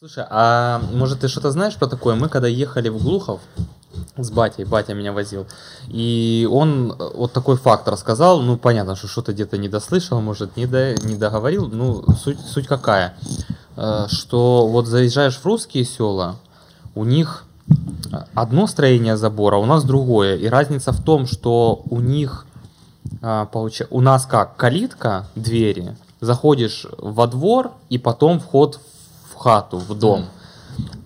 Слушай, а может ты что-то знаешь про такое? Мы когда ехали в Глухов с батей, батя меня возил, и он э, вот такой факт рассказал, ну понятно, что что-то где-то не дослышал, может не, до, не договорил, ну суть, суть какая, Э, что вот заезжаешь в русские села, у них одно строение забора, у нас другое, и разница в том, что у них, а, получа- у нас как, калитка, двери, заходишь во двор, и потом вход в хату, в дом.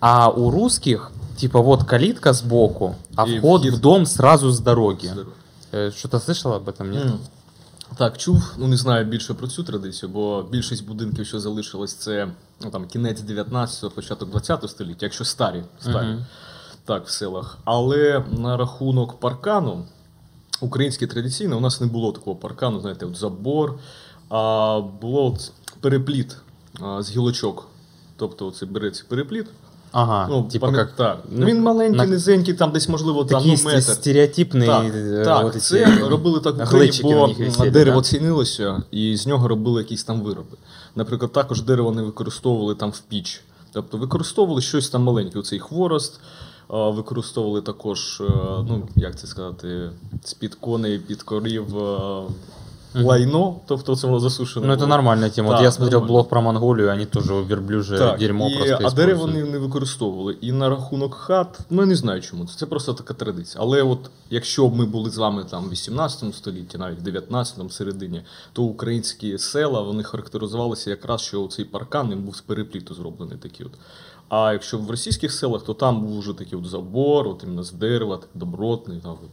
А у русских, типа, вот калитка сбоку, а И вход вхід- в дом сразу с дороги. Здорово. Э, Что-то слышал об этом, нет? М. Так, чув, ну не знаю більше про цю традицію, бо більшість будинків, що залишилось, це ну, там, кінець 19-го, початок 20-го століття, якщо старі, старі Мгм. так, в селах. Але на рахунок паркану, український традиційний, у нас не було такого паркану, знаєте, от забор, а було от перепліт а, з гілочок. Тобто це береться перепліт. Ага, Ну, типа пам'ят- как... так. ну, Він маленький, на- низенький, там десь, можливо, там, Такие ну, метр. стереотипные Так, э, так вот це эти робили так в Україні, глечики бо на них висели, дерево да? цінилося, і з нього робили якісь там вироби. Наприклад, також дерево не використовували там в піч. Тобто використовували щось там маленьке, оцей хворост, а, використовували також, е, ну як це сказати, з-під коней, під корів е, лайно, тобто це воно засушене. Ну, это було. нормальная тема. Так, я смотрел нормально. блог про Монголию, они тоже верблюжье дерьмо і, просто а дерево используют. не, використовували. І на рахунок хат, ну я не знаю чому. Це, це просто така традиція. Але от якщо б ми були з вами там в 18 столітті, навіть в 19 середині, то українські села вони характеризувалися якраз, що цей паркан він був з перепліту зроблений такий от. А якщо в російських селах, то там був вже такий от забор, от іменно з дерева, такий добротний. там, от, так.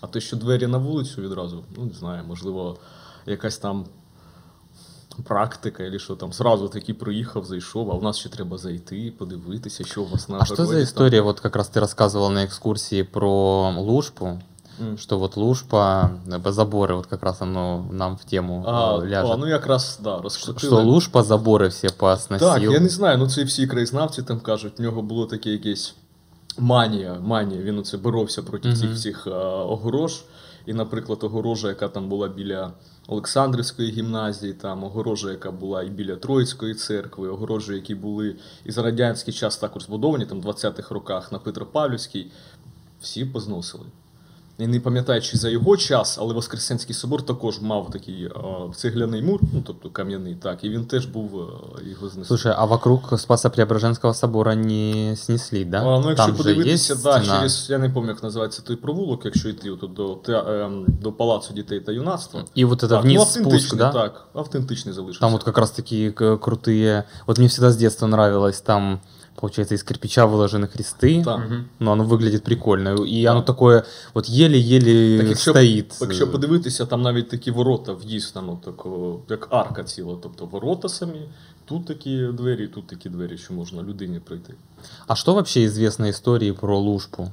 А те, що двері на вулицю відразу, ну не знаю, можливо, якась там практика, або що там зразу таки приїхав, зайшов, а в нас ще треба зайти, подивитися, що у вас на А что за городі там. история, вот как раз ты рассказывал на экскурсии про Лужпу, М. что вот Лужпа, э, заборы, вот как раз оно нам в тему А, э, ляжет. а, ну якраз да, розкрутили. Что Лужпа заборы все посносил. Так, я не знаю, ну це всі краєзнавці там кажуть, в нього було таке якесь манія, манія. Він оце боровся проти Мгм. цих всіх е, огорож. І, наприклад, огорожа, яка там була біля Олександрівської гімназії, там огорожа, яка була і біля Троїцької церкви, огорожі, які були і за радянський час також збудовані, там в 20-х роках на Петропавлівській, всі позносили. Я не пам'ятаю, чи за його час, але Воскресенський собор також мав такий е, цегляний мур, ну тобто кам'яний, так, і він теж був е, його знесли. Слушай, а вокруг Спасо-Преображенского собора не снесли, да? А, ну, якщо Там же подивитися, есть да, через я не пам'ятаю, як називається той провулок, якщо йти от до, те- ем, до Палацу дітей та юнацтва. И вот это Так, вниз ну, спуск, да? так, автентичний залишився. Там вот как раз такие крутые... Вот мне всегда с детства нравилось, там, получается, из кирпича выложены кресты. Так. Но оно выглядит прикольно. И оно такое вот еле-еле Так, якщо, стоит. якщо подивитися, там навіть такі ворота в'їзд, там, от, такого, як арка ціла, тобто ворота самі, тут такі двері, тут такі двері, що можна людині пройти. А что вообще известно истории про Лужпу?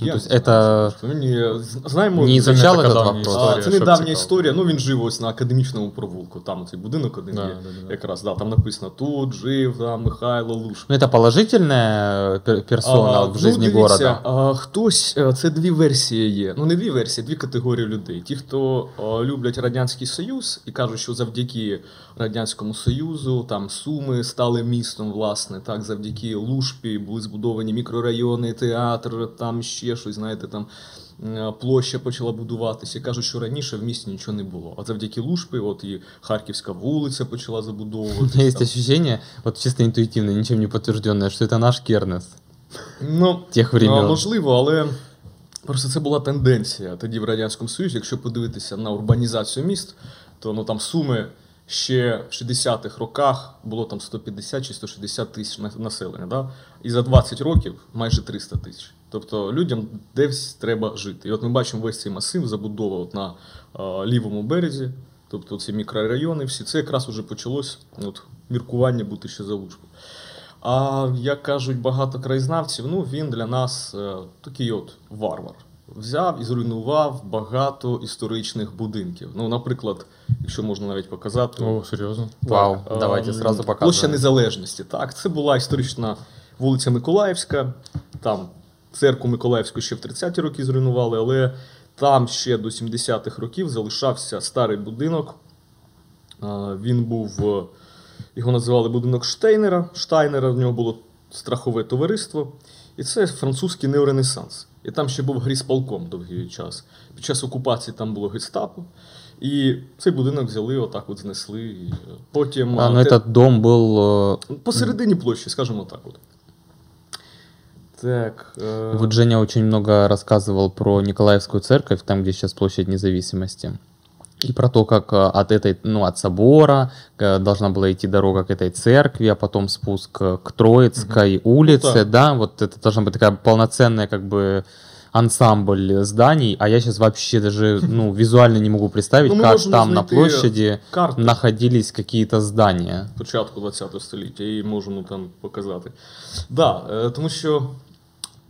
Ну, Я то есть не это- знаю, що Мені знаємо, Не изучал така этот давня вопрос? історія. А, це щоб недавня цікаво. історія. Ну він жив ось на академічному провулку. Там цей будинок один Да, є. да, да, да. Якраз да, там написано тут жив там Михайло Луш. Ну, это положительная пер- персона А, в жизни ну, дивіться, города. А, хтось, е, це дві версії є. Ну, не дві версії, дві категорії людей. Ті, хто е, люблять Радянський Союз і кажуть, що завдяки Радянському Союзу там Суми стали містом, власне, так, завдяки Лушпі були збудовані мікрорайони, театр, там ще щось, знаєте, там. е, Площа почала будуватися. Кажуть, що раніше в місті нічого не було. А завдяки Лушпі, от і Харківська вулиця почала забудовуватися. есть ощущение, вот чисто интуитивно, ничем не подтвержденное, что это наш Кернес Ну, тех времен. Можливо, але просто це була тенденція тоді в Радянському Союзі. Якщо подивитися на урбанізацію міст, то ну, там суми ще в 60-х роках було там 150 чи 160 тисяч населення. Да? І за 20 років майже 300 тисяч. Тобто людям десь треба жити. І от ми бачимо весь цей масив, забудова от на е, лівому березі. Тобто ці мікрорайони, всі це якраз уже почалось от, міркування бути ще за Лужкою. А як кажуть багато краєзнавців, ну він для нас е, такий от варвар. Взяв і зруйнував багато історичних будинків. Ну, наприклад, якщо можна навіть показати, О, серйозно? Вау, так, давайте ем, сразу Площа. Незалежності. Так, це була історична вулиця Миколаївська. Там церкву Миколаївську ще в 30-ті роки зруйнували, але там ще до 70-х років залишався старий будинок. А, Він був е, Його називали будинок Штейнера. Штайнера в нього було страхове товариство. І це французький неоренесанс. І там ще був грісполком довгий час. Під час окупації там було гестапо. І цей будинок взяли, отак от знесли. І потім А, ну те- этот дом был... э, посередині площі, скажімо так. От. Так. е, Вот Женя очень много рассказывал про Николаевскую церковь, там, где сейчас площадь независимости. И про то, как э, от этой, ну, от собора э, должна была идти дорога к этой церкви, а потом спуск э, к Троицкой улице, так. да, вот это должна быть такая полноценная, как бы, ансамбль зданий, а я сейчас вообще даже, ну, визуально не могу представить, Ну, как там на площади карту. находились какие-то здания. початку ХХ століття і можемо там показати. Да, тому що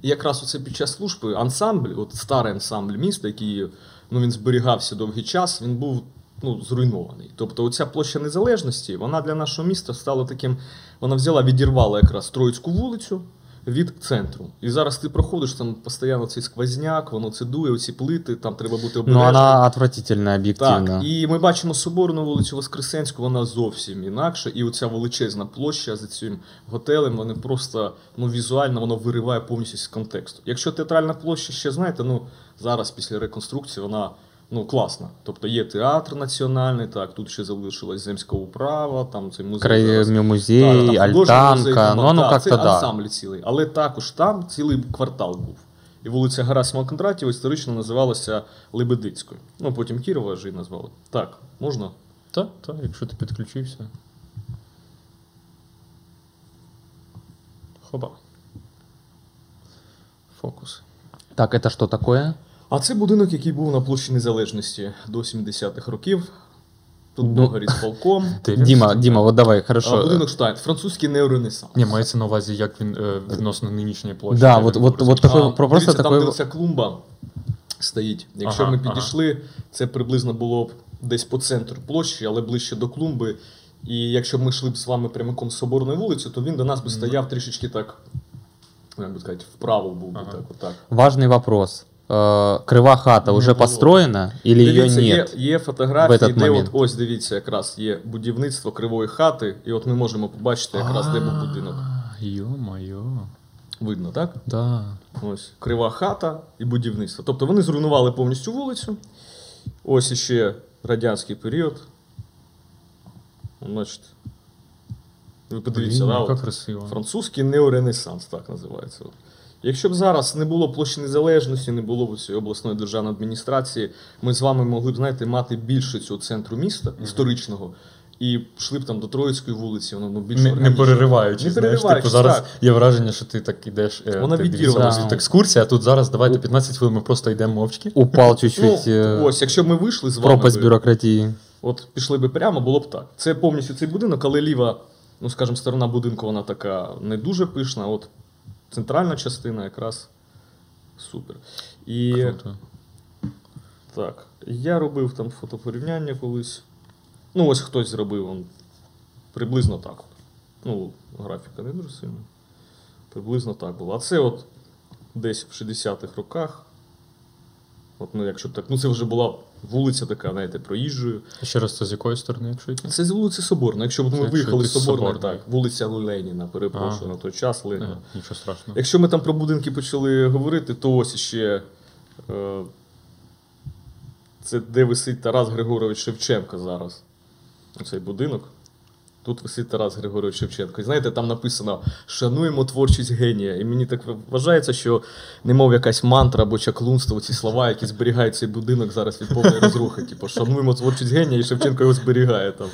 якраз оце під час служби ансамбль, от старий ансамбль міста, який ну, він зберігався довгий час, він був ну, зруйнований. Тобто оця площа незалежності, вона для нашого міста стала таким, вона взяла, відірвала якраз Троїцьку вулицю. Від центру. І зараз ти проходиш там постійно цей сквозняк, воно це дує, оці плити, там треба бути Но обережним. она отвратительная, объективно. Так, і ми бачимо Соборну вулицю Воскресенську, вона зовсім інакша. І оця величезна площа за цим готелем, вони просто ну, візуально воно вириває повністю з контексту. Якщо театральна площа ще знаєте, ну зараз після реконструкції вона ну, класна. Тобто є театр національний, так, тут ще залишилась земська управа, там цей музей. Зараз. музей, Так, там альтанка, музей, там, ну, оно да, как-то це да. ансамбль цілий. Але також там цілий квартал був. І вулиця Герасима Кондратєва історично називалася Лебедицькою. Ну, потім Кірова ж і назвали. Так, можна? Так, так, якщо ти підключився. Хоба. Фокус. Так, это что такое? А це будинок, який був на площі Незалежності до 70-х років. Тут Ну, був горісполком. Дима, Дима, вот давай, А, хорошо. будинок Штайн, французький неоренесанс. Ні, мається на увазі, як він е, відносно нинішньої площі. Да, він вот- був такой- просто дивіться, такой- Там, де ця клумба стоїть. Якщо Ага, ми ага. підійшли, це приблизно було б десь по центру площі, але ближче до клумби. І якщо б ми йшли б з вами прямиком з Соборної вулиці, то він до нас би стояв трішечки так, як би сказати, вправо був би Ага. так, отак. Важный вопрос. Э, Крыва хата Не уже было. построена или ее Дивіться, є, нет? є в фотографії, этот де момент? от ось дивіться, якраз є будівництво кривої хати, і от ми можемо побачити якраз, де був будинок. А, Йо-моє. Видно, так? Да. Ось крива хата і будівництво. Тобто вони зруйнували повністю вулицю. Ось іще радянський період. Бачите. Ви подивіться, Блін, да, яка от, красиво. французький неоренесанс, так називається. Якщо б зараз не було площі незалежності, не було б цієї обласної державної адміністрації, ми з вами могли б, знаєте, мати більше цього центру міста історичного. І йшли б там до Троїцької вулиці, воно ну, більш Не, не перериваючи, Не знаєш, типу, зараз так. є враження, що ти так ідеш. е, Вона ти дивишся відірвана. тут екскурсія, а тут зараз давайте 15 хвилин ми просто йдемо мовчки. Упал чуть-чуть Ну, э, ось, якщо б ми вийшли з вами. пропасть бюрократии. От пішли би прямо, було б так. Це повністю цей будинок, але ліва, ну скажімо, сторона будинку, вона така не дуже пишна. От центральна частина якраз супер. І Круто. так, я робив там фотопорівняння колись. Ну, ось хтось зробив он, приблизно так. Ну, графіка не дуже сильна. Приблизно так було. А це от десь в 60-х роках. От, ну, якщо так, ну це вже була вулиця така, знаєте, проїжджою. Ще раз, це з якої сторони, якщо йти? Це з вулиці Соборна. Якщо б ми виїхали з Соборної, так, вулиця Леніна, перепрошую, на той час Леніна. Нічого страшного. Якщо ми там про будинки почали говорити, то ось ще е, це де висить Тарас Григорович Шевченко зараз. Оцей будинок. Тут висить Тарас Григорович Шевченко. І знаєте, там написано Шануємо творчість генія. І мені так вважається, що немов якась мантра або чаклунство, ці слова, які зберігають цей будинок зараз від повної розрухи. Типу, шануємо творчість генія, і Шевченко його зберігає там.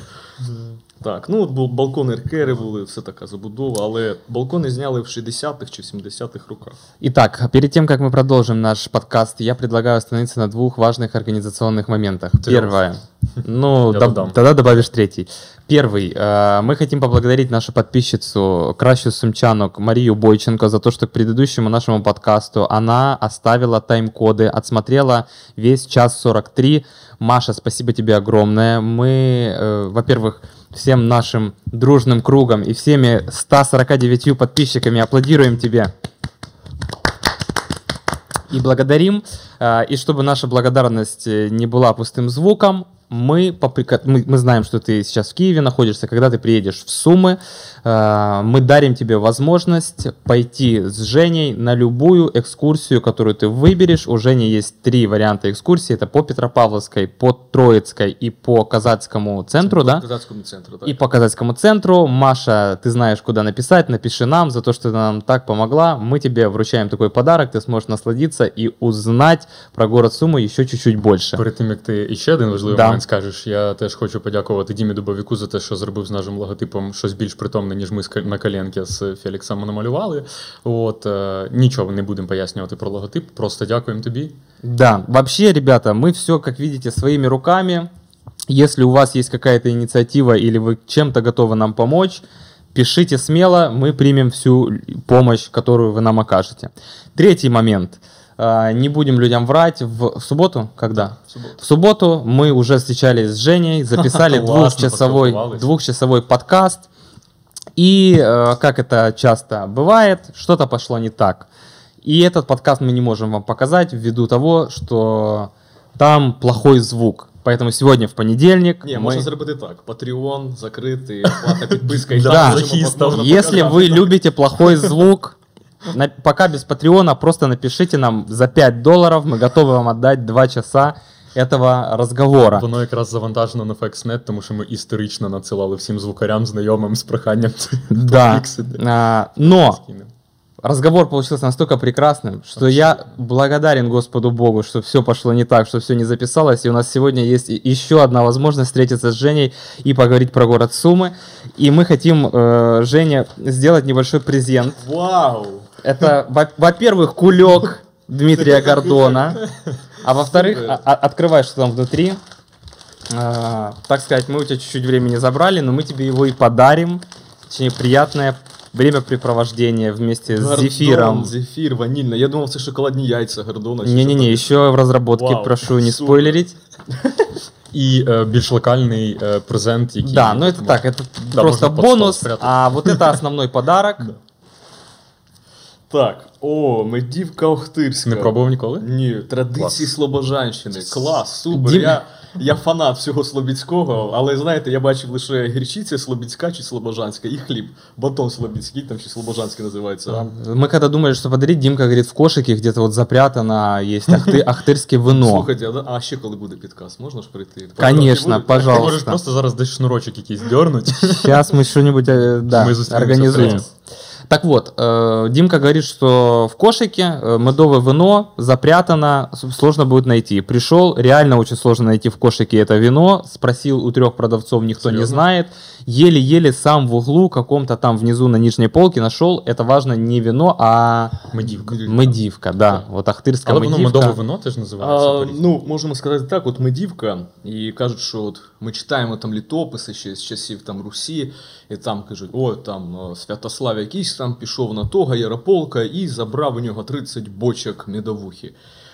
Так, ну от бул- балкони Ркери були, все така забудова, але балкони зняли в 60-х чи 70-х роках. Итак, перед тем, как мы продолжим наш подкаст, я предлагаю остановиться на двух важных организационных моментах. Трех. Первое. Ну, доб- додам. тогда добавишь третий. Первый. э, Мы хотим поблагодарить нашу подписчицу, кращую сумчанок Марию Бойченко за то, что к предыдущему нашему подкасту она оставила тайм-коды, отсмотрела весь час 43. Маша, спасибо тебе огромное. Мы, э, во-первых, всем нашим дружным кругом и всеми 149 подписчиками аплодируем тебе и благодарим. Э, И чтобы наша благодарность э, не была пустым звуком, мы, по мы, мы знаем, что ты сейчас в Киеве находишься, когда ты приедешь в Сумы, э, мы дарим тебе возможность пойти с Женей на любую экскурсию, которую ты выберешь. У Жени есть три варианта экскурсии. Это по Петропавловской, по Троицкой и по Казацкому центру, да? Казацькому центру, так. И по Казацкому центру. Маша, ты знаешь, куда написать, напиши нам за то, что ты нам так помогла. Мы тебе вручаем такой подарок, ты сможешь насладиться и узнать про город Сумы еще чуть-чуть больше. Перед тим як ти іще один важливий Да. момент скажеш, я теж хочу подякувати Дімі Дубовіку за те, що зробив з нашим логотипом щось більш притомне, ніж ми з Ка- на коленки з Феліксом намалювали. От е, нічого не будемо пояснювати про логотип, просто дякуємо тобі. Да, вообще, ребята, мы все, как видите, своими руками. Если у вас есть какая-то инициатива или вы чем-то готовы нам помочь, пишите смело, мы примем всю помощь, которую вы нам окажете. Третий момент. А, Не будем людям врать. В в субботу, когда? В суботу. В субботу мы уже встречались с Женей, записали Классно, двухчасовой, поспілкувались. двухчасовой подкаст. И, э, как это часто бывает, что-то пошло не так. И этот подкаст мы не можем вам показать ввиду того, что там плохой звук. Поэтому сегодня в понедельник Ні, мы... можна зробити так. Patreon закритий, платна підписка і Да. там можемо- Захистов. можна Если показати. вы любите плохой звук, на- пока без Патреона, просто напишите нам за 5 долларов, мы готовы вам отдать 2 часа этого разговора. Воно якраз завантажено на FXNet, тому що ми історично надсилали всім звукарям, знайомим з проханням це Да. пофіксити. А, но Скинемо. разговор получился настолько прекрасным, что я благодарен Господу Богу, что все пошло не так, что все не записалось. И у нас сегодня есть и- еще одна возможность встретиться с Женей и поговорить про город Сумы. И мы хотим э, Жене сделать небольшой презент. Вау! Это, во- во-первых, кулек Дмитрия Гордона, а во-вторых, а- а- открывай, что там внутри. А, так сказать, мы у тебя чуть-чуть времени забрали, но мы тебе его и подарим. Очень приятное времяпрепровождение вместе с Гордон, зефиром. Зефір, ванільна. Я думав, це шоколадні яйця Гордона. чи Не-не-не, що еще в разработке, Вау, прошу не супер. спойлерить. І е, більш локальний е, презент, який. Да, но это так, это Да, просто можно под стол бонус, спрятать. а вот это основной подарок. Так, о, медівка Охтирська. Не пробував ніколи? Ні, традиції Клас. Слобожанщини. Клас, супер. Дім- Я, я фанат всього Слобідського, але знаєте, я бачив лише гірчиця Слобідська чи Слобожанська і хліб. Батон Слобідський, там ще Слобожанський називається. Мы когда думали, что подарить, Димка говорит, в кошике где-то вот запрятано есть ахты, ахтырское вино. Слухайте, а, а ще коли буде підказ, можна ж прийти? Конечно, Буде? Ти можеш пожалуйста. просто зараз десь шнурочок якийсь дьорнуть. Сейчас мы что-нибудь э, да, Мы застроимся организуем. втроем. Так вот, э, Димка говорит, что в кошике э, медовое вино запрятано, с- сложно будет найти. Пришел, реально очень сложно найти в кошике это вино. Спросил у трех продавцов, никто не Серьезно? знает. Еле-еле сам в углу каком-то там внизу на нижней полке нашел. Это важно не вино, а Медівка. медивка, да. Вот ахтырская Але воно медивка. медове вино теж називається. А, по-різному. ну, можемо сказати так, от медівка, і кажуть, що от ми читаємо там літописи ще з часів там Русі, і там кажуть, о, там е, Святослав якийсь там пішов на того Ярополка і забрав у нього 30 бочок медовухи.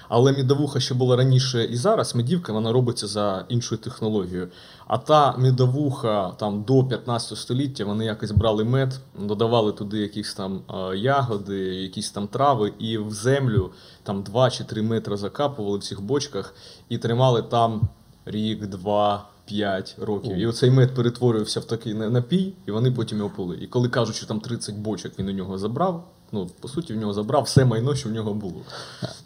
Але медовуха ще була раніше і зараз медівка вона робиться за іншою технологією. А та медовуха там до 15 століття вони якось брали мед, додавали туди якісь там е, ягоди, якісь там трави, і в землю там 2 чи 3 метри закапували в цих бочках і тримали там рік, два. 5 років. І оцей мед перетворювався в такий на- напій, і вони потім його пили. І коли кажуть, що там 30 бочок він у нього забрав, ну по суті, в нього забрав все майно, що в нього було.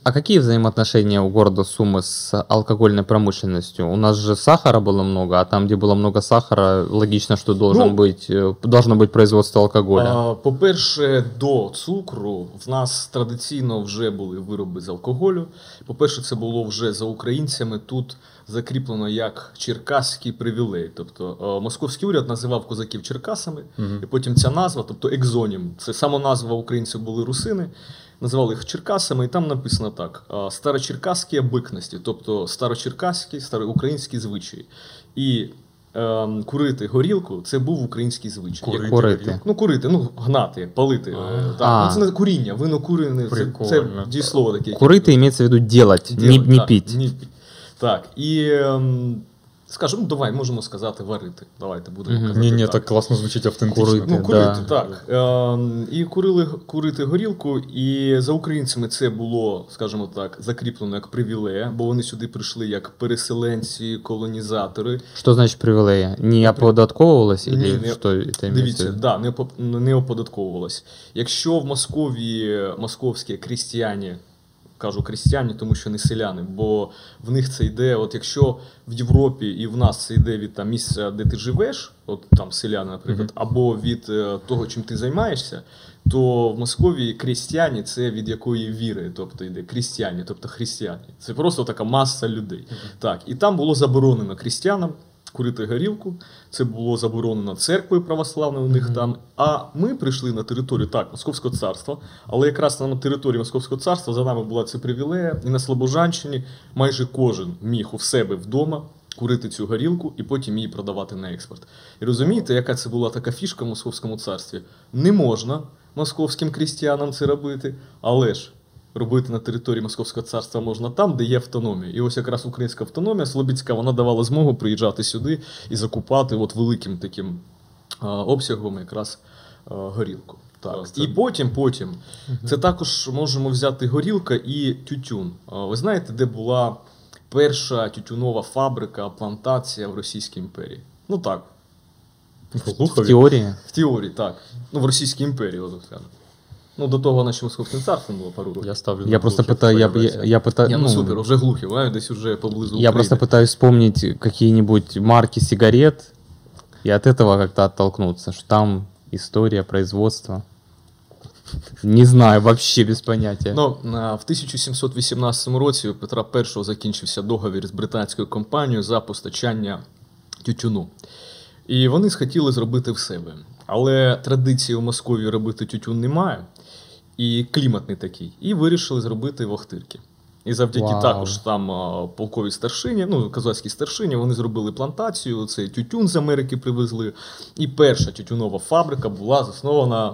А какие взаимоотношения у города Сумы с алкогольной промышленностью? У нас же сахара было много, а там, где было много сахара, логично, что должен Ну, быть, э, должно быть производство алкоголя. А, По-перше, до цукру в нас традиційно вже були вироби з алкоголю. По-перше, це було вже за українцями тут закріплено як черкаський привілей. Тобто е, московський уряд називав козаків черкасами, і потім ця назва, тобто екзонім, це сама назва українців були русини. Називали їх черкасами, і там написано так: е, старочеркаські бикності, тобто старочеркаські, староукраїнські звичаї. І ем, курити горілку це був український звичай. Курити Як- Курити. Ну, курити, ну, гнати, палити. е, Так. Ну, це не куріння, вино курене, це, це дієслово таке. яке Курыты имеется в виду делать, не, не так. Так, і ем, Скажемо, ну, давай, можемо сказати, варити. Давайте будемо казати. Ні, ні, так класно звучить автентично. Курити. Ну, курити, Да. так. Е, і курили курити горілку, і за українцями це було, скажімо так, закріплено як привілея, бо вони сюди прийшли як переселенці, колонізатори. Что значит привилея? Не оподатковывалось Не, или не- что это имеется? в Дивіться, да, не, не оподатковувалось. Якщо в Московії московські крістіяни, кажу крістіяни, тому що не селяни, бо в них це йде, от якщо в Європі і в нас це йде від там, місця, де ти живеш, от там селяни, наприклад, або від е, того, чим ти займаєшся, то в Московії крістіяни це від якої віри, тобто йде крістіяни, тобто християни. Це просто така маса людей. Так, і там було заборонено крістянам курити горілку. Це було заборонено церквою православною у них там. А ми прийшли на територію так, Московського царства, але якраз на території Московського царства за нами була ця привілея, і на Слобожанщині майже кожен міг у себе вдома. Курити цю горілку і потім її продавати на експорт. І розумієте, яка це була така фішка в Московському царстві? Не можна московським крістіянам це робити, але ж робити на території Московського царства можна там, де є автономія. І ось якраз українська автономія Слобідська вона давала змогу приїжджати сюди і закупати от великим таким обсягом якраз горілку. Так. Це- І потім, потім, це також можемо взяти горілка і тютюн. Ви знаєте, де була перша тютюнова фабрика, плантація в Російській імперії? Ну так, В В теории? в теорії, так. Ну, в Російській імперії, от скажемо. Ну, до того нашим московським царством було пару років. Я ставлю. Я на просто Глухів, пытаюсь, я, твоя я, версія. я пытаюсь, Я, ну, ну, супер, вже глухі, а, десь уже поблизу я України. просто пытаюсь вспомнить какие-нибудь марки сигарет и от этого как-то оттолкнуться, что там история производства. Не знаю, вообще без понятия. Ну, на- в 1718 році у Петра І закінчився договір з британською компанією за постачання тютюну. І вони схотіли зробити в себе. Але традиції у Московії робити тютюн немає, і клімат не такий. І вирішили зробити в Охтирки. І завдяки Вау. також там полковій старшині, ну, козацькій старшині, вони зробили плантацію, цей тютюн з Америки привезли. І перша тютюнова фабрика була заснована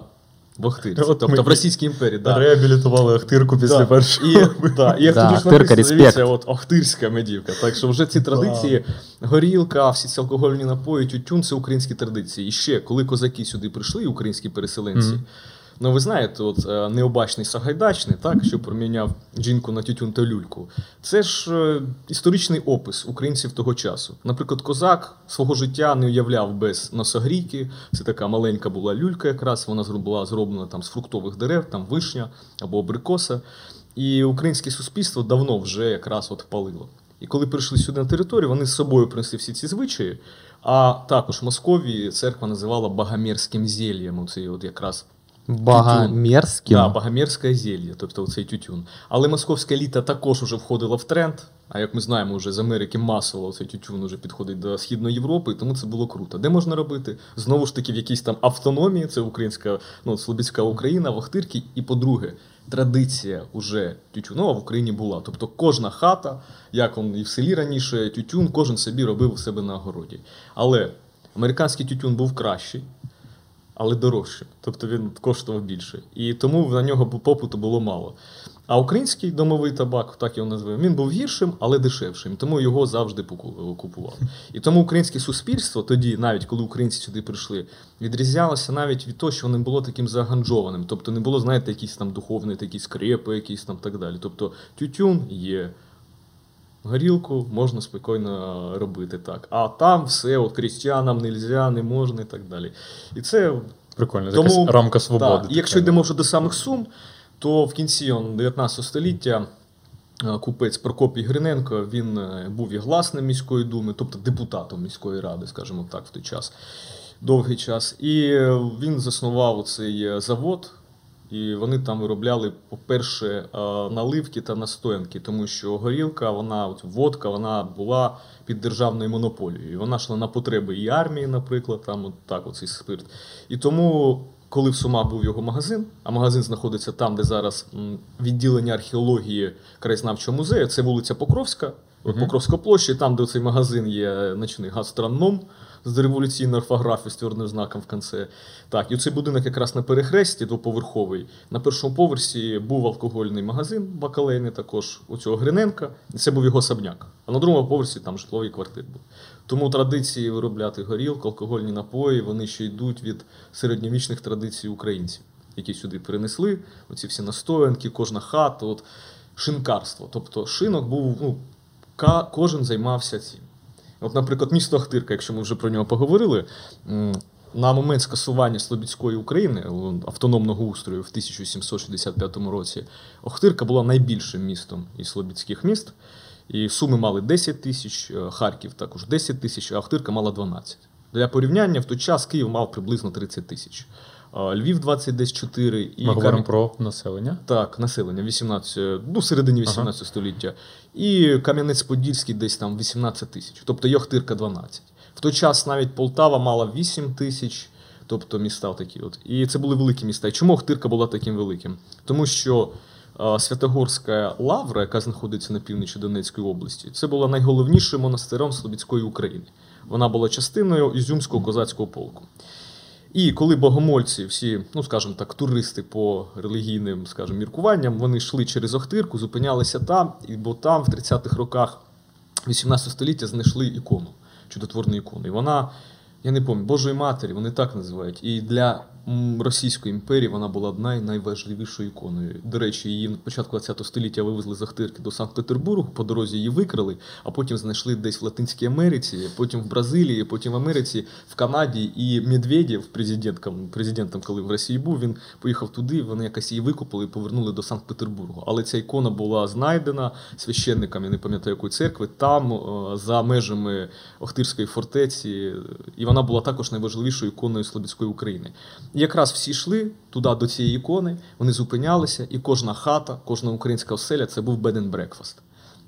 в Охтирці, От тобто ми в Російській імперії. Да. Реабілітували Ахтирку після Да. першого. І, да, і Да, дивіться, от Охтирська медівка. Так що вже ці традиції, горілка, всі ці алкогольні напої, тютюн це українські традиції. І ще, коли козаки сюди прийшли, українські переселенці. Мгм. Ну, ви знаєте, от е, необачний Сагайдачний, так, що проміняв жінку на тютюн та люльку. Це ж е, історичний опис українців того часу. Наприклад, козак свого життя не уявляв без носогрійки. Це така маленька була люлька, якраз вона була зроблена там з фруктових дерев, там вишня або абрикоса. І українське суспільство давно вже якраз от палило. І коли прийшли сюди на територію, вони з собою принесли всі ці звичаї. А також в Московії церква називала багамірським зельєм. Оцей от якраз Богомерзким. Да, багамірське зелье, тобто оцей тютюн. Але московська еліта також уже входила в тренд. А як ми знаємо, вже з Америки масово цей тютюн уже підходить до Східної Європи, тому це було круто. Де можна робити? Знову ж таки, в якійсь там автономії, це українська, ну, Слобідська Україна, в Охтирці. І по-друге, традиція уже тютюнова в Україні була. Тобто кожна хата, як он і в селі раніше, тютюн, кожен собі робив у себе на огороді. Але американський тютюн був кращий але дорожче. Тобто він коштував більше. І тому на нього попиту було мало. А український домовий табак, так його називаємо, він був гіршим, але дешевшим. Тому його завжди поку- купували. І тому українське суспільство тоді, навіть коли українці сюди прийшли, відрізнялося навіть від того, що не було таким заганджованим. Тобто не було, знаєте, якісь там духовні такі скрепи, якісь там так далі. Тобто тютюн є. Горілку можна спокійно робити так. А там все, от крістіанам нельзя, не можна і так далі. І це Прикольно, тому, якась рамка свободи. Так, і якщо йдемо вже до самих Сум, то в кінці 19 століття е, купець Прокопій Гриненко він е, був і гласним міської думи, тобто депутатом міської ради, скажімо так, в той час, довгий час. І е, він заснував цей завод. І вони там виробляли, по-перше, е, наливки та настоянки, тому що горілка, вона, от водка, вона була під державною монополією. І Вона йшла на потреби і армії, наприклад, там от так, оцей спирт. І тому, коли в Сумах був його магазин, а магазин знаходиться там, де зараз відділення археології краєзнавчого музею, це вулиця Покровська, Мгм. Покровська площа, і там, де цей магазин є ночний гастроном, з дореволюційною орфографією з твердим знаком в кінці. Так, і цей будинок якраз на перехресті двоповерховий. На першому поверсі був алкогольний магазин бакалейний, також у цього Гриненка. Це був його особняк. А на другому поверсі там житлові квартири були. Тому традиції виробляти горілку, алкогольні напої, вони ще йдуть від середньовічних традицій українців, які сюди перенесли. Оці всі настоянки, кожна хата, от шинкарство. Тобто шинок був, ну, кожен займався цим. От, наприклад, місто Ахтирка, якщо ми вже про нього поговорили, на момент скасування Слобідської України автономного устрою в 1765 році, Охтирка була найбільшим містом із Слобідських міст. І Суми мали 10 тисяч, е, Харків також 10 тисяч, а Охтирка мала 12. Для порівняння, в той час Київ мав приблизно 30 тисяч. Львів 20 десь 4 і Ми говоримо Кам'я- про населення. так, населення 18, ну, в середині 18 століття. І Кам'янець-Подільський десь там 18 тисяч, тобто є Охтирка 12. В той час навіть Полтава мала 8 тисяч, тобто міста такі от. І це були великі міста. І чому Охтирка була таким великим? Тому що е, Святогорська лавра, яка знаходиться на півночі Донецької області, це була найголовнішим монастирем Слобідської України. Вона була частиною Ізюмського козацького полку. І коли богомольці, всі, ну скажімо так, туристи по релігійним, скажімо, міркуванням, вони йшли через Охтирку, зупинялися там, і бо там в 30-х роках 18 століття знайшли ікону, чудотворну ікону. І вона, я не пам'ятаю, Божої Матері, вони так називають. І для Російської імперії вона була най- найважливішою іконою. До речі, її на початку 20 століття вивезли з Ахтирки до Санкт-Петербургу, по дорозі її викрали, а потім знайшли десь в Латинській Америці, потім в Бразилії, потім в Америці, в Канаді. І Медведєв, президентом, президентом, коли в Росії був, він поїхав туди, вони якось її викупили і повернули до Санкт-Петербургу. Але ця ікона була знайдена священником, я не пам'ятаю якої церкви, там, е, за межами Охтирської фортеці, і вона була також найважливішою іконою Слобідської України. І якраз всі йшли туди до цієї ікони, вони зупинялися, і кожна хата, кожна українська оселя це був bed and breakfast.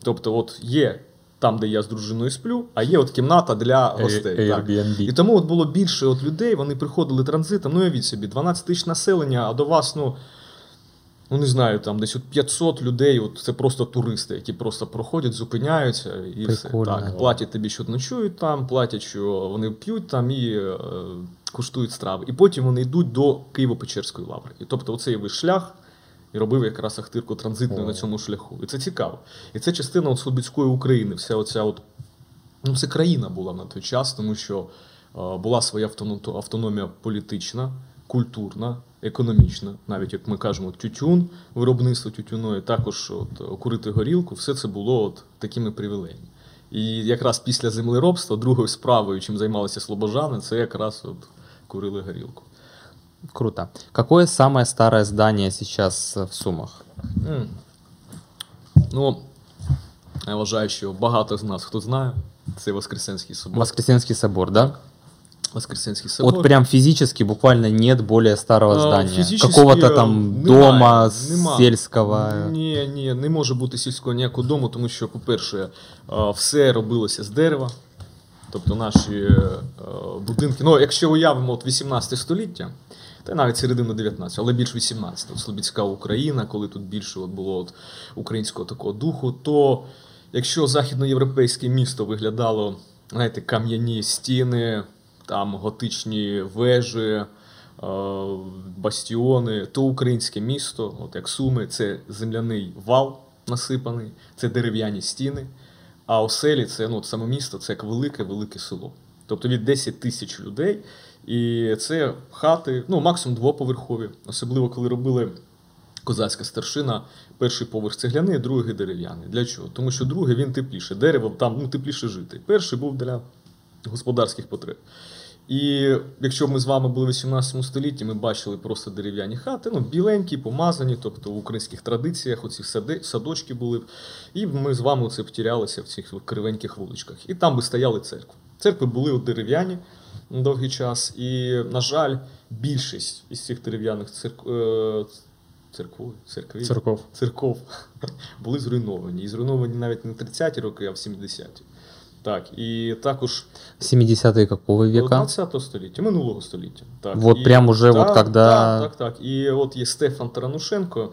Тобто, от є там, де я з дружиною сплю, а є от кімната для гостей. так. І тому от було більше от людей, вони приходили транзитом. Ну, явіть собі, 12 тисяч населення, а до вас, ну. Ну, не знаю, там десь от 500 людей, от це просто туристи, які просто проходять, зупиняються і все. Так, платять тобі, що ночують там, платять, що вони п'ють там і е, куштують страви. І потім вони йдуть до Києво-Печерської лаври. І тобто оцей весь шлях і робив якраз Ахтирку транзитною О. на цьому шляху. І це цікаво. І це частина от Слобідської України, вся оця от Ну, це країна була на той час, тому що е, була своя автоно- автономія політична, культурна, економічна, навіть як ми кажемо, тютюн, виробництво тютюної, також от, курити горілку, все це було от такими привілеями. І якраз після землеробства другою справою, чим займалися слобожани, це якраз от курили горілку. Круто. Какое самое старое здание сейчас э, в Сумах? М. Ну, я вважаю, що багато з нас хто знає, це Воскресенський собор. Воскресенский собор, да? Воскресенський собор. Вот прям физически буквально нет более старого А, здания. фізично, Какого-то е, там немає, дома нема. сельского. Ні, ні, не може бути сільського ніякого дому, тому що, по-перше, е, все робилося з дерева. Тобто наші е, будинки. Ну, якщо уявимо от 18 століття, та навіть середину 19, але більш 18, от Слобідська Україна, коли тут більше от було от українського такого духу, то якщо західноєвропейське місто виглядало, знаєте, кам'яні стіни, там готичні вежі, е, бастіони, то українське місто, от як Суми, це земляний вал насипаний, це дерев'яні стіни. А оселі це ну, саме місто, це як велике-велике село. Тобто від 10 тисяч людей. І це хати, ну, максимум двоповерхові, особливо коли робили козацька старшина, перший поверх цегляний, другий дерев'яний. Для чого? Тому що другий він тепліше. Дерево там ну, тепліше жити. Перший був для господарських потреб. І якщо ми з вами були в 18 столітті, ми бачили просто дерев'яні хати, ну, біленькі, помазані, тобто в українських традиціях оці сади, садочки були. І ми з вами це втірялися в цих кривеньких вуличках. І там би стояли церкви. Церкви були дерев'яні довгий час. І, на жаль, більшість із цих дерев'яних церкв... е, церков, церкві, Церков. церков були зруйновані. І зруйновані навіть не 30-ті роки, а в 70-ті. Так, і також 70-е какого века? 20 століття, минулого століття. Так. Вот прям уже вот когда- Так, так, так. І от є Стефан Таранушенко,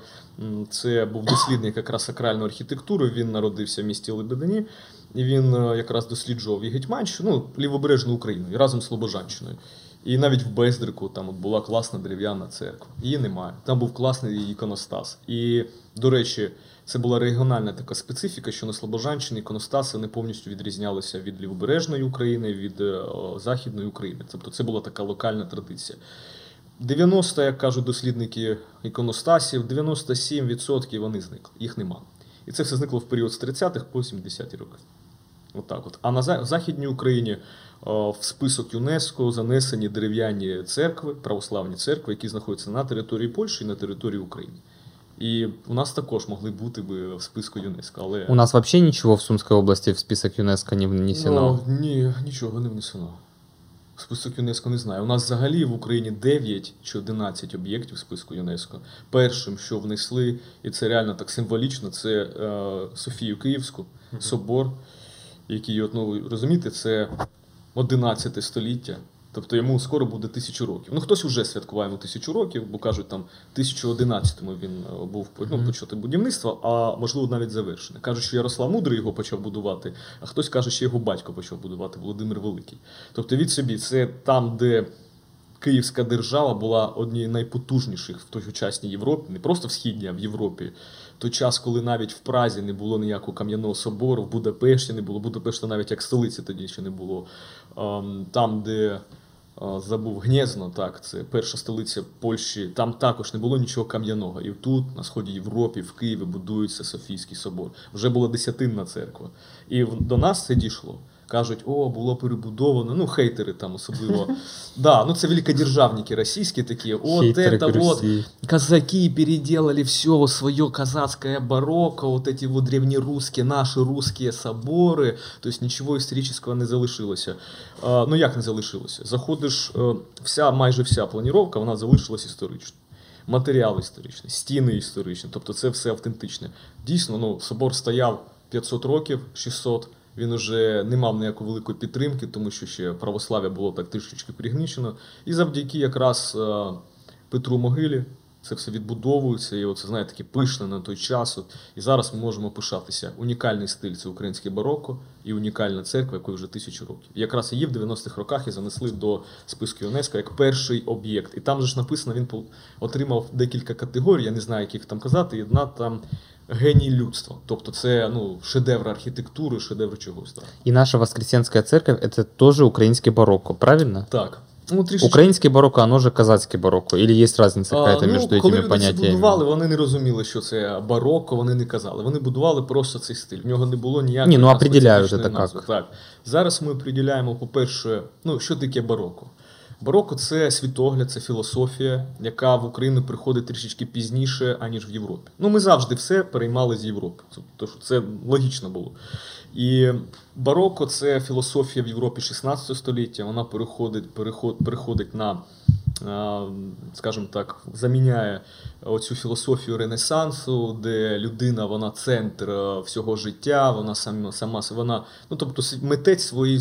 це був дослідник якраз сакральної архітектури, він народився в місті Лебедині. і він е, якраз досліджував і Гетьманщину, ну, лівобережну Україну і разом з Слобожанщиною. І навіть в Бездрику там от була класна дерев'яна церква. Її немає. Там був класний іконостас. І, до речі, це була регіональна така специфіка, що на Слобожанщині іконостаси не повністю відрізнялися від лівобережної України, від е, о, Західної України. Тобто це була така локальна традиція. 90, як кажуть дослідники іконостасів, 97% вони зникли, їх нема. І це все зникло в період з 30-х по 70-ті роки. Отак от. А на Західній Україні в список ЮНЕСКО занесені дерев'яні церкви, православні церкви, які знаходяться на території Польщі і на території України. І у нас також могли бути би в списку ЮНЕСКО, але У нас вообще ничего в Сумской области в список ЮНЕСКО не внесено. Ну, ні, нічого не внесено. В список ЮНЕСКО не знаю. У нас взагалі в Україні 9 чи 11 об'єктів в списку ЮНЕСКо. Першим, що внесли, і це реально так символічно, це е, Софію Київську, собор, який, от, ну, розумієте, це 11 століття. Тобто йому скоро буде тисячу років. Ну, хтось вже святкуває йому тисячу років, бо кажуть, там 1011-му він е, був ну, почати будівництво, а можливо навіть завершене. Кажуть, що Ярослав Мудрий його почав будувати, а хтось каже, що його батько почав будувати Володимир Великий. Тобто від собі, це там, де Київська держава була однією з найпотужніших в тогочасній Європі, не просто в східній, а в Європі. Той час, коли навіть в Празі не було ніякого кам'яного собору, в Будапешті не було, Будапешта навіть як столиці тоді ще не було. Ем, Там, де е, забув Гнєзно, так, це перша столиця Польщі, там також не було нічого кам'яного. І тут, на сході Європи, в Києві будується Софійський собор. Вже була десятинна церква. І до нас це дійшло Кажуть, о, було перебудовано. Ну, хейтери там особливо. Да, ну це великодержавники російські такі. От Хейтеры это вот Руси. казаки переделали все в свое казацкое барокко, вот эти вот древнерусские, наши русские соборы, то есть нічого історичного не залишилося. А, ну як не залишилося? Заходиш, е, вся, майже вся планіровка, вона залишилась історично. Матеріал історичний, стіни історичні, тобто це все автентичне. Дійсно, ну, собор стояв 500 років, 600, він уже не мав ніякої великої підтримки, тому що ще православ'я було так трішечки пригнічено. І завдяки якраз е, Петру Могилі це все відбудовується, і оце, знаєте, таке пишне на той час. От. І зараз ми можемо пишатися. Унікальний стиль це українське бароко і унікальна церква, якої вже тисячу років. І якраз її в 90-х роках і занесли до списку ЮНЕСКО як перший об'єкт. І там же ж написано, він отримав декілька категорій, я не знаю, як їх там казати, і одна там геній людства. Тобто це ну, шедевр архітектури, шедевр чогось. Так. И наша Воскресенская церковь это тоже украинский барокко, правильно? так. Ну, трішечки Украинский барокко, оно же казацкий барокко. Или есть разница А, ну, между коли этими люди це будували, вони не розуміли, що це барокко, вони не казали. Вони будували просто цей стиль. В нього не було ніякої Ні, ну, специфічної це назви. Так. Зараз ми определяємо, по-перше, ну, що таке барокко. Барокко це світогляд, це філософія, яка в Україну приходить трішечки пізніше, аніж в Європі. Ну, ми завжди все переймали з Європи. Тому що це логічно було. І барокко це філософія в Європі 16 століття. Вона переходить, переход, переходить на, скажімо так, заміняє оцю філософію Ренесансу, де людина вона центр всього життя, вона сама, сама вона, ну тобто митець своєї,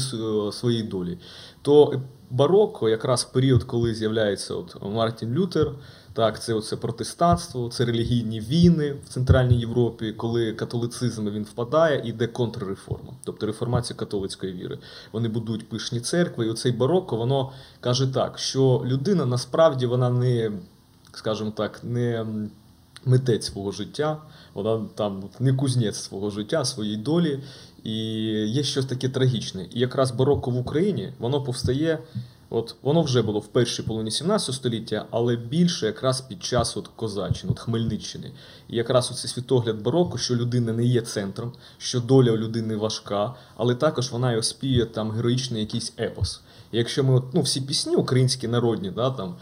своєї долі. То барокко, якраз період, коли з'являється от Мартін Лютер. Так, це оце протестанство, це релігійні війни в Центральній Європі, коли католицизм він впадає, і йде контрреформа, тобто реформація католицької віри. Вони будують пишні церкви, і оцей барокко, воно каже так, що людина насправді вона не, скажімо так, не митець свого життя, вона там не кузнець свого життя, своєї долі. І є щось таке трагічне. І якраз барокко в Україні воно повстає. От воно вже було в першій половині 17 століття, але більше якраз під час от Козаччини, от Хмельниччини. І якраз оцей світогляд бароко, що людина не є центром, що доля у людини важка, але також вона й оспіє там героїчний якийсь епос. І якщо ми от, ну, всі пісні українські народні, да, там,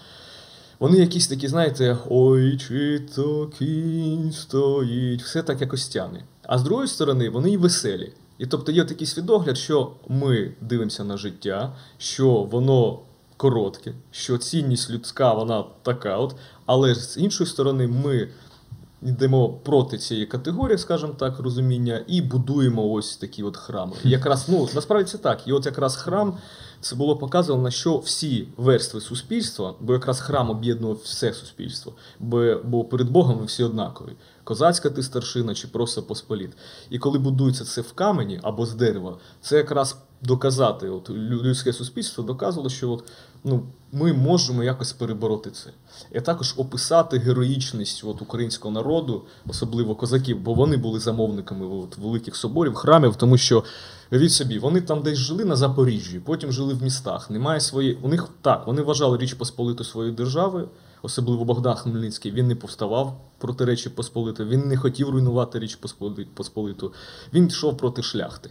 вони якісь такі, знаєте, ой, чи то кінь стоїть, все так якось тяне. А з другої сторони, вони й веселі. І тобто є такий свідогляд, що ми дивимося на життя, що воно коротке, що цінність людська, вона така от, але з іншої сторони, ми йдемо проти цієї категорії, скажімо так, розуміння, і будуємо ось такі от храми. І якраз, ну, насправді це так. І от якраз храм це було показано, що всі верстви суспільства, бо якраз храм об'єднував все суспільство, бо, перед Богом ви всі однакові. Козацька ти старшина чи просто посполіт. І коли будується це в камені або з дерева, це якраз доказати. От людське суспільство доказувало, що от, ну, ми можемо якось перебороти це. І також описати героїчність от, українського народу, особливо козаків, бо вони були замовниками от, великих соборів, храмів, тому що від собі, вони там десь жили на Запоріжжі, потім жили в містах. Немає своєї. У них так, вони вважали Річ Посполиту своєю державою, особливо Богдан Хмельницький. Він не повставав проти Речі Посполити, він не хотів руйнувати Річ Посполиту. Він йшов проти шляхти.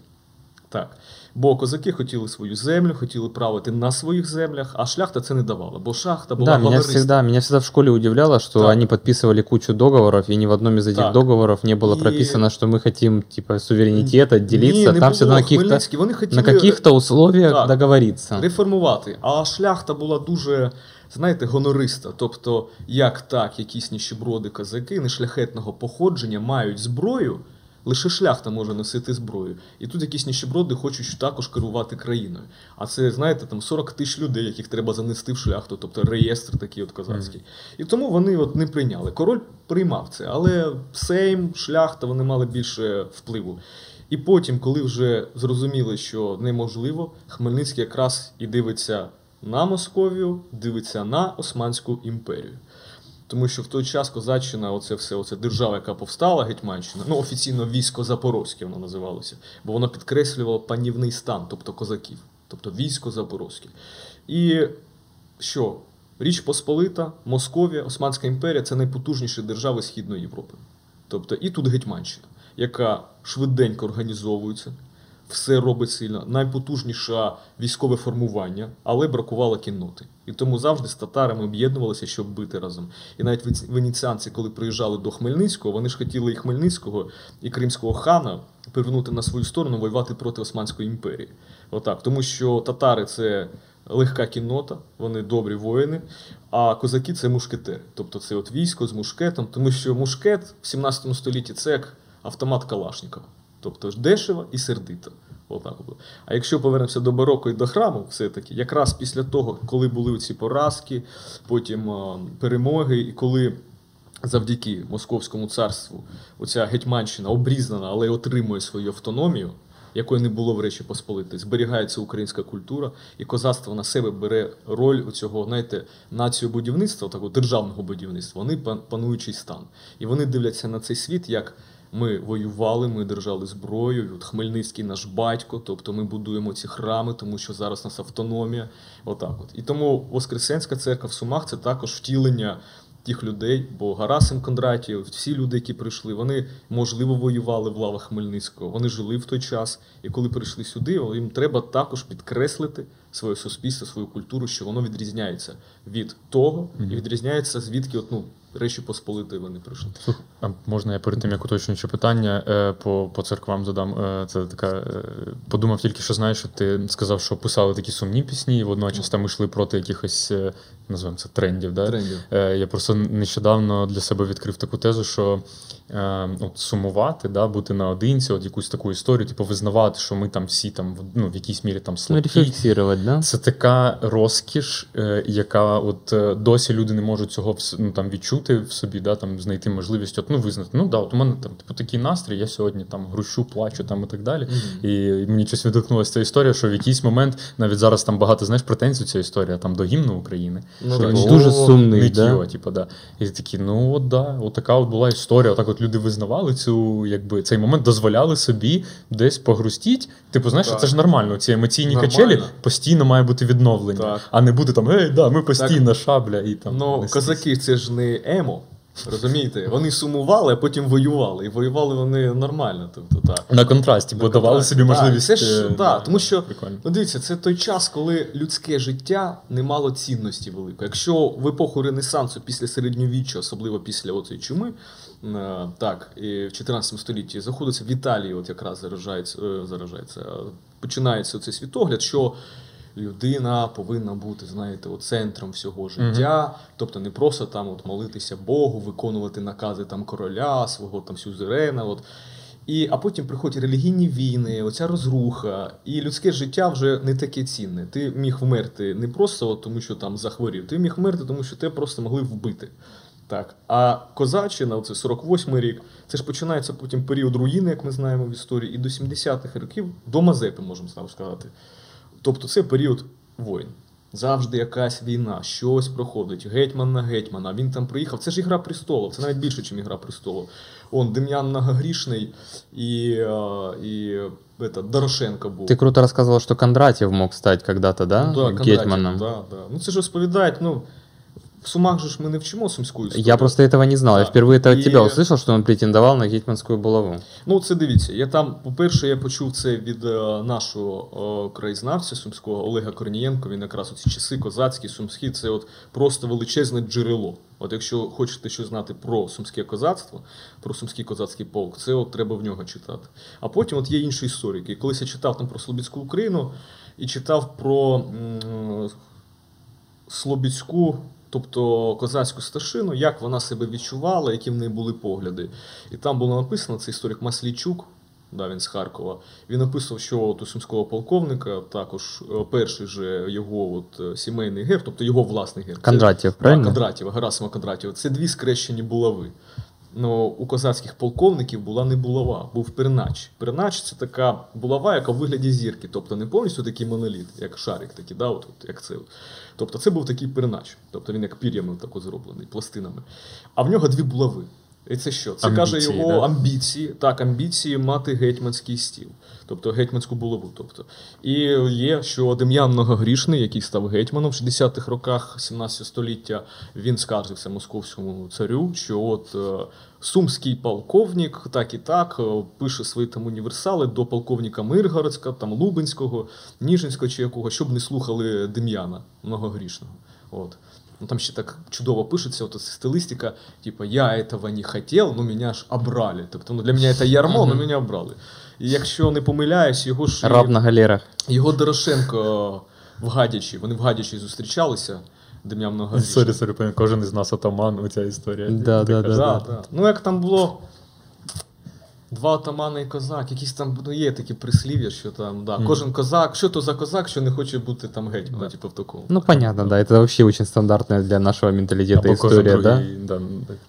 Так. Бо козаки хотіли свою землю, хотіли правити на своїх землях, а шляхта це не давала, бо шахта була Да, меня всегда, меня всегда в школе удивляло, что Так. они подписывали кучу договоров, и ни в одном из этих Так. договоров не было И- прописано, что мы хотим, типа, суверенитет, отделиться. Ні, не Там всегда було. на каких-то, Хмельницькі, вони хотіли на каких-то условиях Так. договориться. реформувати. А шляхта була дуже, знаєте, гонориста. Тобто, як так, якісь ніщеброди козаки нешляхетного походження мають зброю, лише шляхта може носити зброю. І тут якісь ніщеброди хочуть також керувати країною. А це, знаєте, там 40 тисяч людей, яких треба занести в шляхту, тобто реєстр такий от козацький. І тому вони от не прийняли. Король приймав це, але Сейм, шляхта, вони мали більше впливу. І потім, коли вже зрозуміли, що неможливо, Хмельницький якраз і дивиться на Московію, дивиться на Османську імперію. Тому що в той час Козаччина, оце все, оце держава, яка повстала, Гетьманщина, ну офіційно військо Запорозьке воно називалося, бо воно підкреслювало панівний стан, тобто козаків, тобто військо Запорозьке. І що? Річ Посполита, Московія, Османська імперія це найпотужніші держави Східної Європи. Тобто і тут Гетьманщина, яка швиденько організовується, все робить сильно, найпотужніше військове формування, але бракувало кінноти. І тому завжди з татарами об'єднувалися, щоб бити разом. І навіть венеціанці, коли приїжджали до Хмельницького, вони ж хотіли і Хмельницького, і кримського хана повернути на свою сторону, воювати проти Османської імперії. Отак, тому що татари це легка кіннота, вони добрі воїни, а козаки це мушкетери. Тобто це от військо з мушкетом, тому що мушкет в 17 столітті це як автомат Калашникова. Тобто ж дешево і сердито. Отак було. А якщо повернемося до бароко і до храму, все-таки, якраз після того, коли були ці поразки, потім перемоги, і коли завдяки Московському царству оця Гетьманщина обрізнана, але отримує свою автономію, якої не було в Речі Посполитої, зберігається українська культура, і козацтво на себе бере роль у цього, знаєте, націобудівництва, такого державного будівництва, вони пан- пануючий стан. І вони дивляться на цей світ як. Ми воювали, ми держали зброю. От Хмельницький наш батько, тобто ми будуємо ці храми, тому що зараз у нас автономія. Отак от. І тому Воскресенська церква в Сумах це також втілення тих людей, бо Гарасим Кондратів, всі люди, які прийшли, вони можливо воювали в лавах Хмельницького. Вони жили в той час. І коли прийшли сюди, їм треба також підкреслити своє суспільство, свою культуру, що воно відрізняється від того і відрізняється звідки от, ну, Речі Посполитої вони прийшли. А можна я перед тим, як уточнюючи питання е, по, по церквам задам? Е, Це така. е, Подумав тільки, що знаєш, що ти сказав, що писали такі сумні пісні, і водночас там йшли проти якихось, називаємо це трендів. Да? Трендів. Я просто нещодавно для себе відкрив таку тезу, що от сумувати, да, бути наодинці, от якусь таку історію, типу визнавати, що ми там всі там в- ну, в якійсь мірі там слабкі. да? Це така розкіш, е, яка от е, досі люди не можуть цього ну, там, відчути в собі, да, там, знайти можливість от, ну, визнати. Ну да, от у мене там типу, такий настрій, я сьогодні там грущу, плачу там, і так далі. І мені щось відгукнулася ця історія, що в якийсь момент навіть зараз там багато знаєш претензій ця історія там до гімну України. Ну, що так. Дуже «О, сумний, ниттєво», да? типу, да. І такі, ну от да, от така от була історія. Отак от люди визнавали цю, якби, цей момент, дозволяли собі десь погрустіть. Типу, знаєш, Так. це ж нормально. Ці емоційні Нормально. качелі постійно має бути відновлення, Так. а не бути там, ей, да, ми постійно шабля і там. Ну, козаки це ж не емо. Розумієте? Вони сумували, а потім воювали. І воювали вони нормально. Тобто, так. На контрасті, бо На давали контрасті. собі Так, можливість. Це ж, е, да, тому що, прикольно. ну дивіться, це той час, коли людське життя не мало цінності великої. Якщо в епоху Ренесансу, після середньовіччя, особливо після оцієї чуми, так, і в 14 столітті заходиться в Італії, от якраз заражається, е, заражається, е, починається цей світогляд, що людина повинна бути, знаєте, от центром всього життя, тобто не просто там от молитися Богу, виконувати накази там короля, свого там сюзерена. От. І, а потім приходять релігійні війни, оця розруха, і людське життя вже не таке цінне. Ти міг вмерти не просто от тому, що там захворів, ти міг вмерти, тому що тебе просто могли вбити. Так. А Козаччина, це 48-й рік, це ж починається потім період руїни, як ми знаємо в історії, і до 70-х років до Мазепи, можемо сказати. Тобто це період воїн. Завжди якась війна, щось проходить, гетьман на гетьмана. Він там приїхав. Це ж ігра престолів, це навіть більше, ніж ігра престолів. Он Дем'ян Многогрішний і, а, і это, Дорошенко був. Ты круто рассказывал, что Кондратьев мог стать когда-то, да, Ну, да, Кондратів, гетьманом. Да, да. Ну це ж розповідають, ну, в Сумах же ж ми не вчимо сумську історію. Я просто этого не знал. Я Да. впервые это от И- тебя услышал, что он претендовал на гетьманскую булаву. Ну, це дивіться. Я там, по-перше, я почув це від е, нашого е, краєзнавця сумського Олега Корнієнко. Він якраз у ці часи козацькі, сумські, це от просто величезне джерело. От якщо хочете щось знати про сумське козацтво, про сумський козацький полк, це от треба в нього читати. А потім от є інші історики. Колись я читав там про Слобідську Україну і читав про м, Слобідську, тобто козацьку старшину, як вона себе відчувала, які в неї були погляди. І там було написано, це історик Маслійчук, да, він з Харкова. Він описував, що от у сумського полковника також е, перший же його от, е, сімейний герб, тобто його власний герб. Кондратів, правильно? Кондратів, Герасима Кондратів. Це дві скрещені булави. Ну, у козацьких полковників була не булава, був пернач. Пернач це така булава, яка в вигляді зірки, тобто не повністю такий моноліт, як шарик, такий, да, от, от, як це. Тобто це був такий пернач, тобто він як пір'ями так от зроблений, пластинами. А в нього дві булави. І це що? Це каже його да? амбіції, так, амбіції мати гетьманський стіл, тобто гетьманську булаву. Тобто. І є, що Дем'ян Многогрішний, який став гетьманом в 60-х роках 17 століття, він скаржився московському царю, що от е, сумський полковник, так і так, е, пише свої там універсали до полковника Миргородська, там Лубенського, Ніжинського чи якого, щоб не слухали Дем'яна Многогрішного. От. Ну, там ще так чудово пишеться, от стилистика, типа я этого не хотів, ну мене ж обрали. Тобто ну, для мене це ярмо, але мене обрали. І якщо не помиляюсь, його ж Раб на галерах. його Дорошенко в Гадячі, вони в Гадячі зустрічалися. Дем'ян Sorry, sorry, кожен із нас атаман, оця історія. Да, да. Да, да. Ну, як там було два отамани і козак, якісь там ну, є такі прислів'я, що там, да, Мгм. кожен козак, що то за козак, що не хоче бути там гетьманом, Да. типу в такому. Ну, понятно, да. Это вообще очень стандартная для нашего менталитета Або кожен история, да? другий, да?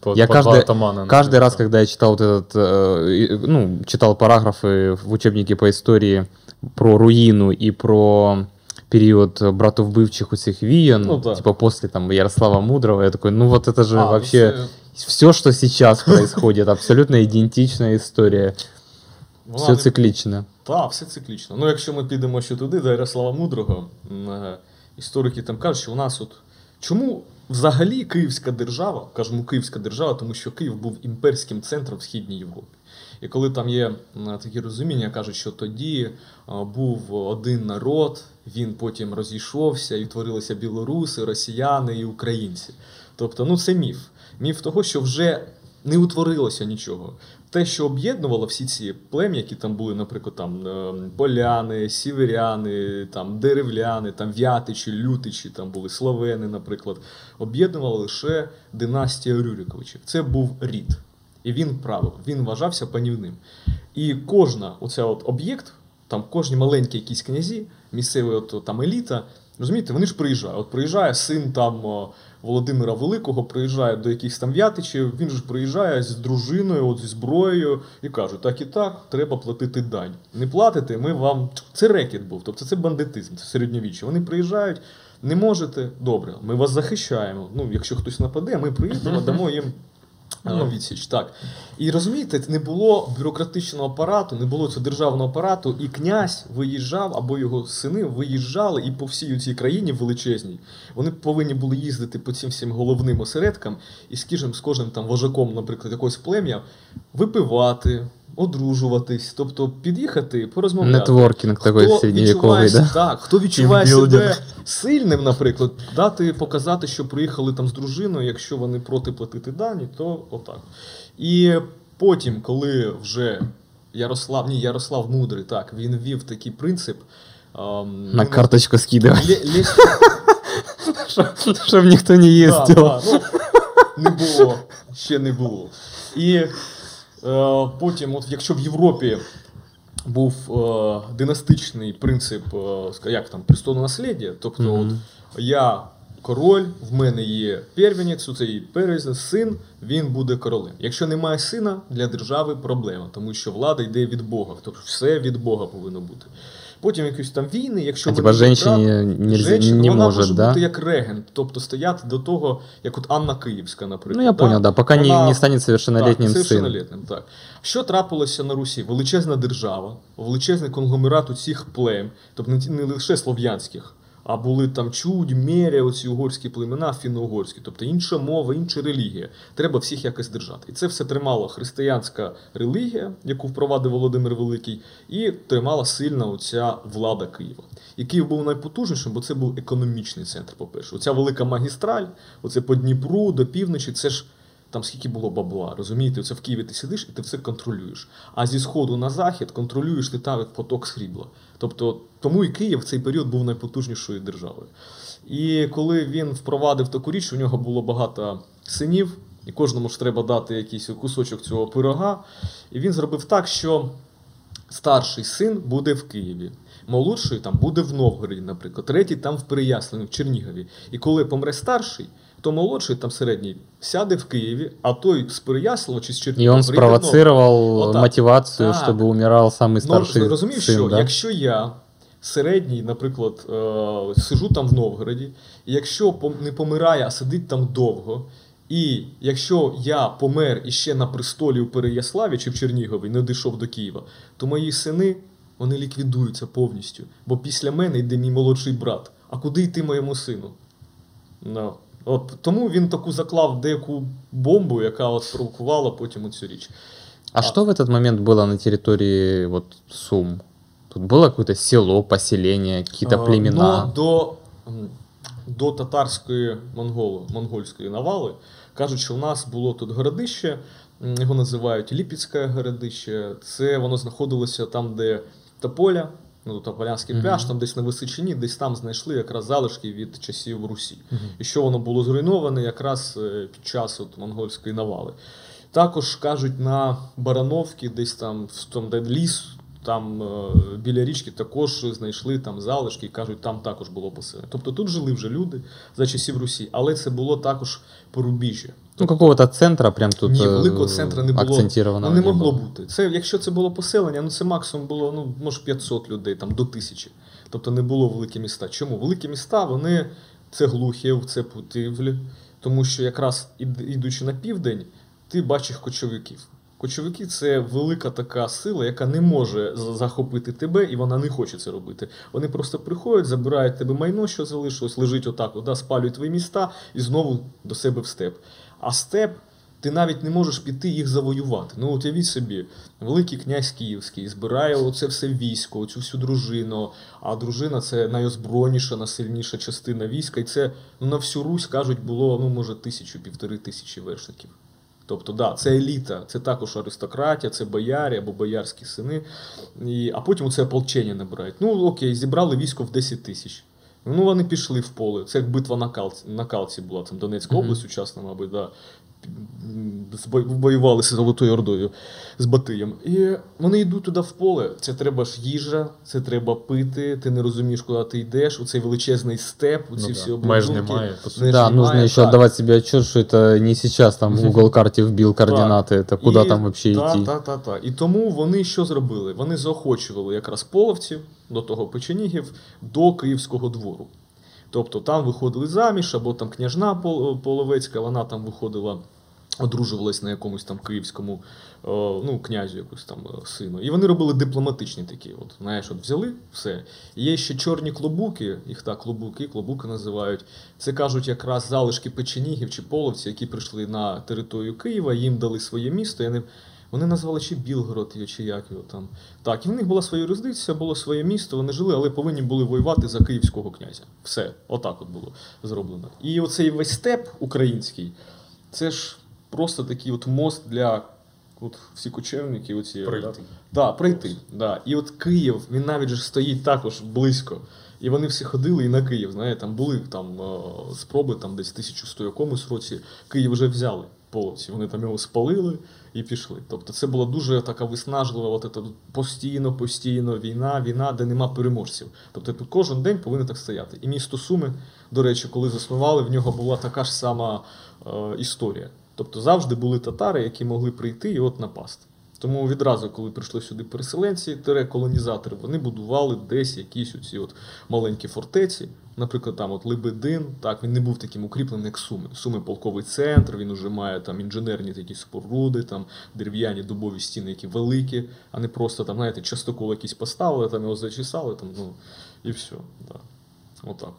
по, Я по два каждый, атамана. каждый раз, наприклад. когда я читал вот этот, э, и- ну, читал параграфы в учебнике по истории про руину и про период братов-бывчих у всех виен, Ну да. типа после там Ярослава Мудрого, я такой, ну вот это же А, ну вообще це- все, что сейчас происходит, абсолютно идентичная история, вона все не- циклично. Так, все циклічно. Ну, якщо ми підемо ще туди, до Ярослава Мудрого, е, історики там кажуть, що у нас от. Чому взагалі Київська держава, кажемо Київська держава, тому що Київ був імперським центром в Східній Європі. І коли там є такі розуміння, кажуть, що тоді був один народ, він потім розійшовся, і утворилися білоруси, росіяни і українці. Тобто, ну це міф. Міф того, що вже не утворилося нічого. Те, що об'єднувало всі ці плем'я, які там були, наприклад, там е, поляни, сіверяни, там деревляни, там в'ятичі, лютичі, там були словени, наприклад, об'єднувала лише династія Рюриковичів. Це був рід. І він правив, він вважався панівним. І кожна оця от об'єкт, там кожні маленькі якісь князі, місцеві от, там еліта, розумієте, вони ж приїжджають. От приїжджає син там Володимира Великого, приїжджає до якихось там в'ятичів, він ж приїжджає з дружиною, от зі зброєю, і каже, так і так, треба платити дань. Не платите, ми вам. Це рекет був, тобто це бандитизм, це середньовіччя. Вони приїжджають, не можете, добре, ми вас захищаємо. Ну, якщо хтось нападе, ми приїдемо, дамо їм Ну, відсіч, так. І розумієте, не було бюрократичного апарату, не було цього державного апарату, і князь виїжджав або його сини виїжджали і по всій цій країні величезній. Вони повинні були їздити по цим всім головним осередкам і кожним, з кожним там вожаком, наприклад, якогось плем'я, випивати, одружуватись, тобто під'їхати, порозмовляти. Нетворкинг такой Хто средневековый, відчуває, да? Так, хто відчуває Тімбілдинг. себе сильним, наприклад, дати показати, що приїхали там з дружиною, якщо вони проти платити дані, то отак. І потім, коли вже Ярослав, ні, Ярослав Мудрий, так, він ввів такий принцип. ем, На він- карточку скидывать, Ле- лесь- чтобы никто не Да, ездил. да, ну, не було, ще не було. І Е, Потім, от якщо в Європі був е, династичний принцип, е, як там, престолонасліддя, тобто Мгм. от, я король, в мене є первенець, цей первенець, син, він буде королем. Якщо немає сина, для держави проблема, тому що влада йде від Бога, тобто все від Бога повинно бути. Потім якісь там війни, якщо А типа мене не, женщина, не вона може, може да? бути як регент, тобто стояти до того, як от Анна Київська, наприклад. Ну, я поняв, да, пока не, Вона- не стане совершеннолетним так, так. Що трапилося на Русі? Величезна держава, величезний конгломерат усіх плем, тобто не лише слов'янських, а були там чудь, меря, оці угорські племена, фінно-угорські, тобто інша мова, інша релігія. Треба всіх якось держати. І це все тримала християнська релігія, яку впровадив Володимир Великий, і тримала сильна оця влада Києва. І Київ був найпотужнішим, бо це був економічний центр, по-перше. Оця велика магістраль, оце по Дніпру до півночі, це ж там скільки було бабла, розумієте? Це в Києві ти сидиш і ти все контролюєш. А зі сходу на захід контролюєш ти як поток срібла. Тобто тому і Київ в цей період був найпотужнішою державою. І коли він впровадив таку річ, у нього було багато синів, і кожному ж треба дати якийсь кусочок цього пирога. І він зробив так, що старший син буде в Києві. Молодший там буде в Новгороді, наприклад, третій там в Переяславі, в Чернігові. І коли помре старший, то молодший там середній сяде в Києві, а той з Переяслава чи з И Чернігова он прийде в Новгород. спровоцировал Вот так. мотивацию, Так. чтобы умирал самый Ну, старший розумієш, сын, що да? якщо я середній, наприклад, е, сижу там в Новгороді, і якщо пом- не помирає, а сидить там довго, і якщо я помер іще на престолі у Переяславі чи в Чернігові, не дійшов до Києва, то мої сини вони ліквідуються повністю. Бо після мене йде мій молодший брат. А куди йти моєму сину? Ну, от, тому він таку заклав деяку бомбу, яка от спровокувала потім цю річ. А что в этот момент было на территории вот Сум? Тут было какое-то село, поселение, какие-то Е, племена? Ну, до, м, до татарської монголо, монгольської навали кажуть, що в нас було тут городище, м, його називають Ліпецьке городище. Це воно знаходилося там, де Тополя, ну, Тополянський Мгм. пляж, там десь на Височині, десь там знайшли якраз залишки від часів Русі. І що воно було зруйноване якраз е, під час от монгольської навали. Також кажуть, на Барановці, десь там, в тому, де ліс, там е, біля річки також знайшли там залишки, кажуть, там також було поселення. Тобто тут жили вже люди за часів Русі, але це було також порубіжжя. Ну, какого-то центра прям тут Ні, э, великого центру не було. Ну, не могло бути. Це, якщо це було поселення, ну це максимум було, ну, може, 500 людей, там до тисячі. Тобто не було великі міста. Чому? Великі міста, вони це Глухів, це Путивль, тому що якраз ідучи на південь, ти бачиш кочовиків. Кочовики це велика така сила, яка не може захопити тебе, і вона не хоче це робити. Вони просто приходять, забирають тебе майно, що залишилось, лежить отак, да, спалюють твої міста і знову до себе в степ. А степ ти навіть не можеш піти їх завоювати. Ну, от явіть собі, великий князь Київський збирає оце все військо, оцю всю дружину. А дружина це найозброєніша, найсильніша частина війська. І це ну, на всю Русь кажуть, було ну, може тисячу, півтори тисячі вершників. Тобто, да, це еліта, це також аристократія, це боярі або боярські сини. І, а потім це ополчення набирають. Ну, окей, зібрали військо в 10 тисяч. Ну, вони пішли в поле. Це як битва на Калці, на Калці була, там Донецька Мгм. область сучасна, мабуть, да М, збо- Воювалися з Золотою Ордою, з Батиєм. І вони йдуть туди в поле. Це треба ж їжа, це треба пити, ти не розумієш, куди ти йдеш. Оцей величезний степ, оці Ну, всі да. обладунки. Меж немає, по суті. Меж Да, нужно немає, еще так. отдавать себе отчет, что это не сейчас там в Google карте вбил координаты, это куда І- там вообще та, идти. Та, та, та. І тому вони що зробили? Вони заохочували якраз половців, до того печенігів, до Київського двору. Тобто там виходили заміж, або там княжна Половецька, вона там виходила, одружувалась на якомусь там київському е, ну, князю, якось там е, сину. І вони робили дипломатичні такі. От, знаєш, от взяли все. Є ще чорні клобуки, їх так клобуки, клобуки називають. Це кажуть якраз залишки печенігів чи половці, які прийшли на територію Києва, їм дали своє місто. Я не... Вони назвали чи Білгород, чи як його там. Так, і в них була своя юрисдикція, було своє місто, вони жили, але повинні були воювати за київського князя. Все, отак от було зроблено. І оцей весь степ український, це ж просто такий от мост для от всі кочевники. Оці, Пройти. Да, да, пройти. Да. І от Київ, він навіть же стоїть також близько. І вони всі ходили і на Київ. Знаєте, там були там е, спроби там десь 1100 якомусь році. Київ вже взяли. половці. Вони там його спалили і пішли. Тобто це була дуже така виснажлива, от це, постійно, постійно війна, війна, де нема переможців. Тобто тут кожен день повинен так стояти. І місто Суми, до речі, коли заснували, в нього була така ж сама е, історія. Тобто завжди були татари, які могли прийти і от напасти. Тому відразу, коли прийшли сюди переселенці, тере колонізатори, вони будували десь якісь оці от маленькі фортеці. Наприклад, там от Лебедин, так він не був таким укріпленим, як Суми. Суми полковий центр, він вже має там інженерні такі споруди, там дерев'яні дубові стіни, які великі, а не просто там, знаєте, частокол якийсь поставили, там його зачесали, там, ну і все. Да. Отак.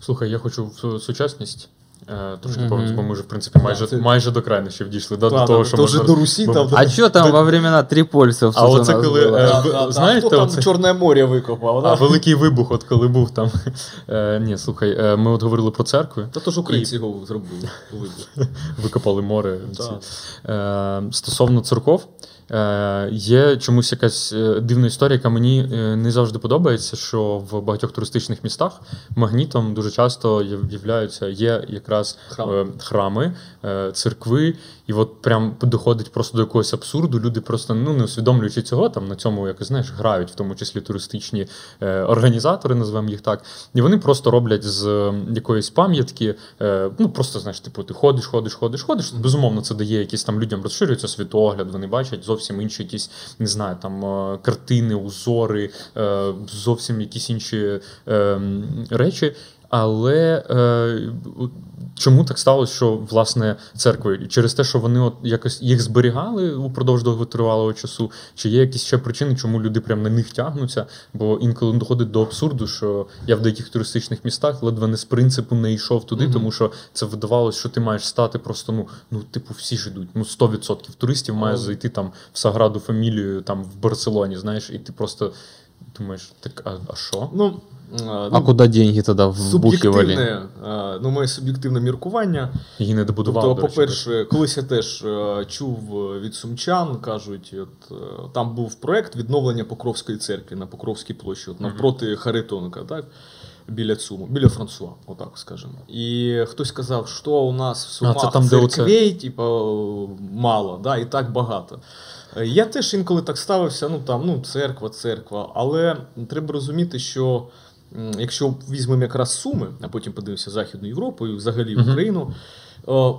Слухай, я хочу в сучасність. Е, Трошки повернутися, бо ми вже, в принципі, майже, майже до крайнощів дійшли. Да, Да, до того, да, що то вже до Русі там. А что там во времена трипольцев? А оце коли, е, Да, да, да. знаєте, хто там Чорне море викопав? А великий вибух, от коли був там. Е, ні, слухай, ми от говорили про церкви, Та то ж українці його зробили. викопали море. Стосовно церков, є чомусь якась е, дивна історія, яка мені е, не завжди подобається, що в багатьох туристичних містах магнітом дуже часто яв- являються є якраз Храм. е, храми, е, церкви, і от прям доходить просто до якогось абсурду. Люди просто ну не усвідомлюючи цього, там на цьому якось знаєш, грають, в тому числі туристичні е, організатори, називаємо їх так. І вони просто роблять з е, якоїсь пам'ятки. Е, ну просто знаєш, типу, ти ходиш, ходиш, ходиш, ходиш. Безумовно, це дає якісь там людям розширюється світогляд. Вони бачать зовсім інші якісь, не знаю, там е, картини, узори, е, зовсім якісь інші е, речі. Але е, чому так сталося, що власне церкви через те, що вони от якось їх зберігали упродовж довготривалого часу, чи є якісь ще причини, чому люди прямо на них тягнуться? Бо інколи доходить до абсурду, що я в деяких туристичних містах ледве не з принципу не йшов туди, Мгм. тому що це видавалось, що ти маєш стати просто ну, ну типу, всі ж ідуть. Ну 100% туристів має зайти там в Саграду Фамілію, там в Барселоні, знаєш, і ти просто думаєш, так а, а що? Ну, А куда деньги тогда вбухивали? Ну, моє суб'єктивне міркування. Її не добудували. Тобто, по-перше, колись я теж чув від сумчан, кажуть, от, там був проект відновлення Покровської церкви на Покровській площі, от, навпроти Харитонка, так? Біля Цуму, біля Франсуа, отак скажемо. І хтось сказав, що у нас в Сумах це там, церквей, типу, мало, да, і так багато. Е, Я теж інколи так ставився, ну там, ну, церква, церква. Але треба розуміти, що якщо візьмемо якраз Суми, а потім подивимося Західну Європу і взагалі Мгм. Україну.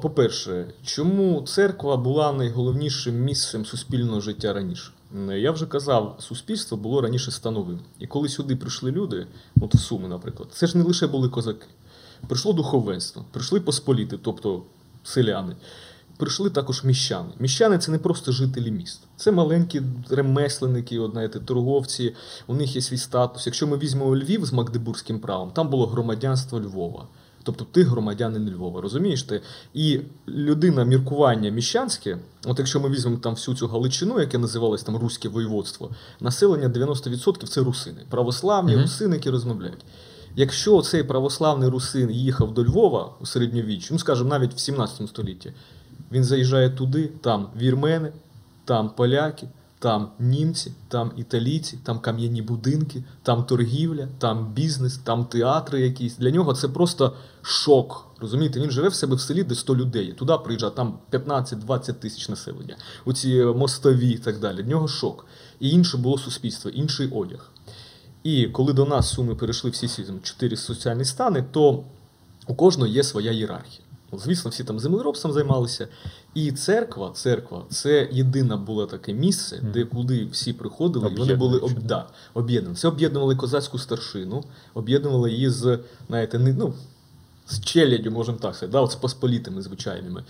По-перше, чому церква була найголовнішим місцем суспільного життя раніше? Я вже казав, суспільство було раніше становим. І коли сюди прийшли люди, от в Суми, наприклад, це ж не лише були козаки. Прийшло духовенство, прийшли посполіти, тобто селяни. Прийшли також міщани. Міщани це не просто жителі міст. Це маленькі ремесленники, от, знаєте, торговці, у них є свій статус. Якщо ми візьмемо Львів з Магдебурзьким правом, там було громадянство Львова. Тобто ти громадянин Львова, розумієш ти? І людина міркування міщанське, от якщо ми візьмемо там всю цю Галичину, яке називалось там Руське воєводство, населення 90% це русини, православні Мгм. русини, які розмовляють. Якщо цей православний русин їхав до Львова у середньовіччі, ну скажімо, навіть в 17 столітті, він заїжджає туди, там вірмени, там поляки, там німці, там італійці, там кам'яні будинки, там торгівля, там бізнес, там театри якісь. Для нього це просто шок. Розумієте, він живе в себе в селі, де 100 людей. Туди приїжджає, там 15-20 тисяч населення. Оці мостові і так далі. Для нього шок. І інше було суспільство, інший одяг. І коли до нас суми перейшли всі ці чотири соціальні стани, то у кожного є своя ієрархія. Ну, Звісно, всі там землеробством займалися. І церква, церква це єдине було таке місце, де куди всі приходили, і вони були об, да, об'єднані. Це об'єднували козацьку старшину, об'єднували її з, знаєте, не, ну, з челядю, можемо так сказати, да, от з посполітими звичайними.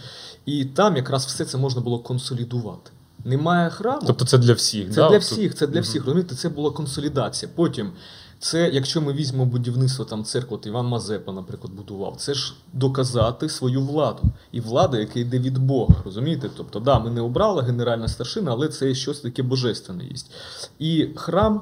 І там якраз все це можна було консолідувати. Немає храму. Тобто це для всіх. Це да? для всіх, це для всіх. Розумієте, це була консолідація. Потім, це, якщо ми візьмемо будівництво там церкви, от Іван Мазепа, наприклад, будував, це ж доказати свою владу. І влада, яка йде від Бога. Розумієте? Тобто, да, ми не обрали генеральна старшина, але це щось таке божественне є. І храм.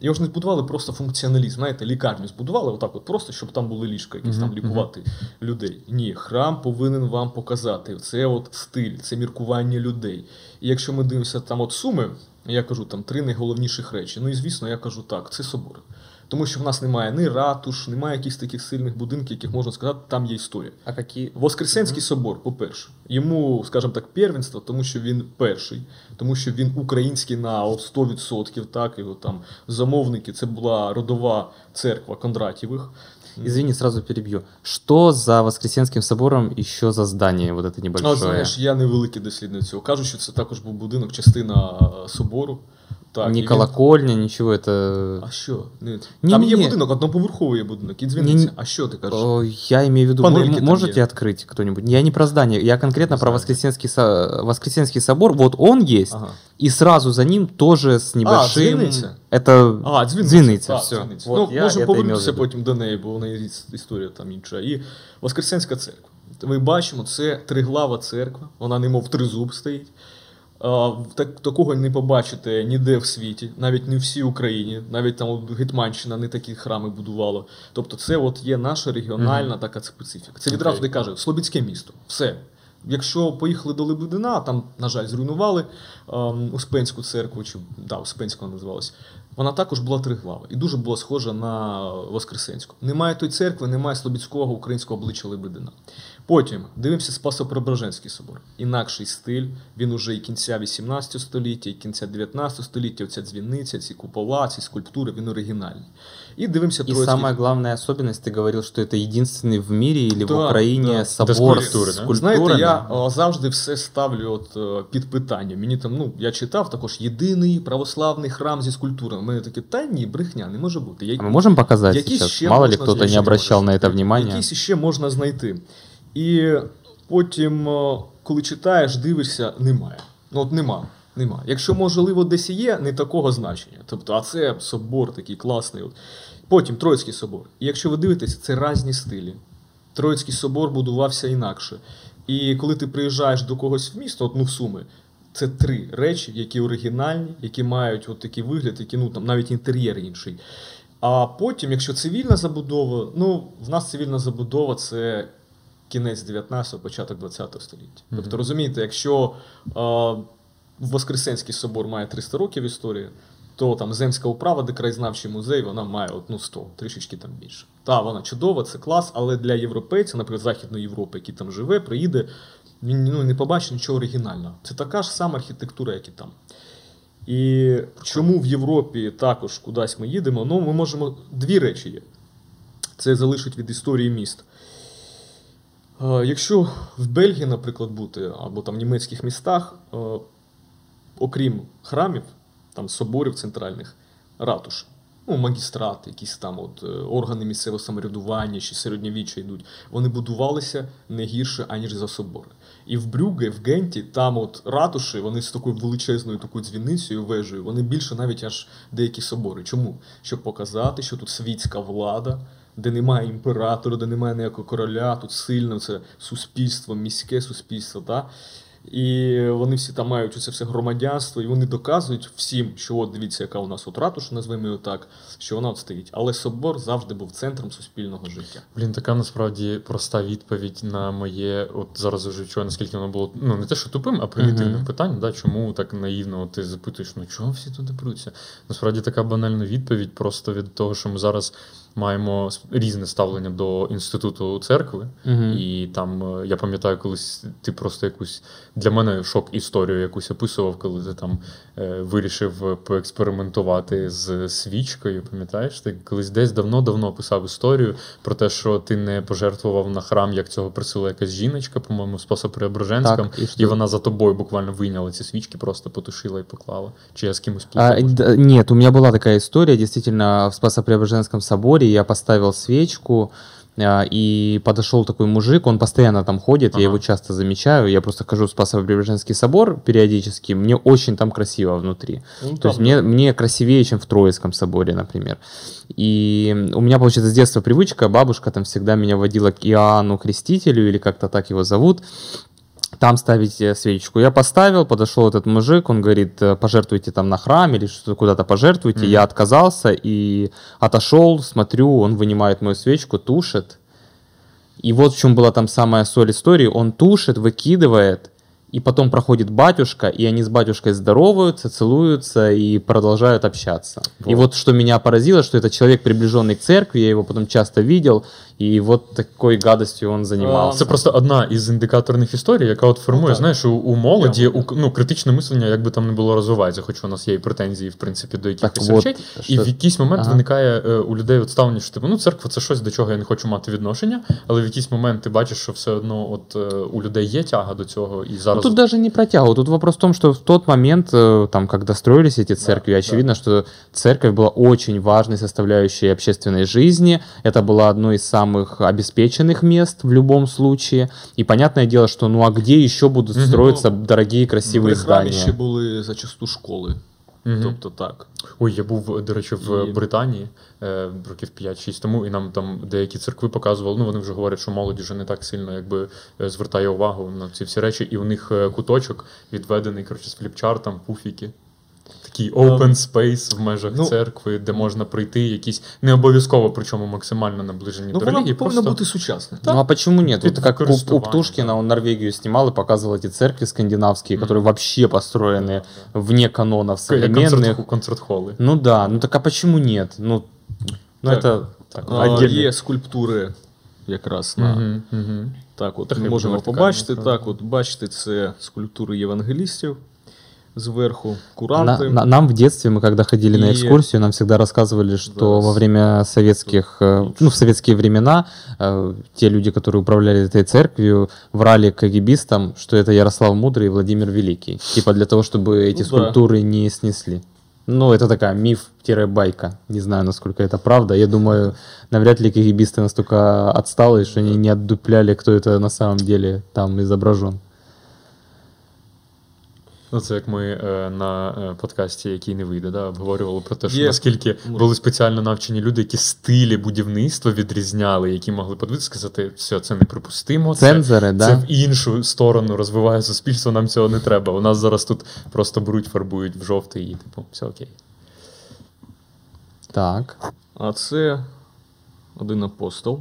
Його ж не збудували просто функціоналізм. Знаєте, лікарню збудували отак, от просто, щоб там були ліжка, якісь там лікувати людей. Ні, храм повинен вам показати. Це от стиль, це міркування людей. І якщо ми дивимося там от суми, я кажу там три найголовніших речі. Ну і звісно, я кажу так, це собор. Тому що в нас немає ні ратуш, немає якихось таких сильних будинків, яких можна сказати, там є історія. А какие? Воскресенський собор, по-перше, йому, скажімо так, первенство, тому що він перший, тому що він український на от 100%, так, його там замовники, це була родова церква Кондратєвих. Извини, сразу перебью. Что за Воскресенским собором еще за здание вот это небольшое? А знаєш, я не великий дослідник цього. Кажуть, що це також був будинок, частина собору. Так, Ни і він- колокольня, ничего, это... А що? Ні. Ні, Там ні, є ні. будинок, одноповерховий є будинок, і Ні, дзвіниця. ні. А що ти кажеш? О, Я имею в виду, Панельки м- там можете есть. открыть кто-нибудь? Я не про здание, я конкретно Не про знаю. Воскресенский, со- Воскресенский собор. Вот он есть, Ага. и сразу за ним тоже с небольшим... звездница? Это А, дзвіниця. Звездница, Так, все. дзвіниця. Вот ну, я можемо это имел в повернутися виду. потім до неї, бо вона є іс- історія там інша. І Воскресенська церква. Ми бачимо, це триглава церква, вона немов тризуб стоїть. Так, такого не побачите ніде в світі, навіть не всій Україні, навіть там Гетьманщина не такі храми будувала. Тобто, це от є наша регіональна така специфіка. Це відразу okay. де каже, Слобідське місто. Все. Якщо поїхали до Лебедина, там, на жаль, зруйнували ем, Успенську церкву, чи да, Успенська вона називалась. Вона також була триглава і дуже була схожа на Воскресенську. Немає тої церкви, немає Слобідського українського обличчя Лебедина. Потім дивимося Спасо-Преображенський собор. Інакший стиль, він уже і кінця 18 століття, і кінця 19 століття, оця дзвіниця, ці купола, ці скульптури, він оригінальний. І дивимося И Троїцький- самая главная особенность, ты говорил, что это единственный в мире или в Да, Украине да. собор скульптуры, с да? скульптурами. Знаєте, я е, завжди все ставлю от, е, під питання. Мені там, ну, я читав також єдиний православний храм зі скульптурами. У мене таке, та ні, брехня, не може бути. Я- А мы можем показать Якісь сейчас? ще Мало ли можна кто-то знайти. не обращал на это внимания. Якісь ще можна знайти. І потім, е, коли читаєш, дивишся, немає. Ну от нема. Нема. Якщо, можливо, десь і є, не такого значення. Тобто, а це собор такий класний. От. Потім Троїцький собор. І якщо ви дивитесь, це різні стилі. Троїцький собор будувався інакше. І коли ти приїжджаєш до когось в місто, от, ну в Суми, це три речі, які оригінальні, які мають от такий вигляд, які ну там навіть інтер'єр інший. А потім, якщо цивільна забудова, ну в нас цивільна забудова це кінець 19-го, початок 20-го століття. Тобто, розумієте, якщо е, Воскресенський собор має 300 років історії, то там Земська управа, де краєзнавчий музей, вона має от, ну, 100, трішечки там більше. Та, вона чудова, це клас, але для європейця, наприклад, Західної Європи, який там живе, приїде, він ну, не побачить нічого оригінального. Це така ж сама архітектура, як і там. І чому в Європі також кудись ми їдемо? Ну, ми можемо. Дві речі є. Це залишить від історії міст. Е, Якщо в Бельгії, наприклад, бути, або там в німецьких містах, е, окрім храмів, там соборів центральних, ратуш, ну, магістрат, якісь там от, е, органи місцевого самоврядування чи середньовіччя йдуть, вони будувалися не гірше, аніж за собори. І в Брюге, в Генті, там от ратуші, вони з такою величезною такою дзвіницею, вежею, вони більше навіть аж деякі собори. Чому? Щоб показати, що тут світська влада, де немає імператора, де немає ніякого короля, тут сильне це суспільство, міське суспільство. Та? І вони всі там мають оце все громадянство, і вони доказують всім, що от дивіться, яка у нас от ратуша, назвемо її так, що вона от стоїть. Але собор завжди був центром суспільного життя. Блін, така насправді проста відповідь на моє, от зараз вже чую, наскільки воно було ну не те, що тупим, а примітивним Мгм. питанням, да, чому так наївно ти запитуєш, ну чого всі туди пруться? Насправді така банальна відповідь просто від того, що ми зараз маємо різне ставлення до інституту церкви. Мгм. І там е, я пам'ятаю, колись ти просто якусь для мене шок історію якусь описував, коли ти там е, вирішив поекспериментувати з свічкою. Пам'ятаєш? Ти колись десь давно-давно писав історію про те, що ти не пожертвував на храм, як цього просила якась жіночка, по-моєму, Спаса Преображенськом, Так, і і вона за тобою буквально вийняла ці свічки, просто потушила і поклала. Чи я з кимось плутав? нет, у меня была такая история, действительно, в Спасо-Преображенском соборе я поставил свечку, а, и подошел такой мужик, он постоянно там ходит, Ага. я его часто замечаю, я просто хожу в Спасо-Преображенский собор периодически, мне очень там красиво внутри. Ну, То есть мне, мне красивее, чем в Троицком соборе, например. И у меня, получается, с детства привычка, бабушка там всегда меня водила к Иоанну Крестителю, или как-то так его зовут, там ставить э, свечку. Я поставил, подошел этот мужик, он говорит, э, пожертвуйте там на храм или что-то куда-то пожертвуйте. Мгм. Я отказался и отошел, смотрю, он вынимает мою свечку, тушит. И вот в чем была там самая соль истории. Он тушит, выкидывает, и потом проходит батюшка, и они с батюшкой здороваются, целуются и продолжают общаться. И Вот. вот что меня поразило, что это человек, приближенный к церкви, я его потом часто видел, и вот такой гадостью он занимался. Це просто одна із індикаторних історій, яка от формує, Ну, так. знаєш, у, у молоді у, ну, критичне мислення, як би там не було розвивається, хоч у нас є і претензії, в принципі, до якихось от, речей. І що- в якийсь момент Ага. виникає е, у людей от ставлення, що типу, ну, церква це щось, до чого я не хочу мати відношення, але в якийсь момент ти бачиш, що все одно от, е, у людей є тяга до цього, і Ну, зараз. тут даже не про тягу. Тут вопрос в том, что в тот момент, э, там, когда строились эти церкви, да. очевидно, что церковь была очень важной составляющей общественной жизни. Это было одно из самых обеспеченных мест в любом случае. И понятное дело, что ну а где еще будут строиться дорогие красивые При храмі ще здания? були Мгм. Тобто так. Ой, я був, до речі, в І- Британії е, років 5-6 тому, і нам там деякі церкви показували. Ну, вони вже говорять, що молоді вже не так сильно якби е, звертає увагу на ці всі речі, і у них е, куточок відведений коротше, з фліпчартом, пуфіки Такий open space в межах ну- церкви, де можна прийти, якісь не обов'язково, причому максимально наближені Ну, до вона релігії. повинна Просто... бути сучасна. Ну а почему нет? Вот Тут как у, у користування, Птушкина, да. он Норвегию снимал и показывал эти церкви скандинавские, Мгм. которые вообще построены вне канонов Як современных. концерт, концерт-холи. Ну да, ну так а почему нет? Ну, ну Так. это так, А, отдельный є скульптури якраз на. Угу, угу. Так, от Так, ми як можемо вертикально, побачити. правда. Так, от бачите, це скульптури євангелістів Зверху, На- куранти. на- нам в детстве, мы когда ходили на И- экскурсию, нам всегда рассказывали, что Зараз. во время советских, э, ну, в советские времена, э, те люди, которые управляли этой церковью, врали кагибистам, что это Ярослав Мудрый и Владимир Великий. Типа для того, чтобы эти Ну да. скульптуры не снесли. Ну, это такая миф-байка. Не знаю, насколько это правда. Я думаю, навряд ли кагибисты настолько отсталые, что они не отдупляли, кто это на самом деле там изображен. Ну, це як ми е, на е, подкасті, який не вийде, да, обговорювали про те, що Є. наскільки Може. були спеціально навчені люди, які стилі будівництва відрізняли, які могли подивитися, сказати, все, це неприпустимо. Це, Цензоры, це в іншу сторону розвиває суспільство, нам цього не треба. У нас зараз тут просто беруть, фарбують в жовтий і типу, все окей. Так. А це один апостол.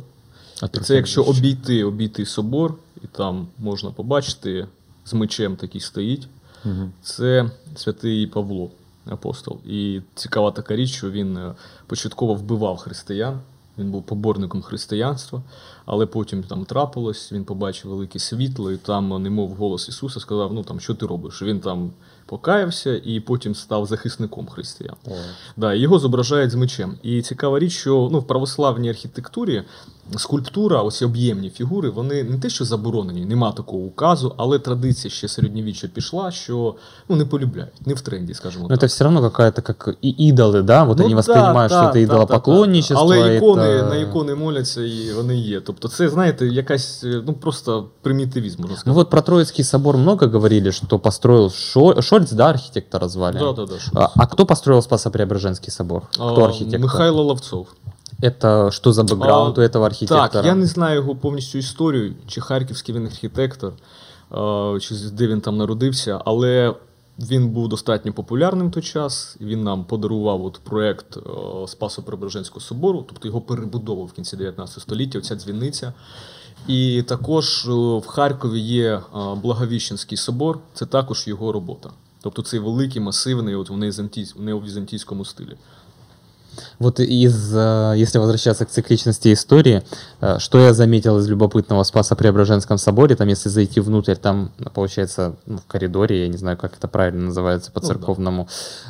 А І це якщо обійти, обійти собор, і там можна побачити, з мечем такий стоїть. Це святий Павло, апостол. І цікава така річ, що він е, початково вбивав християн. Він був поборником християнства, але потім там трапилось, він побачив велике світло, і там, немов голос Ісуса, сказав: Ну там, що ти робиш? Він там покаявся і потім став захисником християн. О. Да, його зображають з мечем. І цікава річ, що ну, в православній архітектурі скульптура, оці об'ємні фігури, вони не те, що заборонені, нема такого указу, але традиція ще середньовіччя пішла, що ну, не полюбляють, не в тренді, скажімо Но так. это все равно какая-то как и идолы, да? Вот Ну они да, воспринимают, да, что это да, идолопоклонничество. да, да. Але ікони, это- на ікони моляться і вони є. Тобто це, знаєте, якась е, ну просто примітивізм, можна Ну сказати. вот про Троицкий собор много говорили, что построил Шо- Шольц, да, архитектора звали? да, да, да, що А, а кто построил Спасо-Преображенский собор? Кто А, архитектор? Михайло Ловцов. Это что за бэкграунд А, у этого архитектора? Так, я не знаю його повністю історію, чи харківський він архітектор, а, чи з- де він там народився, але він був достатньо популярним в той час. і Він нам подарував от проект е, Спасо-Преображенського собору, тобто його перебудову в кінці 19 століття, оця дзвіниця. І також е, в Харкові є е, Благовіщенський собор, це також його робота. Тобто цей великий, масивний, от в неовізантійсь- в неовізантійському стилі. Вот из, э, если возвращаться к цикличности истории, э, что я заметил из любопытного в Спасо-Преображенском соборе, там если зайти внутрь, там получается ну, в коридоре, я не знаю, как это правильно называется по Ну да.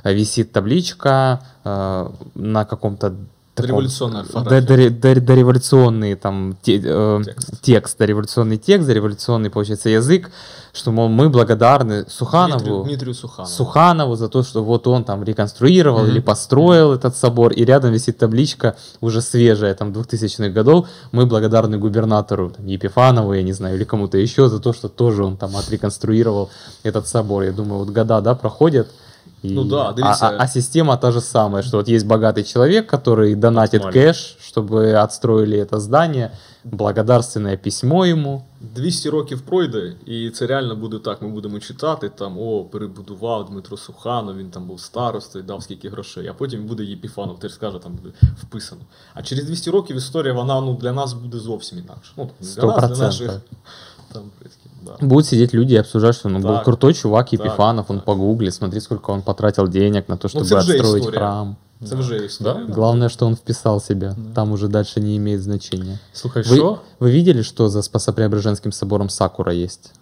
э, висит табличка на каком-то таком- Революционная Д- орфография. дори- дори- Дореволюционный там те- э, Текст. текст, дореволюционный текст, дореволюционный, получается, язык, что, мол, мы благодарны Суханову. Дмитрію, Дмитрію Суханову. Суханову за то, что вот он там реконструировал Мгм. или построил этот собор, и рядом висит табличка уже свежая, там, 2000-х годов, мы благодарны губернатору там, Епифанову, я не знаю, или кому-то еще за то, что тоже он там отреконструировал этот собор. Я думаю, вот года, да, проходят, и- Ну да, а, дивіться. а- а система та же самая, что вот есть богатый человек, который донатит Отмолит. кэш, чтобы отстроили это здание, благодарственное письмо ему, 200 років пройде, і це реально буде так. Ми будемо читати там: о, перебудував Дмитро Суханов, він там був старостою, дав скільки грошей. А потім буде Єпіфанов, теж скаже, там буде вписано. А через 200 років історія вона ну, для нас буде зовсім інакша. Ну, не для Сто нас, для процентів. наших. там предки. Да. Будут сидеть люди и обсуждать, что ну, был Так. крутой чувак Так, Епифанов, он так. погугли, смотри, сколько он потратил денег на то, чтобы це вже отстроить історія. храм. Це вже історія. Да? Главное, что он вписал себя. Там уже дальше не имеет значения. Слухай, Вы, що? вы видели, что за Спасо-Преображенским собором Сакура есть?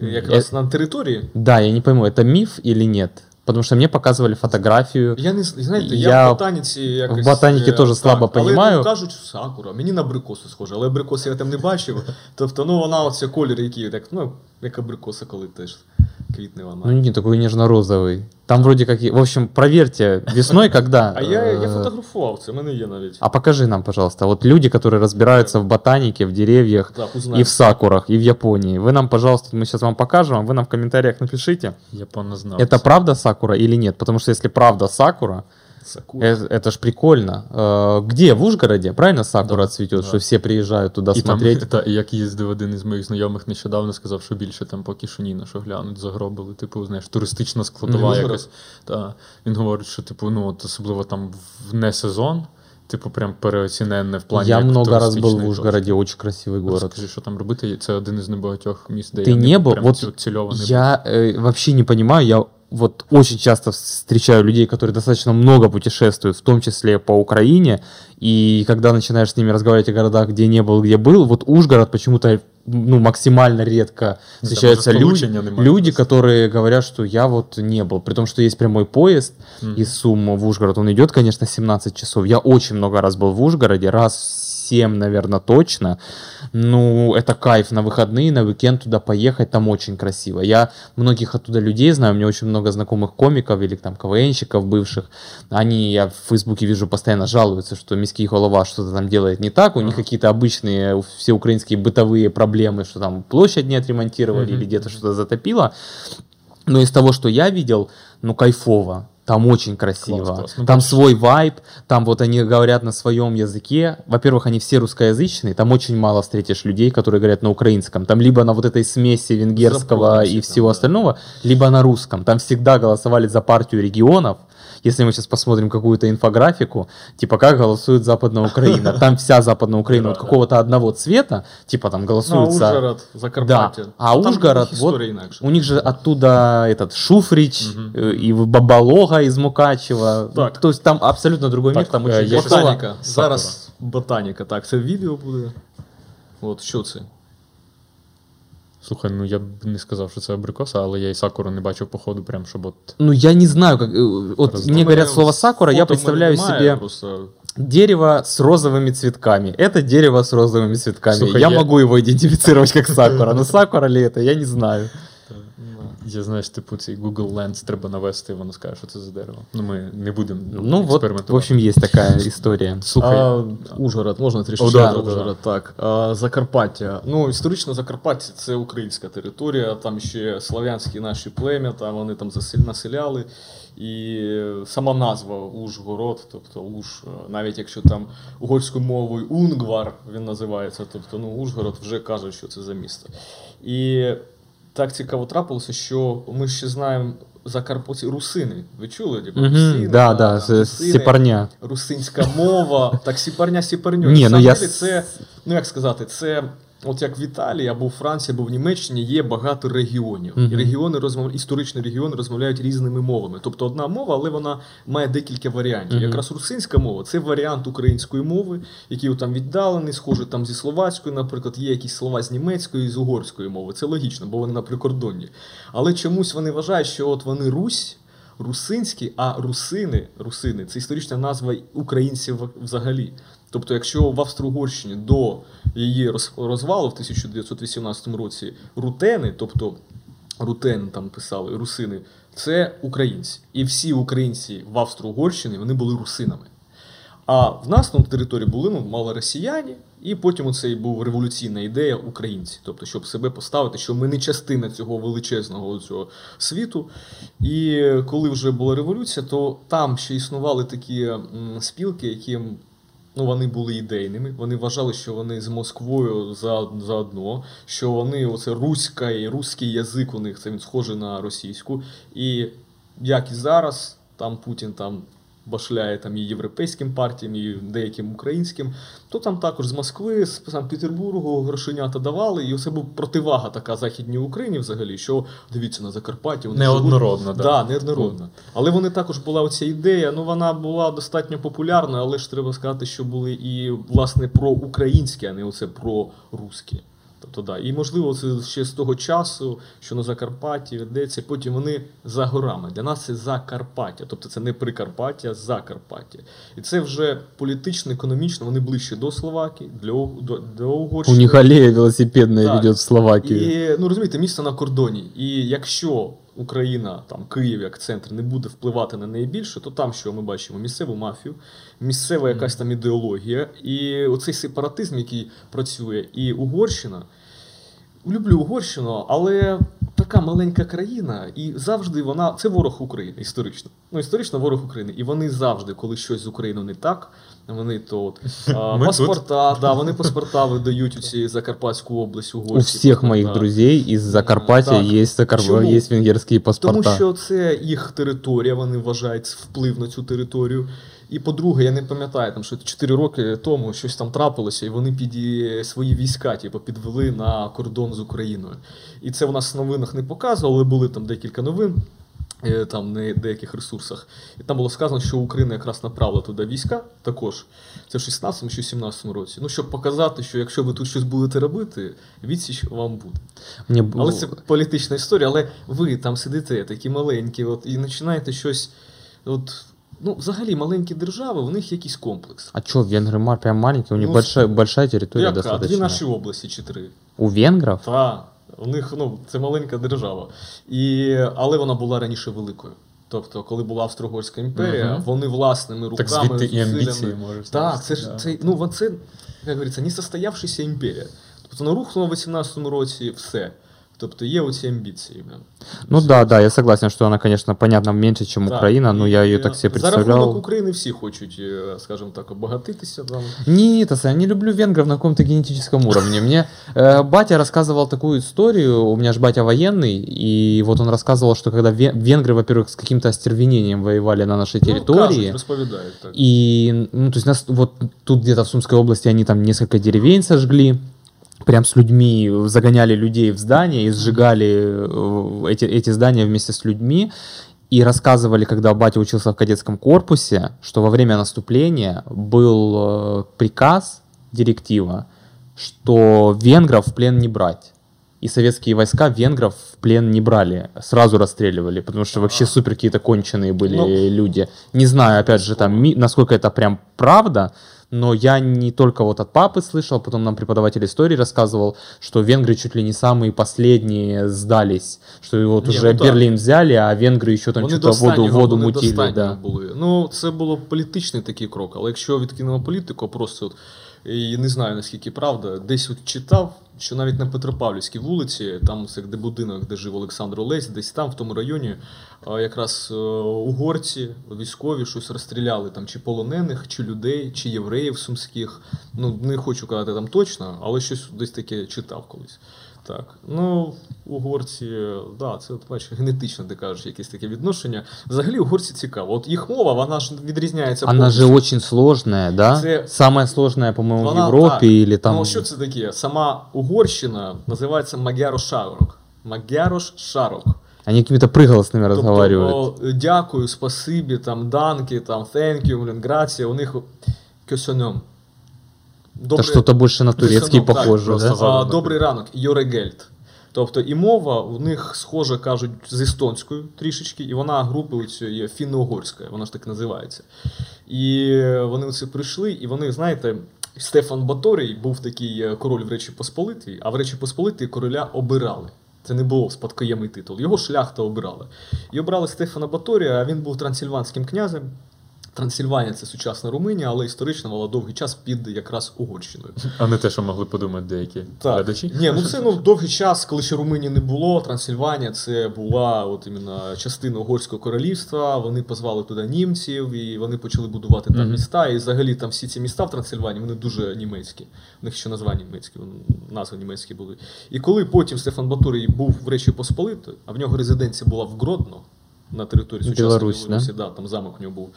Якраз на території. Да, я не пойму, это миф или нет? Потому что мне показывали фотографию. Я не знаєте, я, Я в ботаніці якось. в ботаніці е, теж слабо понимаю. але, кажуть, сакура. Мені на абрикосу схоже, але абрикоси я там не бачив. Тобто, ну вона оце кольор, який, так, ну, як абрикоса, коли теж квітне вона. Ну, не такой нежно-розовый. Там вроде как... и- В общем, проверьте, весной когда... А я, я э, фотографував це, в мене є навіть. А покажи нам, пожалуйста, вот люди, которые разбираются в ботанике, в деревьях Так, и узнаю. в сакурах, и в Японии. Вы нам, пожалуйста, мы сейчас вам покажем, вы нам в комментариях напишите, Японно знав. это правда сакура или нет. Потому что если правда сакура, Сакура. э, это, ж прикольно. Э, Где? В Ужгороде, правильно сакура Да, цветет, да. что все приезжают туда І там, смотреть? та, і як їздив один із моїх знайомих нещодавно, сказав, що більше там поки що ні на що глянуть, загробили. Типу, знаєш, туристична складова Мгм. якась. Та, він говорить, що типу, ну от особливо там в не сезон, типу, прям переоціненне в плані. Я як много раз был туристичний в Ужгороде, очень красивый точно. город. Скажи, що там робити? Це один із небагатьох міст, де Ты я не был? прям Вот ці- цільований був. Я э, вообще не понимаю, я вот очень часто встречаю людей, которые достаточно много путешествуют, в том числе по Украине, и когда начинаешь с ними разговаривать о городах, где не был, где был, вот Ужгород почему-то ну, максимально редко встречаются люди, люди, которые говорят, что я вот не был, при том, что есть прямой поезд из Суммы в Ужгород, он идет, конечно, 17 часов. Я очень много раз был в Ужгороде, раз 7, наверное, точно. Ну, это кайф на выходные, на уикенд туда поехать, там очень красиво. Я многих оттуда людей знаю, у меня очень много знакомых комиков или там КВНщиков бывших. Они, я в Фейсбуке вижу, постоянно жалуются, что миский голова что-то там делает не так, у них какие-то обычные все украинские бытовые проблемы, что там площадь не отремонтировали или где-то что-то затопило. Но из того, что я видел, ну, кайфово. Там очень красиво. Класс, класс. Ну, там свой вайб, там вот они говорят на своем языке. Во-первых, они все русскоязычные, там очень мало встретишь людей, которые говорят на украинском. Там либо на вот этой смеси венгерского Запомните и там, всего да. остального, либо на русском. Там всегда голосовали за партию регионов Если мы сейчас посмотрим какую-то инфографику, типа как голосует Западная Украина, там вся Западная Украина Да, вот да. какого-то одного цвета, типа там Ну, а голосуется... Ужгород, Закарпаття. Да, а Там Ужгород, їх вот, історія інакша. у них же оттуда этот Шуфрич э, и Бабалога из Мукачева. Так. То есть там абсолютно другой мир, Так, там э, очень я красиво. Ботаніка. Зараз ботаніка. Так, це відео буде. От що це? Слухай, ну я б не сказав, що це абрикоса, але я і сакуру не бачив походу, прям щоб от. Ну, я не знаю, как... э, Вот Раз- мне говорят слово сакура, я представляю себе Просто... дерево с розовыми цветками. Это дерево с розовыми цветками. Слушай, я, я- могу его идентифицировать как сакура, но сакура ли это, я не знаю. Я знаєш, типу, цей Google Lens треба навести, і воно скаже, що це за дерево. Ну, ми не будемо Ну вот, експериментувати. в общем, есть такая история. Слухай, А, Ужгород, можна трішки О, да, да, Ужгород, так. А, Закарпаття. Ну, історично Закарпаття це українська територія, там ще слав'янські наші плем'я, там вони там населяли. І сама назва Ужгород, тобто Уж, навіть якщо там угорською мовою Унгвар він називається, тобто ну, Ужгород вже каже, що це за місто. І так цікаво трапилося, що ми ще знаємо Закарпатці русини. Ви чули? Типу, русини, Да, да, русини сіпарня. русинська мова, так сіпарня сіпарню. Ні, ну я це, ну як сказати, це. От як в Італії або в Франції, або в Німеччині є багато регіонів. І регіони розмов... історичні регіони розмовляють різними мовами. Тобто одна мова, але вона має декілька варіантів. Мгм. Якраз русинська мова це варіант української мови, який там віддалений, схожий там зі словацькою, наприклад, є якісь слова з німецької з угорської мови. Це логічно, бо вони на прикордонні. Але чомусь вони вважають, що от вони Русь. Русинські, а русини, русини це історична назва українців взагалі. Тобто, якщо в Австро-Угорщині до її розвалу в 1918 році рутени, тобто рутен там писали русини, це українці. І всі українці в Австро-Угорщині вони були русинами. А в нас на території були ну, мало росіяни, і потім оце і був революційна ідея українці, тобто, щоб себе поставити, що ми не частина цього величезного цього світу. І коли вже була революція, то там ще існували такі спілки, які ну, вони були ідейними. Вони вважали, що вони з Москвою за, заодно, що вони оце руська і руський язик у них це він схожий на російську. І як і зараз, там Путін там башляє там і європейським партіям, і деяким українським, то там також з Москви, з Санкт-Петербургу грошенята давали, і це був противага така Західній Україні взагалі, що дивіться на Закарпатті. Вони Неоднородно, живуть. да. Да, неоднородно. Але вони також була оця ідея. Ну вона була достатньо популярна, але ж треба сказати, що були і власне проукраїнські, а не оце прорусські. Тобто, да. І можливо, це ще з того часу, що на Закарпатті ведеться, потім вони за горами. Для нас це Закарпаття. Тобто це не Прикарпаття, а Закарпаття. І це вже політично, економічно, вони ближче до Словакії, для, У- до, до У них аллея велосипедна Так. в Словакії. І ну розумієте, місто на кордоні. І якщо Україна, там Київ як центр, не буде впливати на неї більше, то там що ми бачимо? Місцеву мафію, місцева якась там ідеологія, і оцей сепаратизм, який працює, і Угорщина. Люблю Угорщину, але така маленька країна, і завжди вона це ворог України історично. Ну, історично ворог України. І вони завжди, коли щось з Україною не так, вони а, Ми паспорта, да, вони паспорта видають у ці Закарпатську область, У угорські. всех моих паспорта. друзей из Закарпатья Так. есть, Закар... Есть венгерские паспорта. Тому що це їх територія, вони вважають вплив на цю територію. І по-друге, я не пам'ятаю, там, що 4 роки тому щось там трапилося, і вони під свої війська типу, підвели на кордон з Україною. І це в нас в новинах не показували, але були там декілька новин. Е, Там на деяких ресурсах, і там було сказано, що Україна якраз направила туди війська також. Це в 16-му чи 17-му році. Ну, щоб показати, що якщо ви тут щось будете робити, відсіч вам буде. Мне б- Але це політична історія, але ви там сидите, такі маленькі, от, і починаєте щось. От, ну, взагалі, маленькі держави, у них якийсь комплекс. А что, венгры ма- прям маленькие? У них Ну, большая, большая территория Яка? Дві наші області чи три. У венгров? Та, у них ну, це маленька держава. І, але вона була раніше великою. Тобто, коли була Австро-Угорська імперія, Мгм. вони власними Так руками. звідти і амбіції може. Так, це ж Да. це, ну, це, як говориться, не состоявшися імперія. Тобто вона рухнула в 18-му році все. Тобто є оці амбіції. да. Ну да, да, я согласен, что она, конечно, понятно, меньше, чем Так, Украина, но і, я ее е, так себе За рахунок представлял. України всі хочуть, е, скажімо так, обагатитися. Там. Нет, я не люблю венгров на каком-то генетическом уровне. Мне э, батя рассказывал такую историю, у меня же батя военный, и вот он рассказывал, что когда ве- венгры, во-первых, с каким-то остервенением воевали на нашей Ну, территории, кажуть, розповідають так. И, ну, то есть нас вот тут где-то в Сумской области они там несколько деревень сожгли, прям с людьми, загоняли людей в здания и сжигали э, эти, эти здания вместе с людьми. И рассказывали, когда батя учился в кадетском корпусе, что во время наступления был э, приказ, директива, что венгров в плен не брать. И советские войска венгров в плен не брали, сразу расстреливали, потому что вообще супер какие-то конченые были Ну, люди. Не знаю, опять же, там, насколько это прям правда, но я не только вот от папы слышал, потом нам преподаватель истории рассказывал, что венгры чуть ли не самые последние сдались, что вот Не, уже ну да. Берлин взяли, а венгры еще там Вони что-то до воду, останнього, воду вони до мутили. останнього Да. були. Ну, це було політичний такий крок. Але якщо відкинемо політику, просто от, і не знаю наскільки правда, десь от читав, що навіть на Петропавлівській вулиці, там це де будинок, де жив Олександр Олесь, десь там, в тому районі, якраз е, угорці, військові щось розстріляли там чи полонених, чи людей, чи євреїв сумських. Ну, не хочу казати там точно, але щось десь таке читав колись. Так, ну, угорці, да, це от бачиш, генетично, ти кажеш, якесь таке відношення. Взагалі, угорці цікаво. От їх мова, вона ж відрізняється. Она же очень сложная, да? Це- Самая сложная, по-моему, в Вона, Европе так. или там... Ну, що це таке? Сама Угорщина називається Магярош-Шарок. Магярош-Шарок. Они какими-то разговаривают. Тобто, о, дякую, спасибі, там, данки, там, thank you, блін, грація, у них кьосьоньом. Это что-то больше на так, похоже, просто да? А, добрий ранок, Йорегельт. Тобто і мова в них схожа, кажуть, з естонською трішечки, і вона групи цієї фінно-угорська, вона ж так називається. І вони оце прийшли, і вони, знаєте, Стефан Баторій був такий е, король в Речі Посполитій, а в Речі Посполитій короля обирали. Це не був спадкоємний титул. Його шляхта обирала. І обрали Стефана Баторія, а він був трансильванським князем. Трансильванія це сучасна Румунія, але історично мала довгий час під якраз Угорщиною. А не те, що могли подумати деякі Так. глядачі. Ні, ну це ну довгий час, коли ще Румунії не було. Трансильванія це була от іменно частина угорського королівства. Вони позвали туди німців, і вони почали будувати там міста. І взагалі там всі ці міста в Трансильванії вони дуже німецькі. У них ще назва німецькі, назви німецькі були. І коли потім Стефан Баторій був в Речі Посполитої, а в нього резиденція була в Гродно на території сучасної Білорусь, Білорусі, да? там замок у нього був.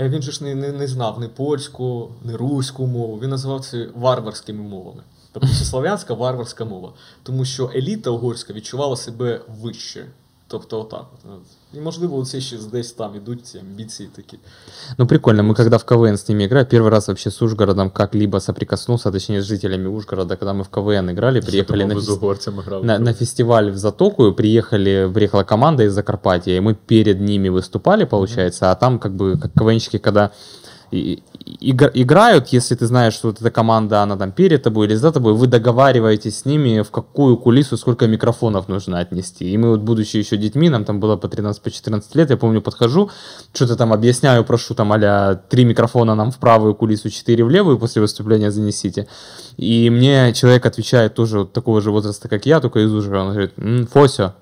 Е, Він же ж не, не, не знав ні польську, ні руську мову. Він називав це варварськими мовами. Тобто це слав'янська варварська мова. Тому що еліта угорська відчувала себе вище. Тобто отак. от. І можливо, це ще десь там ідуть ці амбіції такі. Ну, прикольно, мы когда в КВН с ними играли, первый раз вообще с Ужгородом как-либо соприкоснулся, точнее, с жителями Ужгорода, когда мы в КВН играли, приехали на, з фес- угорцями грав. на, на фестиваль в Затоку, приехали, приехала команда из Закарпатья, и мы перед ними выступали, получается, а там как бы как КВНщики, когда и- и- игр- играют, если ты знаешь, что вот эта команда, она там перед тобой или за тобой, вы договариваетесь с ними, в какую кулису сколько микрофонов нужно отнести. И мы вот, будучи еще детьми, нам там было по 13-14 лет, я помню, подхожу, что-то там объясняю, прошу там а три микрофона нам в правую кулису, четыре в левую после выступления занесите. И мне человек отвечает тоже вот такого же возраста, как я, только из Ужгорода, он говорит, «М, Фося.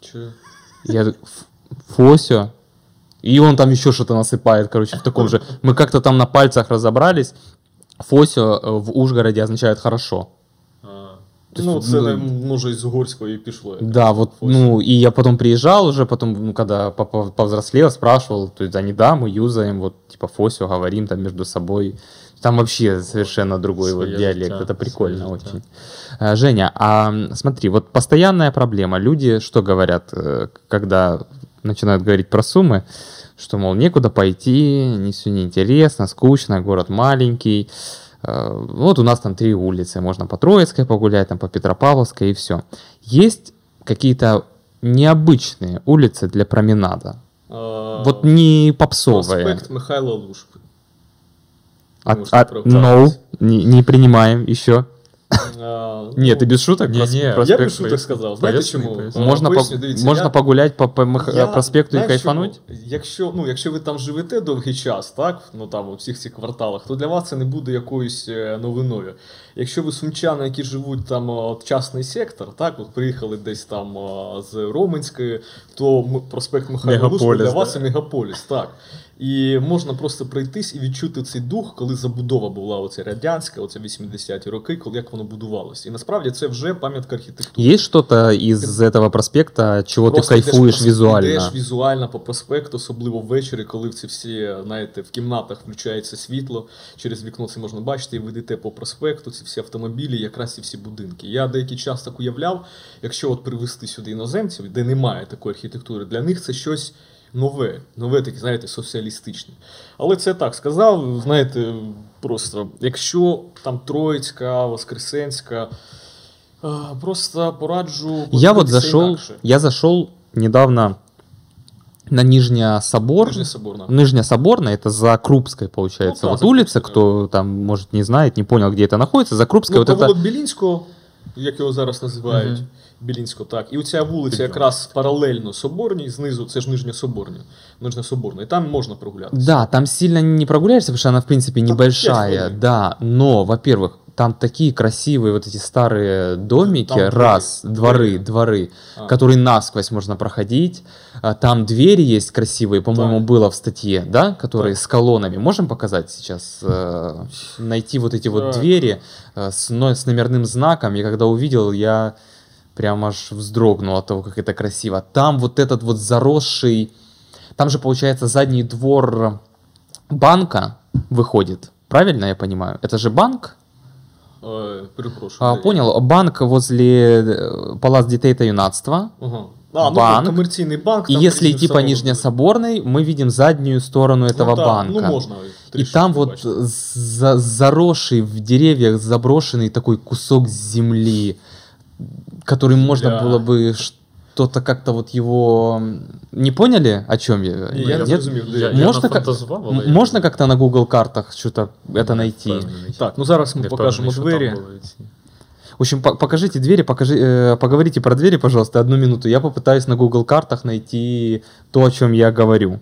Чи... Я так, «Ф- Фося. И он там еще что-то насыпает, короче, в таком же. Мы как-то там на пальцах разобрались. Фося э, в Ужгороде означает хорошо. То Ну, есть, це ну, не, може із угорського і пішло. Да, вот, Фося. ну, и я потом приезжал уже, потом, ну, когда по- по- повзрослел, спрашивал, то есть они, да, мы юзаем, вот, типа, Фосю, говорим там между собой. Там вообще совершенно другой вот Своё диалект, життя, это прикольно своё очень. Э, Женя, а м, смотри, вот постоянная проблема. Люди что говорят, э, когда начинают говорить про суммы, что, мол, некуда пойти, не все неинтересно, скучно, город маленький. Э, Вот у нас там три улицы, можно по Троицкой погулять, там по Петропавловской и все. Есть какие-то необычные улицы для променада? А, Вот не попсовые. Проспект Михайла Лушпи. От- от- no, не, не принимаем еще. Нет, ну, ты без шуток? Не, не. Я без шуток сказав. Знаєте чому? поясни. А, Можно, по- проспекту и знаєш кайфануть? Якщо, ну, якщо ви там живете довгий час, так, ну там у всіх цих кварталах, то для вас це не буде якоюсь е, новиною. Якщо ви сумчани, які живуть там е, частний сектор, так, от приїхали десь там е, з Роменської, то проспект Михайла Лушка для вас це мегаполіс, так. І можна просто пройтись і відчути цей дух, коли забудова була оця радянська, оце 80-ті роки, коли як воно будувалося. І насправді це вже пам'ятка архітектури. Есть что-то из этого проспекта, чего ты Просто йдеш кайфуешь по- Йдеш візуально по проспекту, особливо ввечері, коли ці всі, знаєте, в кімнатах включається світло, через вікно це можна бачити, і ви йдете по проспекту, ці всі автомобілі, якраз ці всі будинки. Я деякий час так уявляв, якщо от привезти сюди іноземців, де немає такої архітектури, для них це щось Нове, нове таке, знаєте, соціалістичне. Але це так сказав, знаєте, просто якщо там Троїцька, Воскресенська, е, просто пораджу. Я вот подивитися зашел, інакше. я зашел недавно на Нижнесобор. Нижнесоборна. Нижнесоборная, это за Крупской, получается. Ну да, вот за улица, Крупской, кто там, может, не знает, не понял, где это находится. За Крупской, Ну, вот это... провулок Білінського, як його зараз називають. Мгм. Білінського, так. І оця вулиця Підйом. якраз паралельно Соборній, знизу це ж Нижня Соборня. Нижня Соборна. І там можна прогулятися. Да, там сильно не прогуляешься, потому что она, в принципе, Там небольшая. пять Да, но, во-первых, там такие красивые вот эти старые домики, Там дворы, раз, дворы, дворы. дворы, А. которые насквозь можно проходить. А, Там двери есть красивые, по-моему, Так. было в статье, да, которые Так. с колоннами. Можем показать сейчас? э, Найти вот эти вот Так. двери э, с, но- с номерным знаком. И когда увидел, я прям аж вздрогнул от того, как это красиво. Там вот этот вот заросший... Там же, получается, задний двор банка выходит. Правильно я понимаю? Это же банк? Е, перепрошую. А, понял. Банк возле э, Палац детей та юнацтва. Ага. А, ну, Банк. комерційний банк. И если идти по Нижнесоборна. Нижнесоборной, мы видим заднюю сторону этого ну, там, банка. Ну, можна. И там вот за- заросший в деревьях заброшенный такой кусок земли, который можно Да. было бы что-то как-то вот его... м, Не поняли, о чем я? Ні, я не Нет? зрозумів. де. Я- я Можно, как- нафантазував, але м- я можно не- как-то на Google картах что-то это найти? Впевнений. Так, ну зараз ми Не покажемо впевнений, що двері. там були ці. В общем, по- покажите двери, покажи, э, поговорите про двери, пожалуйста, одну минуту. Я попытаюсь на Google картах найти то, о чем я говорю.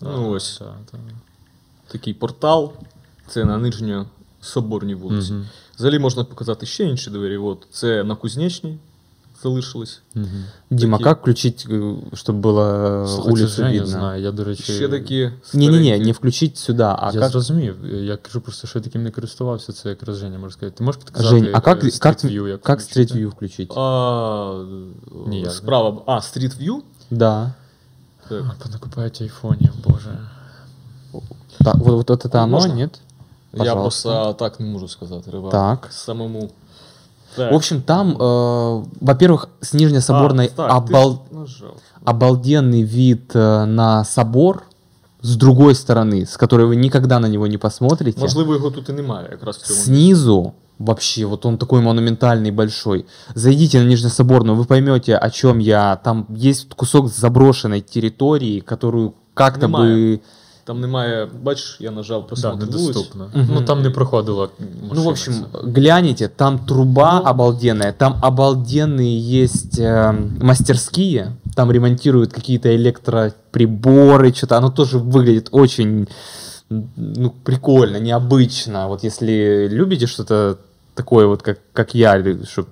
Ну, ось. Та, та. Такий портал. Це на Нижньо Соборній вулиці. Мгм. Взагалі можна показати ще інші двері. От, це на Кузнечній залишились. Мгм. Дима, Такие- как включить, э, чтобы было Слухай, це улицу ж я не видно? знаю. Я, до речі, Ще такі. Не-не-не, старенькі. не включить сюда, а я как... зрозумів. Я кажу просто, що я таким не користувався, це якраз Женя може сказати. Ти можеш підказати, Жень, а как, е, как, Street View, як как включити? Street View включить? А, Ніяк, справа. А, Street View. Да. Так. А, Понакупають айфонів, боже. Так, вот, вот это оно, Можно? Нет? Я Пожалуйста. просто так не можу сказати. Треба Так. самому. Так. В общем, там, э, во-первых, с Нижнесоборной А, так, обал- обалденный вид э, на собор с другой стороны, с которой вы никогда на него не посмотрите. Можливо, його тут і немає, якраз в цьому. Снизу вообще, вот он такой монументальный, большой. Зайдите на Нижнесоборную, вы поймете, о чем я. Там есть кусок заброшенной территории, которую как-то бы... Там немає, бачиш, я нажав Да, просунути вулицю. недоступно. Мгм. Ну там не проходила. Ну, в машина общем, гляните, там труба обалденная, там обалденные есть э, мастерские, там ремонтируют какие-то электроприборы, что-то, оно тоже выглядит очень ну, прикольно, необычно. Вот если любите что-то такое, вот как, как я, что,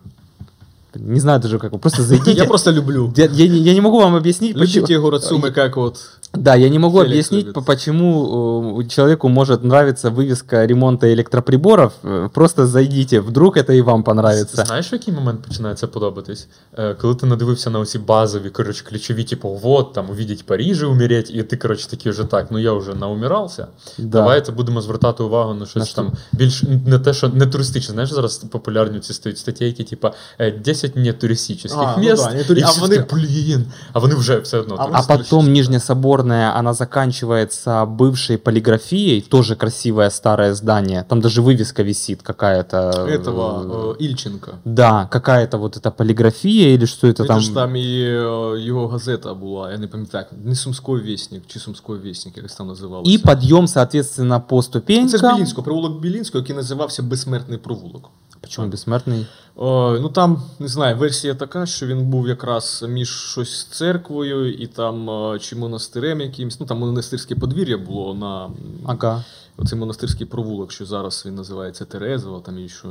не знаю даже как, просто зайдите. Я просто люблю. Я, я не, я не могу вам объяснить, почему- Любите город Сумы, как вот Да, я не могу Феликс объяснить, любит. по- почему э, человеку может нравиться вывеска ремонта электроприборов. Э, Просто зайдите, вдруг это и вам понравится. Знаєш, в який момент починається подобатись? Е, Коли ти надивився на оці базові, коротше, ключові, типу, вот, там, увидеть Париж і умереть, і ти, коротше, такий вже так, ну я вже наумирався. Да. Давайте будемо звертати увагу на На щось що? там більш не те, що не туристичне. Знаєш, зараз популярні ці стають статейки, типу, е, 10 не туристичних А, ну міст. да, не тури- і а всі вони- такі, блін, а вони вже все одно. А А туристичні. потом Нижнесоборная, она заканчивается бывшей полиграфией, тоже красивое старое здание. Там даже вывеска висит какая-то. э, этого э, Ільченка. Да, какая-то вот эта полиграфия или что это Там... там. ж там і е, його газета була, я не пам'ятаю, не Сумський вісник, чи Сумський вісник, якось там називалося. И подъем, соответственно, по ступенькам. Це з Білінського, провулок Білінського, який називався Безсмертний провулок. Почему бессмертный? О, ну там, не знаю, версія така, що він був якраз між щось церквою і там е, чи монастирем якимось. Ну там монастирське подвір'я було на Ага. оцей монастирський провулок, що зараз він називається Терезово, там і що.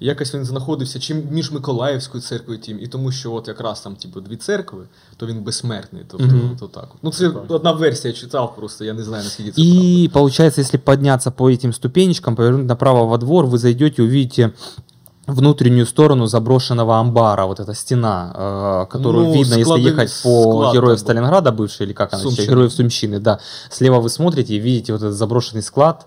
І якось він знаходився чи між Миколаївською церквою тим, і тому, що от якраз там, типу, дві церкви, то він безсмертний. Тобто, Мгм. то так. Ну, це одна версія читав, просто я не знаю, наскільки це. И получается, если подняться по этим ступенечкам, повернуть направо во двор, вы зайдете, увидите внутреннюю сторону заброшенного амбара, вот эта стена, э, которую Ну, видно, если склады- ехать по Героев. Сталинграда, бывший, или как она, сейчас, Сумщины. Героев Сумщины, да. Слева вы смотрите и видите вот этот заброшенный склад,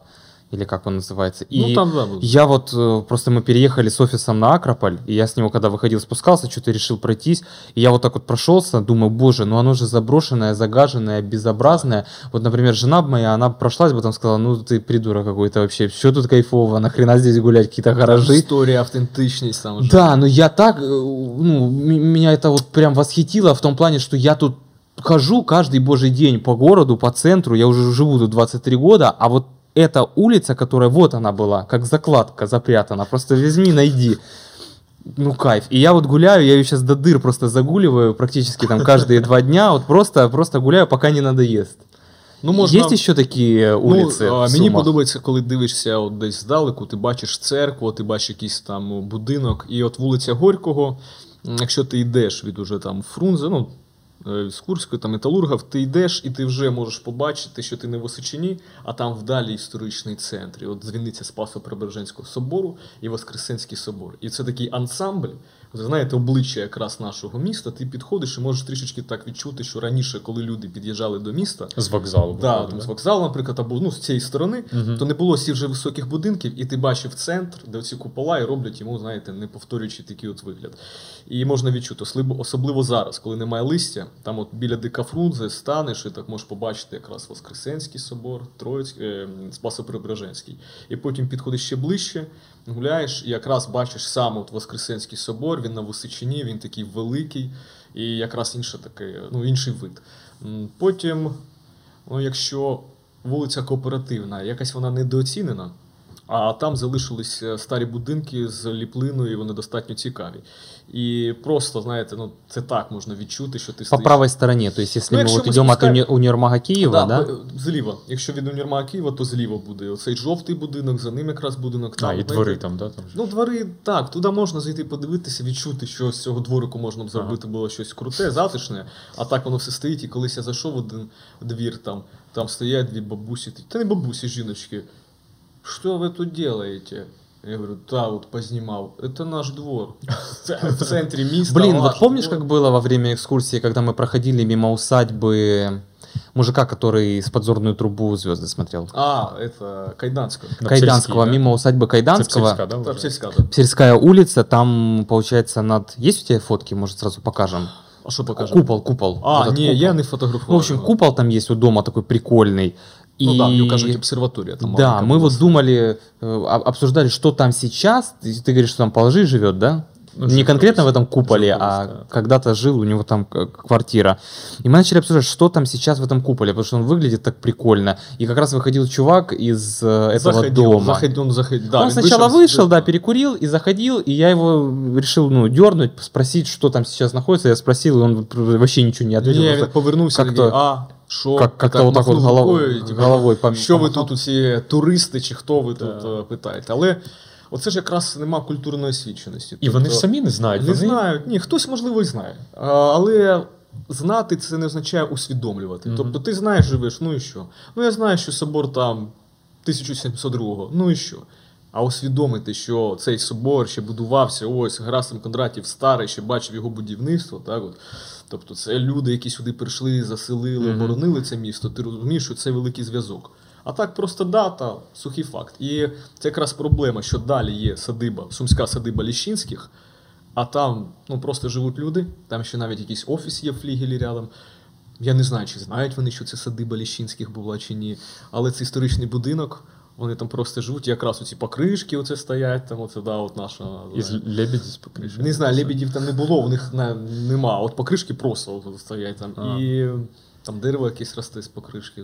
или как он называется. И Ну, там, да, был. я вот, э, просто мы переехали с офисом на Акрополь, и я с него, когда выходил, спускался, что-то решил пройтись, и я вот так вот прошелся, думаю, боже, ну оно же заброшенное, загаженное, безобразное. Вот, например, жена б моя, она прошлась бы там, сказала, ну ты придурок какой-то вообще, что тут кайфово, нахрена здесь гулять, какие-то гаражи. Історія, автентичність там. вже. Да, но я так, э, ну, м- меня это вот прям восхитило в том плане, что я тут хожу каждый божий день по городу, по центру, я уже живу тут 23 года, а вот эта улица, которая вот она была, как закладка запрятана, просто возьми, найди. Ну, кайф. И я вот гуляю, я ее сейчас до дыр просто загуливаю практически там каждые два дня, вот просто, просто гуляю, пока не надоест. Ну, можна... Есть еще такие улицы Ну, а, в мені Сумах? подобається, коли дивишся от десь здалеку, ти бачиш церкву, ти бачиш якийсь там о, будинок, і от вулиця Горького, м, якщо ти йдеш від уже там Фрунзе, ну. е, З Курської та Металургів, ти йдеш і ти вже можеш побачити, що ти не в Осичині, а там вдалі історичний центр. І от дзвіниця Спасо-Преображенського собору і Воскресенський собор. І це такий ансамбль, знаєте, обличчя якраз нашого міста. Ти підходиш і можеш трішечки так відчути, що раніше, коли люди під'їжджали до міста, З вокзалу. Да, виходить, там з вокзалу, наприклад, або ну, з цієї сторони, Мгм. то не було всіх вже високих будинків, і ти бачив центр, де оці купола, і роблять йому, знаєте, не повторюючи такий от вигляд. І можна відчути, особливо, зараз, коли немає листя, там от біля Дика Фрунзе станеш, і так можеш побачити якраз Воскресенський собор, Троїцький, е, Спасо-Преображенський. І потім підходиш ще ближче, гуляєш, і якраз бачиш сам от Воскресенський собор, він на Височині, він такий великий, і якраз інше таке, ну, інший вид. Потім Ну, якщо вулиця Кооперативна, якась вона недооцінена, а там залишились е, старі будинки з ліплиною, і вони достатньо цікаві. І просто, знаєте, ну це так можна відчути, що ти По стоїш. правой стороне, то есть если Ну, якщо ми от спускаем- уни- универмага Киева, да? б- Зліва. Якщо від універмага Києва, то зліва буде. Оцей жовтий будинок, за ним якраз будинок. А, і знаєте, двори там, да? Там. Ну, двори, так, туди можна зайти подивитися, відчути, що з цього дворику можна б зробити було щось круте, затишне, а так воно все стоїть. І колись я зайшов в один двір, там, там стоять дві бабусі, та не бабусі, жіночки. Що ви тут робите? Я говорю, да, вот познімав. Это наш двор. Це в центрі міста. Блин, ваш вот помнишь, двор». как было во время экскурсии, когда мы проходили мимо усадьбы мужика, который с подзорную трубу звезды смотрел. А, это Кайданского. На Кайданского, Псельский, да? мимо усадьбы Кайданского. Це Псельська, да, Там вже? сільська, да. Псельская улица, там, получается, над... Есть у тебя фотки, может, сразу покажем? А що покажемо? Купол, купол. А, Вот этот ні, купол. я не фотографував. Ну, в общем, його. купол там есть у дома такой прикольный. Ну И... да, мне кажуть, обсерватория. Там Да, маленькая мы была. вот думали, э, об- обсуждали, что там сейчас. Ты, ты говоришь, что там положи живет, да? Ну, Не жил конкретно в колись. этом куполе, Жил а колись, да. когда-то жил, у него там э, квартира. И мы начали обсуждать, что там сейчас в этом куполе, потому что он выглядит так прикольно. И как раз выходил чувак из э, этого заходил, дома. Заходил, он заходил. Да, он він сначала з- вышел, да, перекурил и заходил, и я его решил, ну, дернуть, спросить, что там сейчас находится. Я спросил, и он вообще ничего не ответил. Ні, просто він повернувся, как-то- такий, а, що? как- І как-то вот так вот махнув голов- рукою, і, типу, головой пом- Що ви помахав. тут усі туристи, чи хто ви Да. тут е, питаєте? Але оце ж якраз нема культурної освіченості. І вони ж Тобто- самі не знають. Не вони... знають. Ні, хтось, можливо, і знає. Але знати це не означає усвідомлювати. Мгм. Тобто ти знаєш, живеш, ну і що? Ну я знаю, що собор там 1702, ну і що? А усвідомити, що цей собор ще будувався, ось Герасим Кондратів старий, ще бачив його будівництво. Так от. Тобто це люди, які сюди прийшли, заселили, оборонили це місто. Ти розумієш, що це великий зв'язок. А так просто дата, сухий факт. І це якраз проблема, що далі є садиба, сумська садиба Ліщинських, а там ну, просто живуть люди, там ще навіть якийсь офіс є в флігелі рядом. Я не знаю, чи знають вони, що це садиба Ліщинських була чи ні. Але це історичний будинок, вони там просто живуть, якраз оці покришки оце стоять, там оце, да, от наша. Із лебеді з покришки. Не знаю, лебедів там не було, у них на, нема. От покришки просто от стоять там. А. І там дерево якесь росте з покришки.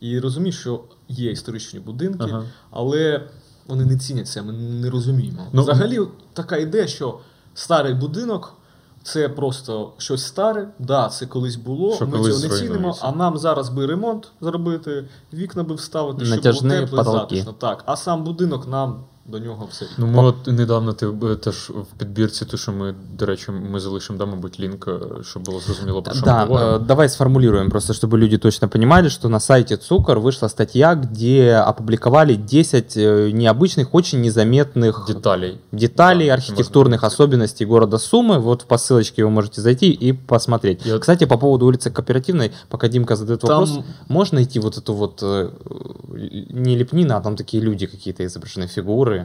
І розумієш, що є історичні будинки, Ага. але вони не ціняться, ми не розуміємо. Ну, Взагалі, така ідея, що старий будинок. Це просто щось старе, да, це колись було. Що ми колись цього не цінимо, а нам зараз би ремонт зробити, вікна би вставити, щоб було тепло і затишно. Так, а сам будинок нам до нього все. Ну, ми от недавно ти е, теж в підбірці, то що ми, до речі, ми залишимо, да, мабуть, лінк, е, щоб було зрозуміло, про що Да, ми говоримо. э, давай сформулируем, просто чтобы люди точно понимали, что на сайте Цукор вышла статья, где опубликовали 10 э, необычных, очень незаметных Деталей. деталей, Да, архитектурных можно найти. особенностей города Сумы. Вот по ссылочке вы можете зайти и посмотреть. И вот- Кстати, по поводу улицы Кооперативной, пока Димка задает Там- вопрос, можно найти вот эту вот э, не лепнина, а там такие люди какие-то изображены, фигуры.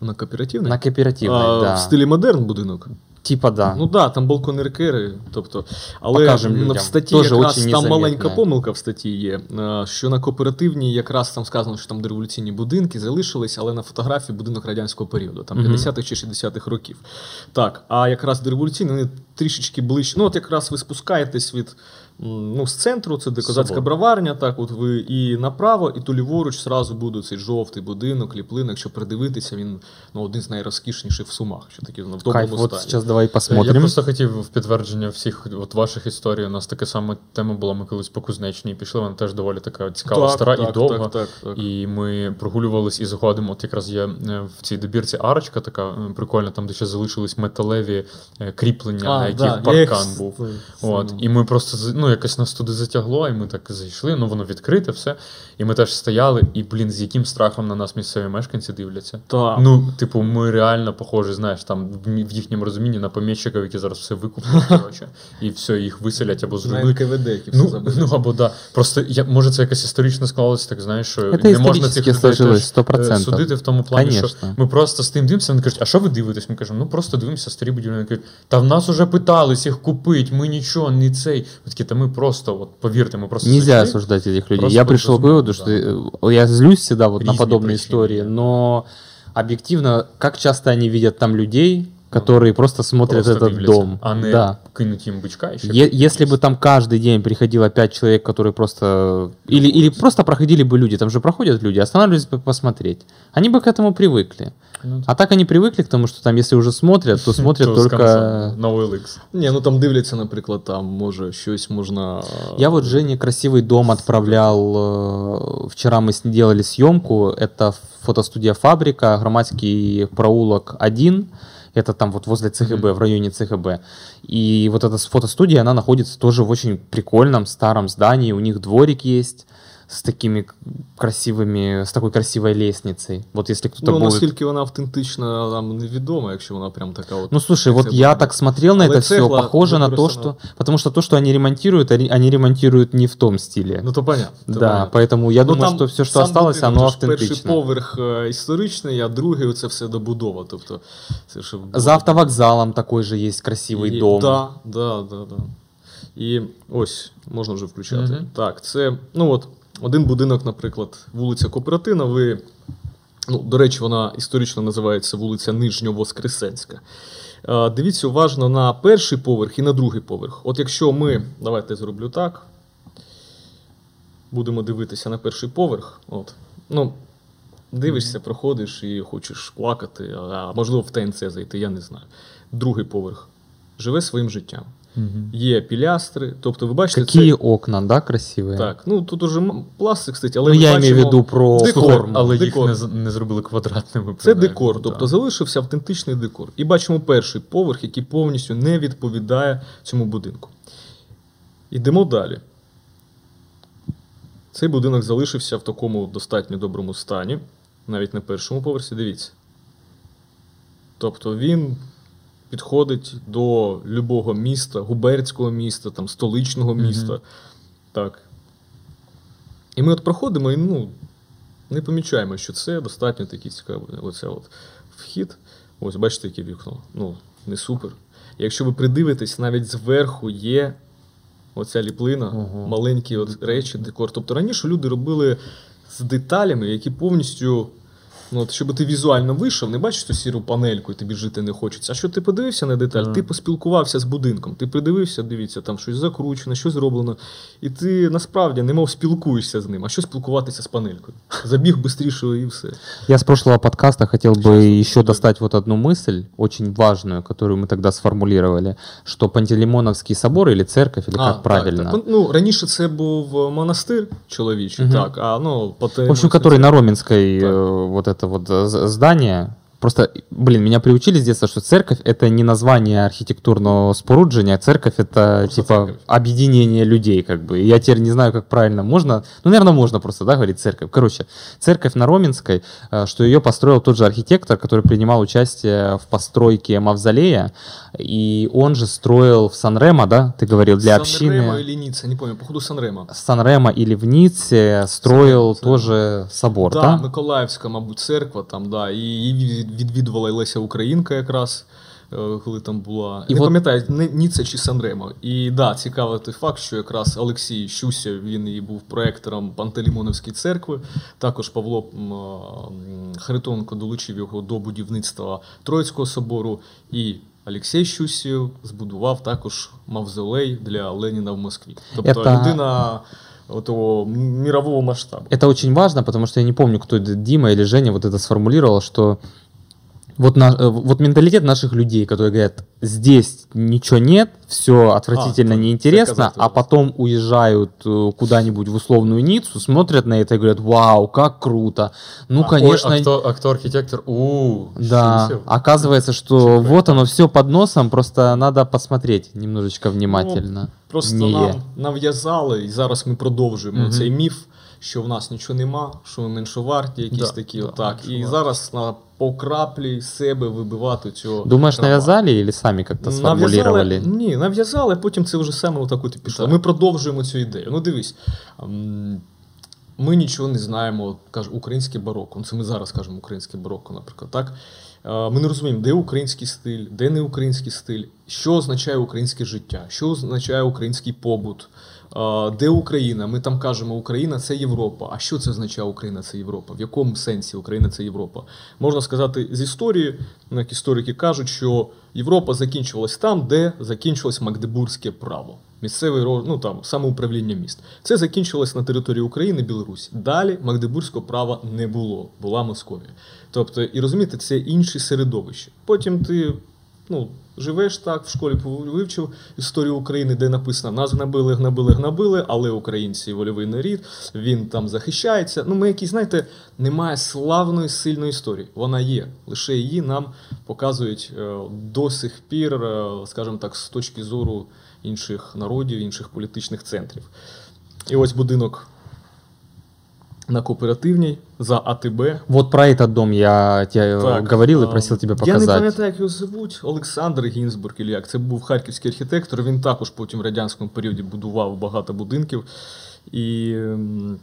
На кооперативний? На Кооперативной, а, да. В стилі модерн будинок. Типа да. Ну да, там балкони рекери, тобто, але Покажемо м, людям. в статті Тоже якраз там незаметно. маленька помилка в статті є, е, що на кооперативній якраз там сказано, що там дореволюційні будинки залишились, але на фотографії будинок радянського періоду, там 50-х чи 60-х років. Так, а якраз дореволюційні вони трішечки ближче. Ну, от якраз ви спускаєтесь від ну, з центру, це де козацька Собор. броварня, так, от ви і направо, і то ліворуч зразу буде цей жовтий будинок, ліплинок, якщо придивитися, він ну, один з найрозкішніших в Сумах, що такі ну, в доброму Кайф, стані. сейчас давай Я просто хотів в підтвердження всіх от ваших історій. У нас така сама тема була. Ми колись по Кузнечній пішли. Вона теж доволі така цікава, стара і довга. Так, так, так. І ми прогулювались і заходимо. От якраз є е, в цій добірці арочка така е, прикольна, там де ще залишились металеві е, кріплення, на яких да, паркан с- був. От, ну. і ми просто з- ну, якось нас туди затягло, і ми так зайшли. Ну воно відкрите, все. І ми теж стояли, і блін, з яким страхом на нас місцеві мешканці дивляться. Так. Ну, типу, ми реально похожі, знаєш, там в їхньому розумінні на поміщиків, які зараз все викуплять, коротше, і все, їх виселять або на зруйнують. НКВД, які все Ну, ну або да. Просто я, може це якось історично склалося, так знаєш, що Это не можна цих исторически людей теж, е, судити в тому плані, що ми просто з тим дивимося, вони кажуть, а що ви дивитесь? Ми кажемо, ну просто дивимося старі будівлі. Вони кажуть, та в нас уже питались їх купити, ми нічого, не цей. Ми такі, та ми просто, от повірте, ми просто Нельзя зайшли, осуждать этих людей. Просто я пришел к возможно, выводу, что да. э, я злюсь всегда вот на Призме подобные причины, истории, да. но объективно, как часто они видят там людей, которые просто смотрят просто этот дивляться, дом. а не Да. кинуть їм бичка і ще Е- если бы там каждый день приходило пять человек, которые просто... Или, или просто проходили бы люди, там же проходят люди, останавливались бы посмотреть. Они бы к этому привыкли. Ну, А так они привыкли к тому, что там, если уже смотрят, то смотрят то з только... конца, на OLX. Ні, ну там дивляться, наприклад, там може щось можна. е, Я вот Жене красивый дом отправлял. э, Вчера мы с ней делали съемку. Это фотостудия Фабрика, Громадский проулок 1. Это там вот возле ЦГБ, в районе ЦГБ. И вот эта фотостудия, она находится тоже в очень прикольном старом здании. У них дворик есть с такими к- красивыми, с такой красивой лестницей. Вот если кто-то Ну, будет... наскільки вона автентична, нам невідомо, якщо вона прям така от. Ну слушай, як вот це я буде. так смотрел на Але это все, цегла похоже на то, використана- что... Потому что то, что они ремонтируют, они, они ремонтируют не в том стиле. Ну то понятно. то да, понятно. поэтому я Ну, думаю, там что все, что сам осталось, будинок, оно же ж Перший автентично. поверх е, історичний, а другий це все добудова. Тобто, це ж За автовокзалом такой же есть красивый І- дом. Да, да, да, да. І ось можна вже включати. Мгм. Так, це, ну от, Один будинок, наприклад, вулиця Кооперативна. Ви, ну, до речі, вона історично називається вулиця Нижньовоскресенська. Дивіться уважно на перший поверх і на другий поверх. От якщо ми, давайте зроблю так. Будемо дивитися на перший поверх. От. Ну, дивишся, проходиш і хочеш плакати, а можливо в ТНЦ зайти, я не знаю. Другий поверх. Живе своїм життям. Мгм. Є пілястри, тобто ви бачите, Какие окна, да, красивые? так, ну тут уже пластик стоїть, але Ну, ми я в бачимо- виду про Декор, форму. Але їх не, не зробили квадратними. Це декор, так. тобто залишився автентичний декор. І бачимо перший поверх, який повністю не відповідає цьому будинку. Йдемо далі. Цей будинок залишився в такому достатньо доброму стані, навіть на першому поверсі. Дивіться. Тобто він підходить до любого міста, губернського міста, там, столичного міста. Так. І ми от проходимо і ну, не помічаємо, що це достатньо такий цікавий. Оце от вхід. Ось, бачите, яке вікно. Ну, не супер. Якщо ви придивитесь, навіть зверху є оця ліплина, Ого. маленькі от речі, декор. Тобто раніше люди робили з деталями, які повністю. Ну, от, щоб ти візуально вийшов, не бачиш ту сіру панельку, і тобі жити не хочеться. А що ти подивився на деталь, Так. ти поспілкувався з будинком, ти придивився, дивіться, там щось закручено, щось зроблено. І ти насправді немов спілкуєшся з ним, а що спілкуватися з панелькою. Забіг швидше і все. Я с прошлого подкаста хотел бы еще достать вот одну мысль, очень важную, которую мы тогда сформулировали, что Пантелеймоновский собор или церковь, или как правильно, Так, так. Ну, раніше це був монастир чоловічий, Мгм. так, а ну, потім... в общем, который на Роменской э, вот это вот э, здание. Просто, блин, меня приучили с детства, что церковь это не название архитектурного споруджения, а церковь это Просто типа церковь. объединение людей, как бы. И я теперь не знаю, как правильно можно. Ну, наверное, можно просто, да, говорить церковь. Короче, церковь на Роменской, э, что ее построил тот же архитектор, который принимал участие в постройке мавзолея, и он же строил в Сан-Ремо, да, ты говорил, для Сан-Ремо общины. или Ніцца, не пам'ятаю, походу Сан-Ремо. Сан-Ремо или в Ницце строил Сан-Ремо. тоже собор, Да, да? Миколаївська, мабуть, церква там, да, і її від- відвідувала і Леся Українка якраз. е, Коли там була. І не от- пам'ятаю, не Ніце чи Санремо. І да, цікавий той факт, що якраз Олексій Щуся, він і був проектором Пантелеймоновської церкви. Також Павло м, м, Харитонко долучив його до будівництва Троїцького собору. І Олексій Щусів збудував також мавзолей для Леніна в Москві. Тобто Это- людина того мірового масштабу. Это очень важно, потому что я не помню, кто это, Дима или Женя вот это сформулировал, что вот, на, э, вот менталитет наших людей, которые говорят, здесь ничего нет, все отвратительно А, так, неинтересно, це а казав, потом уезжают э, куда-нибудь в условную Ниццу, смотрят на это и говорят, вау, как круто. Ну, А, конечно, Ой, а хто, а хто архітектор? У, да. Щусєв. Оказывается, что Очень вот оно все под носом, просто надо посмотреть немножечко внимательно. Просто Не нам є. нав'язали, і зараз ми продовжуємо Мгм. цей міф, Що в нас нічого нема, що меншоварті, якісь Да, такі да, отак. І зараз на по краплі себе вибивати цього. Думаешь, раба. навязали или сами как-то сформулировали? Нав'язали, ні, нав'язали, потім це вже саме отак от і пішло. Ми продовжуємо цю ідею. Ну дивись. Ми нічого не знаємо, каже, українське бароко. Ну, це ми зараз кажемо українське бароко, наприклад. Так? Ми не розуміємо, де український стиль, де не український стиль, що означає українське життя, що означає український побут, де Україна. Ми там кажемо, Україна це Європа. А що це означає Україна це Європа? В якому сенсі Україна це Європа? Можна сказати з історії, ну, як історики кажуть, що Європа закінчувалась там, де закінчилось Магдебурзьке право. Місцевий ро- ну там самоуправління міст. Це закінчилось на території України, Білорусі. Далі Магдебурзького права не було, була Московія. Тобто, і розумієте, це інші середовище. Потім ти ну, живеш так, в школі вивчив історію України, де написано нас гнобили, гнобили, гнобили, але українці вольовий нарід, він там захищається. Ну, ми якісь, знаєте, немає славної сильної історії. Вона є. Лише її нам показують е, до сих пір, е, скажімо так, з точки зору інших народів, інших політичних центрів. І ось будинок на кооперативній за АТБ. Вот про этот дом я тебе Так, говорил и а, просил тебе Я не пам'ятаю, як його звуть. Олександр Гінзбург, или як. Це був харківський архітектор. Він також потім в радянському періоді будував багато будинків. І ем,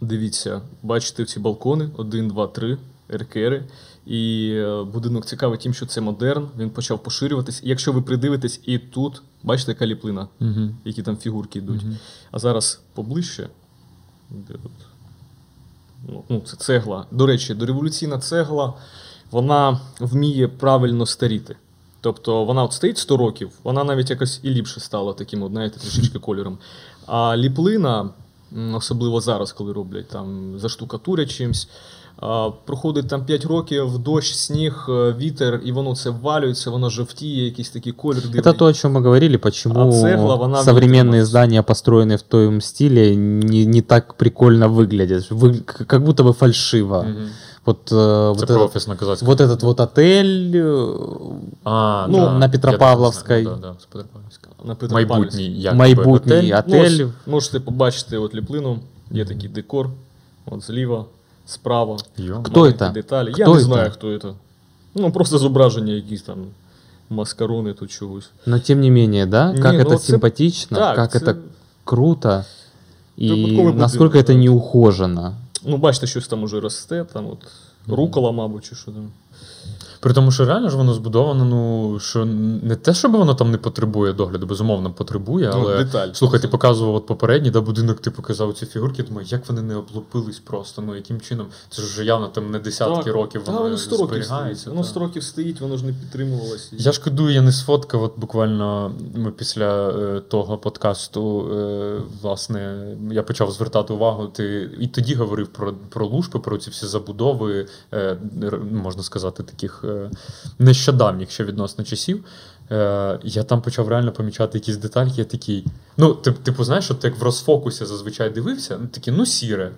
дивіться, бачите ці балкони: 1, 2, 3, еркери. І е, будинок цікавий тим, що це модерн. Він почав поширюватись. І якщо ви придивитесь, і тут, бачите, яка ліплина, Угу. які там фігурки йдуть. А зараз поближче. Де тут? Ну, це цегла. До речі, дореволюційна цегла, вона вміє правильно старіти. Тобто вона от стоїть 100 років, вона навіть якось і ліпше стала таким, знаєте, трішечки кольором. А ліплина, особливо зараз, коли роблять там заштукатурять чимось, проходить там 5 років, дощ, сніг, е, вітер, і воно це ввалюється, воно жовтіє, якийсь такий колір дивний. Это то, о чем мы говорили, почему А цегла, она современные выдержалась. здания, построенные в том стиле, не, не так прикольно выглядят. Вы, к- как будто бы фальшиво. Вот, э, Це вот, про этот, офісно казацьке. вот этот вот отель, э, А, ну, да. на Петропавловській. Я так знаю, Да, да, з Петропавловської. На Петропавлівській. Майбутній як майбутний би, Ну, ось отель. можете побачити от ліплину, є такий декор, от зліва, справа. Йо. Хто маленькі це? деталі. Я Хто не це? знаю, хто це. Ну, просто зображення якісь там маскарони тут чогось. Но тем не менее, да, Не, как ну это вот це- симпатично, так, как це- это круто. И Прибутковий насколько будинок, это да. неухожено. Ну, бачите, щось там уже росте, там от рукола, мабуть, чи що там. При тому, що реально ж воно збудовано, ну що не те, щоб воно там не потребує догляду, безумовно, потребує, Ну, але деталь. слухай, ти показував от попередній, да, будинок, ти показав ці фігурки. Думаю, як вони не облупились просто, ну яким чином? Це ж вже явно там не десятки років Та воно, воно 100 зберігається. стоїть. Воно 100 років стоїть, воно ж не підтримувалося. Я шкодую, я не сфоткав. От буквально ми після е, того подкасту, е, власне, я почав звертати увагу. Ти і тоді говорив про, про лужпи, про ці всі забудови, е, можна сказати, таких нещодавніх ще відносно часів. Е, я там почав реально помічати якісь детальки, я такий. Ну, тип, типу, знаєш, от як в розфокусі зазвичай дивився, ну такі, ну, сіре.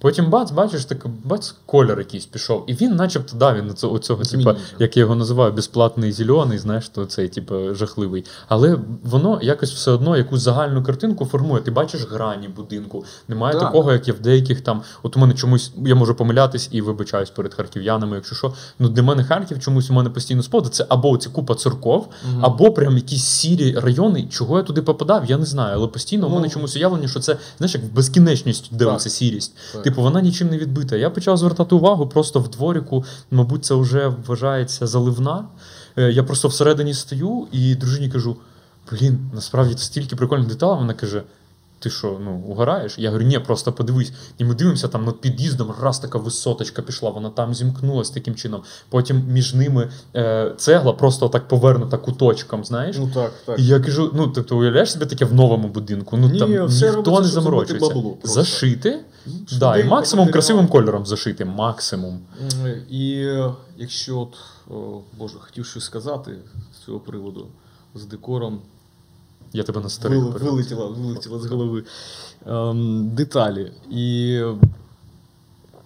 Потім бац, бачиш, так бац, колір якийсь пішов. І він, начебто, да, він оцього, оцього типу, як я його називаю, безплатний зелений, знаєш, то цей, типу, жахливий. Але воно якось все одно якусь загальну картинку формує. Ти бачиш грані будинку. Немає Так. такого, як є в деяких там. От у мене чомусь, я можу помилятись і вибачаюсь перед харків'янами, якщо що. Ну, для мене Харків чомусь у мене постійно споди. Це або ці купа церков, або прям якісь сірі райони. Чого я туди попадав, я не знаю. Але постійно у Ну. мене чомусь уявлення, що це знаєш, як в безкінечність Так. дивиться сірість. Так. Типу, вона нічим не відбита. Я почав звертати увагу просто в дворіку, мабуть, це вже вважається заливна. Е, Я просто всередині стою і дружині кажу: блін, насправді це стільки прикольних деталей. Вона каже: ти що, ну, угораєш? Я говорю, ні, просто подивись. І ми дивимося там над під'їздом, раз така висоточка пішла, вона там зімкнулась таким чином. Потім між ними е, цегла просто так повернута куточком, знаєш? Ну так, так. І я кажу: ну, тобто, уявляєш собі таке в новому будинку? Ну Ні, там все ніхто робиться, не заморочується. Зашити. Да, і максимум красивим кольором зашити. Максимум. І якщо от, о, Боже, хотів щось сказати з цього приводу з декором, Я тебе на старих вил- вилетіла, вилетіла з голови. Ем, деталі. І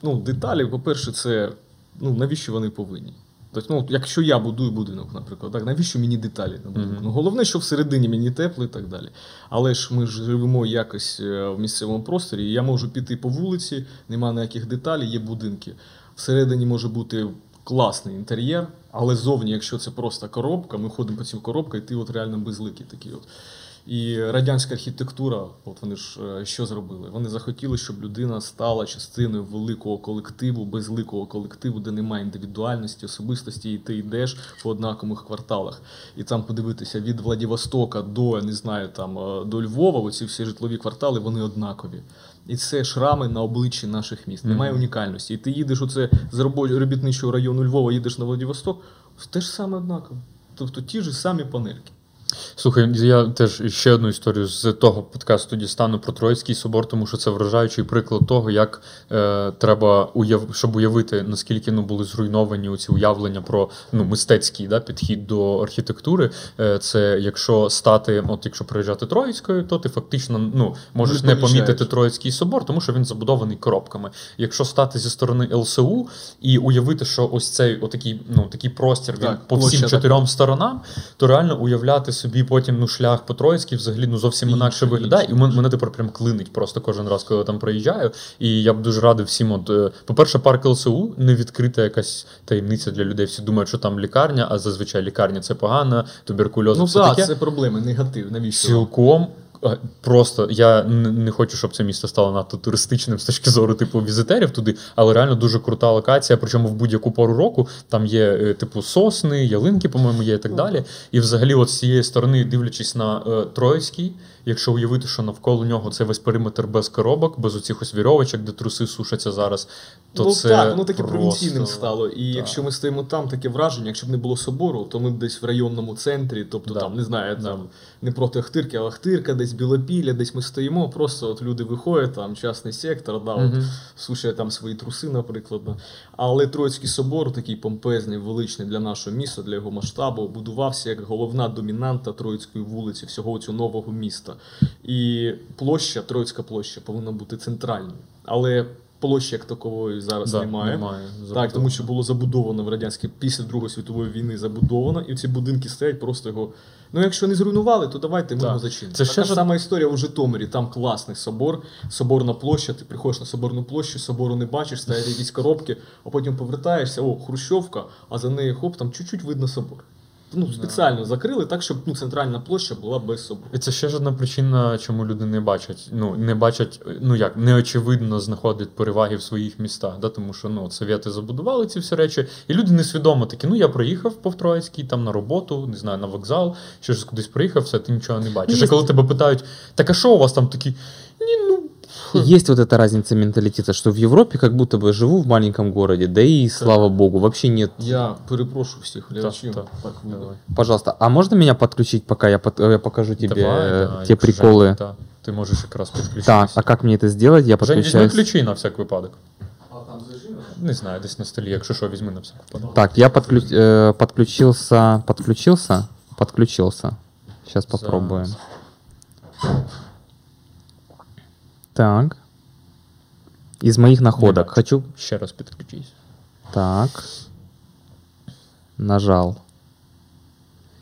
ну, деталі, по-перше, це ну, навіщо вони повинні? Тобто, ну, якщо я будую будинок, наприклад, так, навіщо мені деталі на будинку? Мгм. Ну, головне, що всередині мені тепло і так далі. Але ж ми ж живемо якось е, в місцевому просторі, і я можу піти по вулиці, немає ніяких деталей, є будинки. Всередині може бути класний інтер'єр, але зовні, якщо це просто коробка, ми ходимо по цим коробкам, і ти от реально безликий такий. От. І радянська архітектура, от вони ж е, що зробили? Вони захотіли, щоб людина стала частиною великого колективу, безликого колективу, де немає індивідуальності, особистості, і ти йдеш по однакових кварталах. І там подивитися від Владивостока до я не знаю, там е, до Львова, оці всі житлові квартали, вони однакові. І це шрами на обличчі наших міст. Немає унікальності. І ти їдеш оце з робітничого району Львова, їдеш на Владивосток, те ж саме однаково. Тобто ті ж самі панельки. Слухай, я теж ще одну історію з того подкасту дістану про Троїцький собор, тому що це вражаючий приклад того, як е, треба уяв... щоб уявити, наскільки ну, були зруйновані ці уявлення про ну, мистецький да, підхід до архітектури. Е, це якщо стати, от якщо проїжджати Троїцькою, то ти фактично ну, можеш Не не, помітити Троїцький собор, тому що він забудований коробками. Якщо стати зі сторони ЛСУ і уявити, що ось цей отакий, ну, такий простір він Так, по всім чотирьом сторонам, то реально уявляти собі потім ну, шлях по Троїцькій взагалі ну, зовсім інакше виглядає. І мене, мене тепер прям клинить просто кожен раз, коли я там проїжджаю. І я б дуже радив всім. От, е, по-перше, парк ЛСУ не відкрита якась таємниця для людей. Всі думають, що там лікарня, а зазвичай лікарня це погано, туберкульоз, Ну все так, таке. це проблеми, негатив. Навіщо? Цілком. Просто я не хочу, щоб це місто стало надто туристичним з точки зору типу візитерів туди, але реально дуже крута локація. Причому в будь-яку пору року там є е, типу сосни, ялинки, по-моєму, є і так далі. І взагалі, от з цієї сторони, дивлячись на е, Троїцький, якщо уявити, що навколо нього це весь периметр без коробок, без оцих ось вірьовочок, де труси сушаться зараз, то ну це так, воно таке просто... провінційним стало. І Так. якщо ми стоїмо там, таке враження, якщо б не було собору, то ми б десь в районному центрі, тобто Да. там, не знаю, Да. не проти Ахтирки, а Ахтирка, десь Білопілля, десь ми стоїмо, просто от люди виходять, там частний сектор, да, от, сушать там свої труси, наприклад. да. Але Троїцький собор, такий помпезний, величний для нашого міста, для його масштабу, будувався як головна домінанта Троїцької вулиці, всього цього нового міста. І площа, Троїцька площа, повинна бути центральною. Але площі як такової зараз Да, немає. немає. Так, тому що було забудовано в радянській після Другої світової війни забудовано, і ці будинки стоять просто його. Ну, якщо не зруйнували, то давайте ми його зачинимо. Це ще ж ж- сама історія у Житомирі. Там класний собор, соборна площа. Ти приходиш на соборну площу, собору не бачиш, стоять якісь коробки, а потім повертаєшся, о, Хрущовка, а за нею хоп, там чуть-чуть видно собор. Ну, спеціально закрили так, щоб ну, центральна площа була без собору. І це ще ж одна причина, чому люди не бачать. Ну, не бачать, ну як, неочевидно знаходять переваги в своїх містах. Да? Тому що ну, совєти забудували ці всі речі, і люди несвідомо такі, ну я проїхав по Троїцькій, там на роботу, не знаю, на вокзал, що ж кудись приїхав, все, ти нічого не бачиш. А коли тебе питають, так а що у вас там такі? Ні, ну. Есть вот эта разница менталитета, что в Европе как будто бы живу в маленьком городе, да и слава богу, вообще нет. Я перепрошую всіх глядачів. так. Так, ну, Давай. Пожалуйста, а можно меня подключить, пока я, под- я покажу тебе Давай, э, да, те якщо приколы? Жень, та, ти можеш якраз підключитися. Так, а как мне это сделать? Я Жень, візьми подключаюсь. ключі на всяк випадок. Не знаю, десь на столі, якщо що, візьми на всяк випадок. Так, я подклю- э, подключился, подключился, подключился. Сейчас Зараз. попробуем. Так. Из моих находок. бачу. Хочу. Ще раз підключись. Так. Нажал.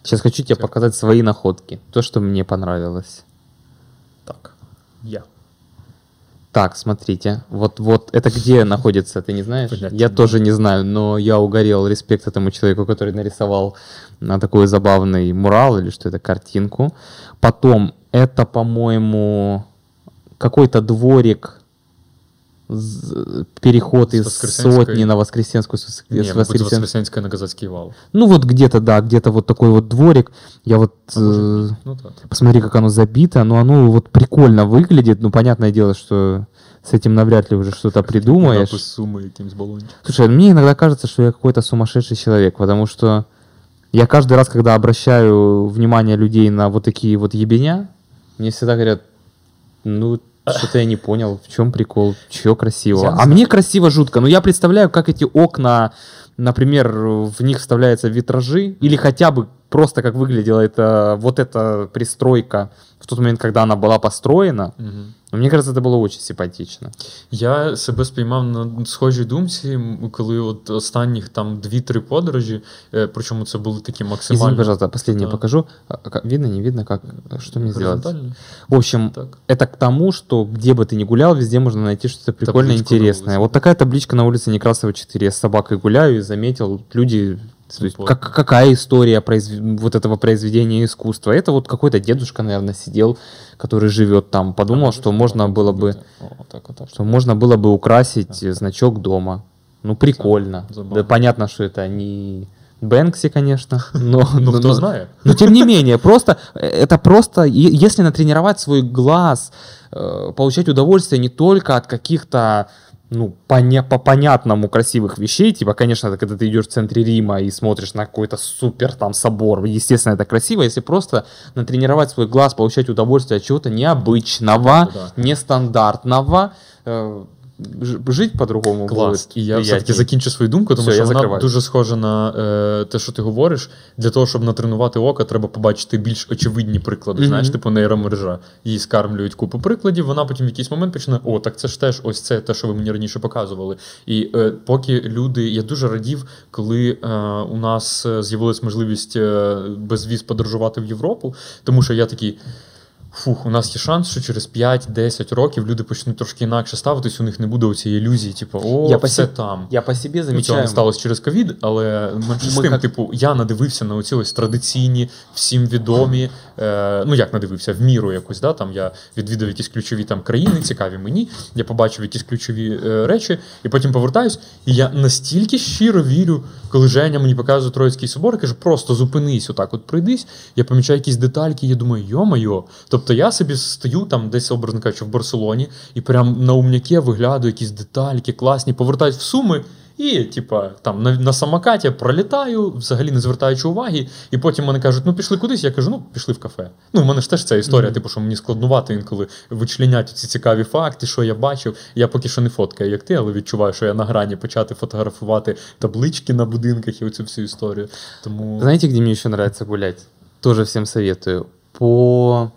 Сейчас хочу тебе показать свои находки. То, что мне понравилось. Так. Я. Так, смотрите. Вот, вот это где находится, ты не знаешь? Понятия я тоже не знаю, но я угорел. Респект этому человеку, который нарисовал на такой забавный мурал или что это, картинку. Потом это, по-моему, какой-то дворик, переход из сотни на Воскресенскую. с Ні, с Воскресен- Воскресенська на Казацький вал. Ну вот где-то, да, где-то вот такой вот дворик. Я вот... А э, ну так. Посмотри, как оно забито, но оно вот прикольно выглядит. Ну, понятное дело, что с этим навряд ли уже что-то придумаешь. Балончиком. Слушай, мне иногда кажется, что я какой-то сумасшедший человек, потому что я каждый раз, когда обращаю внимание людей на вот такие вот ебеня, мне всегда говорят, ну, что-то я не понял, в чем прикол, чё красиво. Я а мне красиво жутко. Но я представляю, как эти окна, например, в них вставляются витражи, или хотя бы просто как выглядела это, вот эта пристройка в тот момент, когда она была построена. Мгм. Но мне кажется, это было очень симпатично. Я себе спіймав на схожій думці, м, коли от останніх там дві-три подорожі, е, причому це були такі максимально. Извини, пожалуйста, последнее Да. покажу. А, как- Видно, не видно, как, что мне сделать? горизонтально. В общем, Так. это к тому, что где бы ты ни гулял, везде можно найти что-то прикольное, Табличку на интересное. улице. Вот такая табличка на улице Некрасова 4. Я с собакой гуляю и заметил, люди... то есть, как, какая история произв- вот этого произведения искусства? Это вот какой-то дедушка, наверное, сидел, который живет там. Подумал, Там что можно так было бы? О, так, отак. что можно было бы украсить э, значок дома. Ну, прикольно. забавно. Да, понятно, что это не Бэнкси, конечно, но... Ну, хто но- знає. но тем не менее, просто э, это просто, если натренировать свой глаз, э, получать удовольствие не только от каких-то ну, поня- по понятному красивых вещей, типа, конечно, это когда ты идешь в центре Рима и смотришь на какой-то супер там собор, естественно, это красиво, если просто натренировать свой глаз, получать удовольствие от чего-то необычного, Да. нестандартного, э, жить по-другому Клас. будет І я все-таки закінчу свою думку, тому Все, що я вона закриваю. дуже схожа на е, те, що ти говориш. Для того, щоб натренувати око, треба побачити більш очевидні приклади. Мгм. Знаєш, типу нейромережа. Її скармлюють купу прикладів, вона потім в якийсь момент почне: о, так це ж теж ось це те, що ви мені раніше показували. І е, поки люди, я дуже радів, коли е, у нас е, з'явилась можливість е, безвіз подорожувати в Європу, тому що я такий. Фух, у нас є шанс, що через 5-10 років люди почнуть трошки інакше ставитись, у них не буде оцієї ілюзії, типу, о, Я все посі- там. Я по себе Ну, цього не сталося через ковід, але менше з тим, як- типу, я надивився на оці ось традиційні, всім відомі. Е, ну як надивився, в міру якусь, да, там я відвідав якісь ключові там країни, цікаві мені. Я побачив якісь ключові е, речі, і потім повертаюсь. І я настільки щиро вірю, коли Женя мені показує Троїцький собор, каже, просто зупинись, отак, от пройдись. Я помічаю якісь детальки, я думаю, йо-майо. Тобто я собі стою там десь, образно кажучи, в Барселоні, і прям на умняке виглядаю якісь детальки класні, повертаюсь в суми. І, типа, там на, на самокаті пролітаю, взагалі не звертаючи уваги, і потім мене кажуть, ну пішли кудись. Я кажу, ну пішли в кафе. Ну, в мене ж теж ця історія, типу, що мені складнувато інколи вичленяти ці цікаві факти, що я бачив. Я поки що не фоткаю, як ти, але відчуваю, що я на грані почати фотографувати таблички на будинках і оцю всю історію. Тому Знаете, где мне еще нравится гулять? Тоже всем советую. По...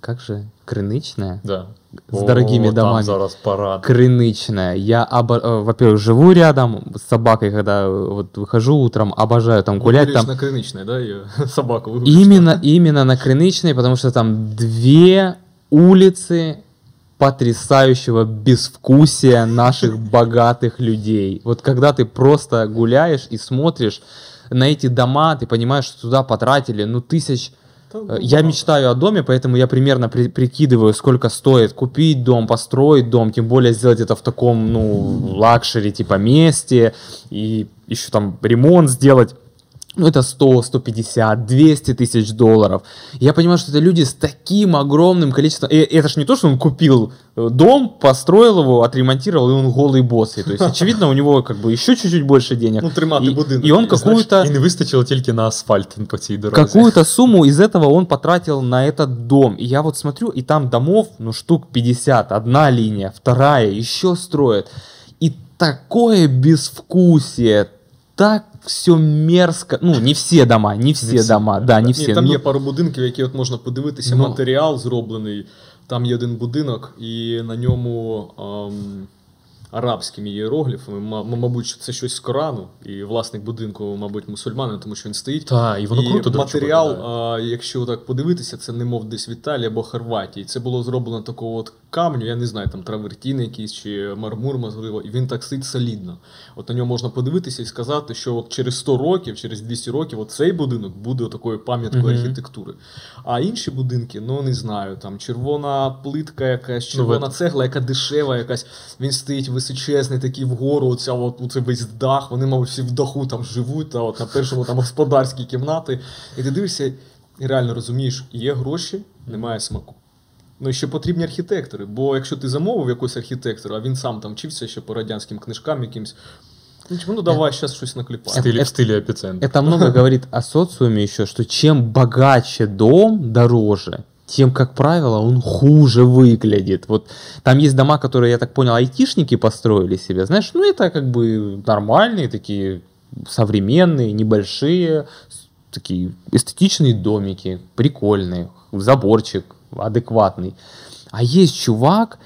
Как же? Крынычная? да. З дорогими О, домами. Там зараз парад. Крынычная. Я, обо... э, во-первых, живу рядом с собакой, когда э, вот выхожу утром, обожаю там гулять. Гуляєш Там на криничне, да, і собаку вигуляєш. именно, именно на Крынычной, потому что там две улицы потрясающего безвкусия наших богатых людей. Вот когда ты просто гуляешь и смотришь на эти дома, ты понимаешь, что туда потратили, ну, тысяч... Э, Я мечтаю о доме, поэтому я примерно при- прикидываю, сколько стоит купить дом, построить дом, тем более сделать это в таком, ну, лакшери типа месте, и еще там ремонт сделать Ну, это 100, 150, 200 тысяч долларов. Я понимаю, что это люди с таким огромным количеством... И это же не то, что он купил э, дом, построил его, отремонтировал, и он голый босс. И, то есть, очевидно, у него как бы еще чуть-чуть больше денег. Ну, тримати и, будинок. и он І, знаєш, какую-то... І не вистачило тільки на асфальт по цій дорозі. Какую-то сумму из этого он потратил на этот дом. И я вот смотрю, и там домов, ну, штук 50. Одна линия, вторая, еще строят. И такое безвкусие, так все мерзко. Ну, не все дома, не все, все, дома, да. не Ні, все. там Ну, є пару будинків, які от можна подивитися. Ну. Матеріал зроблений. Там є один будинок, і на ньому ем, арабськими м- Мабуть, це щось з Корану, і власник будинку, мабуть, мусульманин, тому що він стоїть. Та, і воно круто, матеріал, а, якщо так подивитися, це немов десь в Італії або Хорватії. Це було зроблено такого от камню, я не знаю, там травертін якийсь чи мармур, можливо, і він так сидить солідно. От на нього можна подивитися і сказати, що от через 100 років, через 200 років, от цей будинок буде такою пам'яткою Мгм. архітектури. А інші будинки, ну не знаю, там червона плитка якась, Ну, червона ви- цегла, яка дешева, якась. Він стоїть височезний, такий вгору, оця от, оце весь дах. Вони, мабуть, всі в даху там живуть, та от на першому там господарські кімнати. І ти дивишся і реально розумієш, є гроші, немає смаку. Ну і ще потрібні архітектори. Бо якщо ти замовив якогось архітектора, а він сам там вчився ще по радянським книжкам якимсь. Ну, типу, ну давай зараз щось В накліпаємо. стилі, Это- в стилі епіцентр. Это много говорит о социуме еще, что чем богаче дом, дороже, тем, как правило, он хуже выглядит. Вот там есть дома, которые, я так понял, айтишники построили себе. Знаешь, ну это как бы нормальные такие современные, небольшие, с- такие эстетичные домики, прикольные, заборчик адекватный. А есть чувак,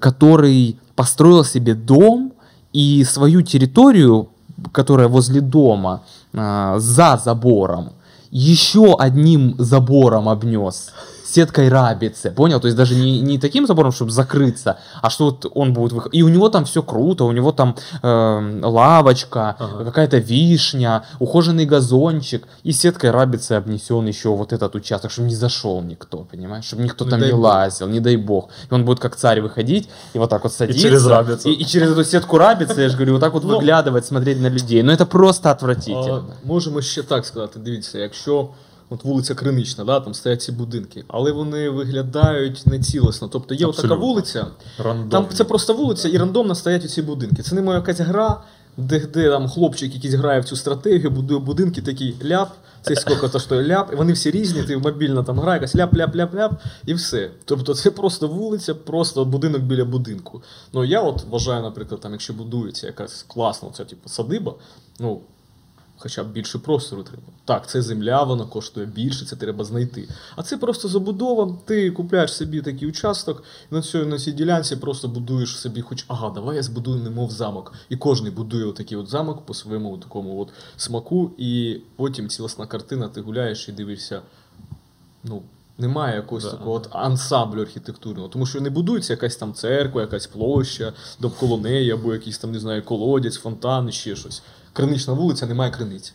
который построил себе дом и свою территорию, которая возле дома, а, за забором, еще одним забором обнес. Сеткой рабицы, понял? То есть даже не, не таким забором, чтобы закрыться, а что вот он будет выходить. И у него там все круто, у него там эм, лавочка, Ага. какая-то вишня, ухоженный газончик, и сеткой рабицы обнесен еще вот этот участок, чтобы не зашел никто, понимаешь? Чтобы никто Не там не бог. лазил, не дай бог. И он будет как царь выходить, и вот так вот садиться. через рабицу. И, и через эту сетку рабицы, я же говорю, вот так вот Ну. выглядывать, смотреть на людей. Но это просто отвратительно. А, можемо ще так сказати: дивіться, якщо от вулиця Кринична, да, там стоять ці будинки, але вони виглядають нецілісно. Тобто є така Абсолютно. вулиця, Рандомно. там це просто вулиця і рандомно стоять ці будинки. Це не моя якась гра, де, де там хлопчик якийсь грає в цю стратегію, будує будинки, такий ляп, це скільки то що ляп, і вони всі різні, ти мобільно там грає, якась ляп-ляп-ляп-ляп, і все. Тобто це просто вулиця, просто будинок біля будинку. Ну я от вважаю, наприклад, там, якщо будується якась класна, оця, типу, садиба, ну. Хоча б більше простору треба. Так, це земля, вона коштує більше, це треба знайти. А це просто забудова. Ти купляєш собі такий участок, і на цій, на цій ділянці просто будуєш собі, хоч ага, давай я збудую немов замок. І кожен будує отакий от замок по своєму такому от смаку, і потім цілісна картина, ти гуляєш і дивишся. Ну, немає якогось Да, такого от ансамблю архітектурного, тому що не будується якась там церква, якась площа довкола неї, або якийсь там, не знаю, колодязь, фонтан, ще щось. Кринична вулиця, немає криниці.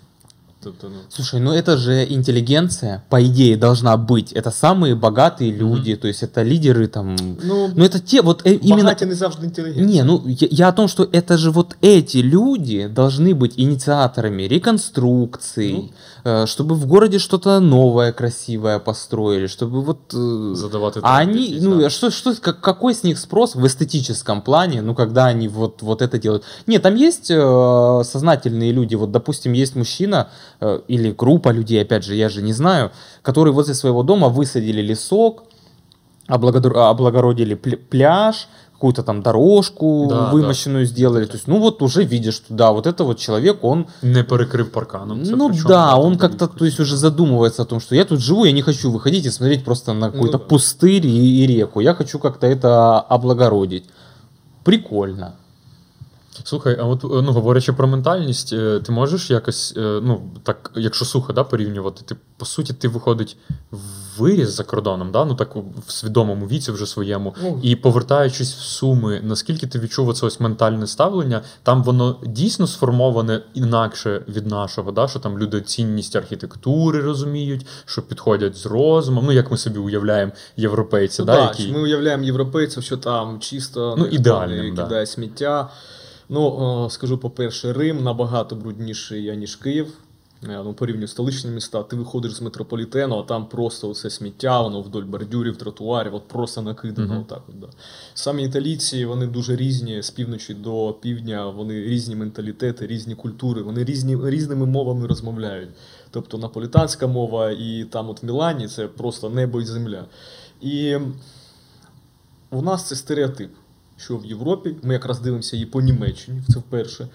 Тобто, ну. Слушай, ну это же интеллигенция, по идее, должна быть. Это самые богатые люди, то есть это лидеры там. Ну, Ну это те, вот э, именно... багаті не завжди інтелігентні. Не, ну я, я о том, что это же вот эти люди должны быть инициаторами реконструкций, э, чтобы в городе что-то новое, красивое построили, чтобы вот... э, Задавати а тренди они, якісь, ну, да. а что, что, как- какой с них спрос в эстетическом плане, ну, когда они вот, вот это делают? Нет, там есть э, сознательные люди, вот, допустим, есть мужчина э, или группа людей, опять же, я же не знаю, которые возле своего дома высадили лесок, облагородили пля- пляж, какую-то там дорожку Да, вымощенную сделали. То есть, ну вот уже видишь, что да, вот это вот человек, он Не перекрив парканом. Ну да, он как-то, то есть уже задумывается о том, что я тут живу, я не хочу выходить и смотреть просто на какой-то да. пустырь и, и реку. Я хочу как-то это облагородить. Прикольно. Слухай, а от ну говорячи про ментальність, е, ти можеш якось, е, ну так, якщо сухо, да, порівнювати, ти по суті ти виходить виріс за кордоном, да, ну так в свідомому віці вже своєму, Ну. і повертаючись в суми, наскільки ти відчув оце ось ментальне ставлення, там воно дійсно сформоване інакше від нашого, да, що там люди цінність архітектури розуміють, що підходять з розумом, ну як ми собі уявляємо європейці, Ну, да, так, які Ми уявляємо європейців, що там чисто Ну, ніхто ідеальним, да. кидає сміття. Ну, скажу по-перше, Рим набагато брудніший, ніж Київ. Е, Ну, порівнюю столичні міста, ти виходиш з метрополітену, а там просто оце сміття, воно вдоль бордюрів, тротуарів, от просто накидано. Мгм. Отак от, да. Самі італійці, вони дуже різні з півночі до півдня, вони різні менталітети, різні культури, вони різні, різними мовами розмовляють. Тобто наполітанська мова і там от в Мілані це просто небо і земля. І у нас це стереотип, що в Європі ми якраз дивимося її по Німеччині, це вперше,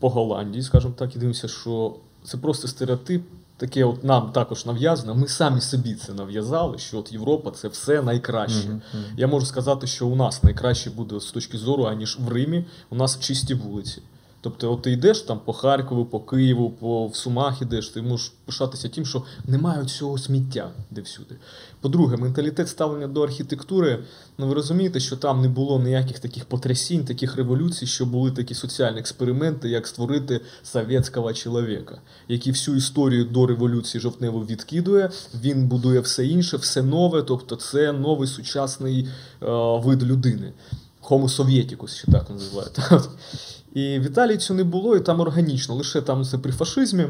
по Голландії, скажімо так, і дивимося, що це просто стереотип. Таке от нам також нав'язано. Ми самі собі це нав'язали, що от Європа це все найкраще. Мгм. Я можу сказати, що у нас найкраще буде з точки зору, аніж в Римі. У нас чисті вулиці. Тобто, от ти йдеш там по Харкову, по Києву, по в Сумах ідеш, ти можеш пишатися тим, що немає цього сміття де всюди. По-друге, менталітет ставлення до архітектури. Ну ви розумієте, що там не було ніяких таких потрясінь, таких революцій, що були такі соціальні експерименти, як створити совєтського чоловіка, який всю історію до революції жовтнево відкидує. Він будує все інше, все нове. Тобто, це новий сучасний е, вид людини. Homo Sovieticus, ще так називають. І в Італії цього не було, і там органічно, лише там це при фашизмі.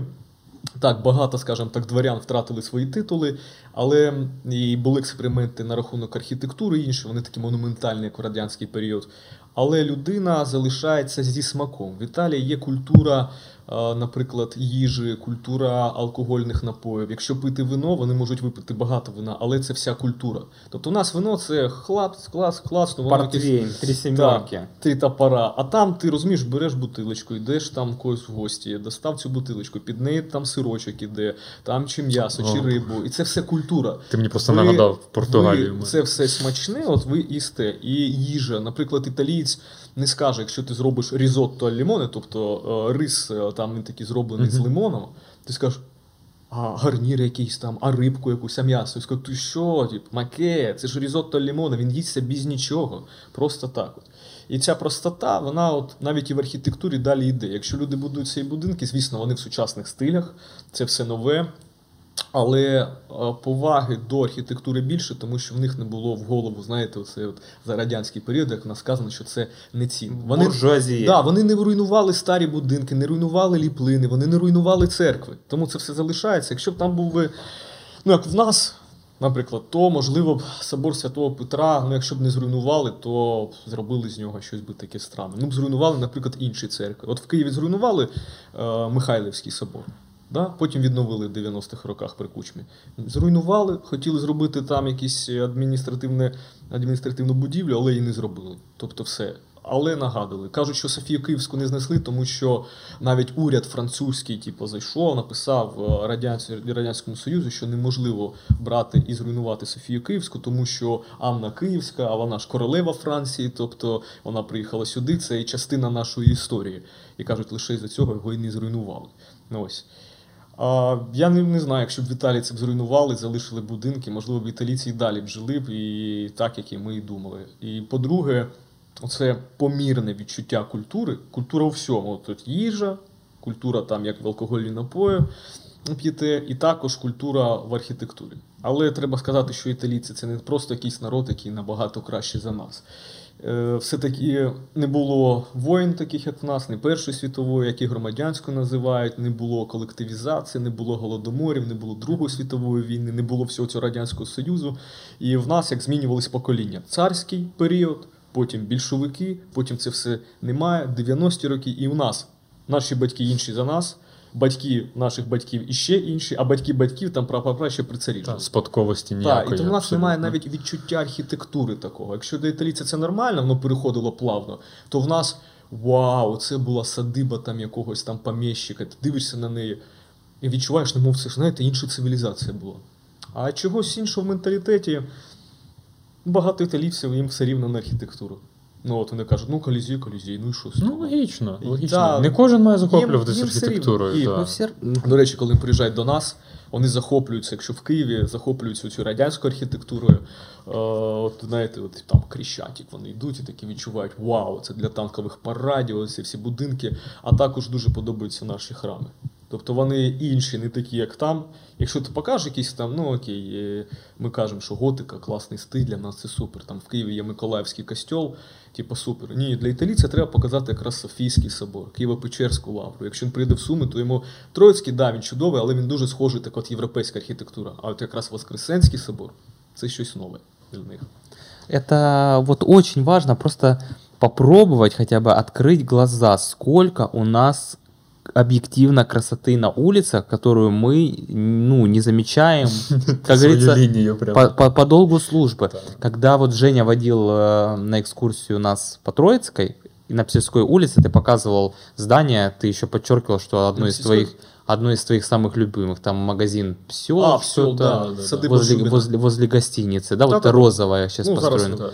Так, багато, скажімо так, дворян втратили свої титули, але і були експерименти на рахунок архітектури інші, вони такі монументальні, як у радянський період. Але людина залишається зі смаком. В Італії є культура, е, наприклад, їжі, культура алкогольних напоїв. Якщо пити вино, вони можуть випити багато вина, але це вся культура. Тобто у нас вино це хлац, клас, класно, воно Портвейн, три семерки. три топора. А там ти розумієш, береш бутилочку, йдеш там когось в гості, достав цю бутилочку, під неї там сирочок іде, там чи м'ясо, чи рибу. І це все культура. Ти мені просто Ви- нагадав Португалію. Ви, це все смачне, от ви їсте. І їжа. Наприклад, італієць не скаже, якщо ти зробиш різотто аль лімоне, тобто е, рис е, там він такий зроблений з лимоном, ти скажеш. А гарнір якийсь там, а рибку якусь, а м'ясо. І скажу, ти що, тип, маке, це ж різотто лімона, він їсться без нічого. Просто так. От. І ця простота, вона от навіть і в архітектурі далі йде. Якщо люди будують ці будинки, звісно, вони в сучасних стилях, це все нове. Але е, поваги до архітектури більше, тому що в них не було в голову, знаєте, оце от за радянський період, як нас сказано, що це не цінно. Вони, Буржуазия. да, вони не руйнували старі будинки, не руйнували ліплини, вони не руйнували церкви. Тому це все залишається. Якщо б там був би, ну як в нас, Наприклад, то, можливо, б собор Святого Петра, ну якщо б не зруйнували, то зробили з нього щось би таке странне. Ну б зруйнували, наприклад, інші церкви. От в Києві зруйнували е, Михайлівський собор. Да? Потім відновили в 90-х роках при кучмі. Зруйнували, хотіли зробити там якісь адміністративне, адміністративну будівлю, але її не зробили. Тобто все. Але нагадали. Кажуть, що Софію Київську не знесли, тому що навіть уряд французький, типу, зайшов, написав е, Радянському Союзу, що неможливо брати і зруйнувати Софію Київську, тому що Анна Київська, а вона ж королева Франції, тобто вона приїхала сюди, це і частина нашої історії. І кажуть, лише за цього його і не зруйнували. Ну, ось. А, я не, не знаю, якщо б в Італії це б зруйнували, залишили будинки, можливо, б італійці і далі б жили б і так, як і ми і думали. І по-друге, оце помірне відчуття культури, культура у всьому. Тут їжа, культура там, як в алкогольні напої п'єте, і також культура в архітектурі. Але треба сказати, що італійці це не просто якийсь народ, який набагато краще за нас. Е, Все-таки не було воїн, таких як в нас, не Першої світової, які громадянську називають, не було колективізації, не було голодоморів, не було Другої світової війни, не було всього цього Радянського Союзу. І в нас як змінювались покоління. Царський період, потім більшовики, потім це все немає, 90-ті роки, і в нас наші батьки інші за нас. Батьки наших батьків іще інші, а батьки батьків там прапра ще при царі. Спадковості Так, і тому в нас немає навіть відчуття архітектури такого. Якщо для італійця це нормально, воно переходило плавно, то в нас вау, це була садиба там якогось там поміщика, ти дивишся на неї і відчуваєш, немов це ж знаєте, інша цивілізація була. А чогось іншого в менталітеті багато італійців їм все рівно на архітектуру. Ну от вони кажуть, ну колізій, колізій, ну і що з Ну, того? логічно, логічно. та, Не кожен має захоплюватися їм все рівно. архітектурою. І. Ну, все... До речі, коли приїжджають до нас, вони захоплюються, якщо в Києві захоплюються цю радянською архітектурою. Е, от знаєте, от там Кріщатик вони йдуть і такі відчувають, вау, це для танкових парадів, ось ці всі будинки. А також дуже подобаються наші храми. Тобто вони інші, не такі, як там. Якщо ти покажеш якісь там, ну окей, е, ми кажемо, що готика, класний стиль, для нас це супер. Там в Києві є Миколаївський костьол, типу супер. Ні, для італійця треба показати якраз Софійський собор, Києво-Печерську лавру. Якщо він прийде в Суми, то йому Троїцький, да, він чудовий, але він дуже схожий, так от європейська архітектура. А от якраз Воскресенський собор це щось нове для них. Это вот очень важно просто попробовать хотя бы открыть глаза, сколько у нас объективно красоты на улицах, которую мы ну, не замечаем, как говорится, по, по- по долгу службы. Когда вот Женя водил э, на экскурсию нас по Троицкой, и на Псельской улице ты показывал здание, ты еще подчеркивал, что одно из твоих одно из твоих самых любимых, там магазин Псел, А, что-то да, да, возле, Бажубина. возле, возле гостиницы, да, вот Да-да-да. это розовая сейчас Ну, построена. это-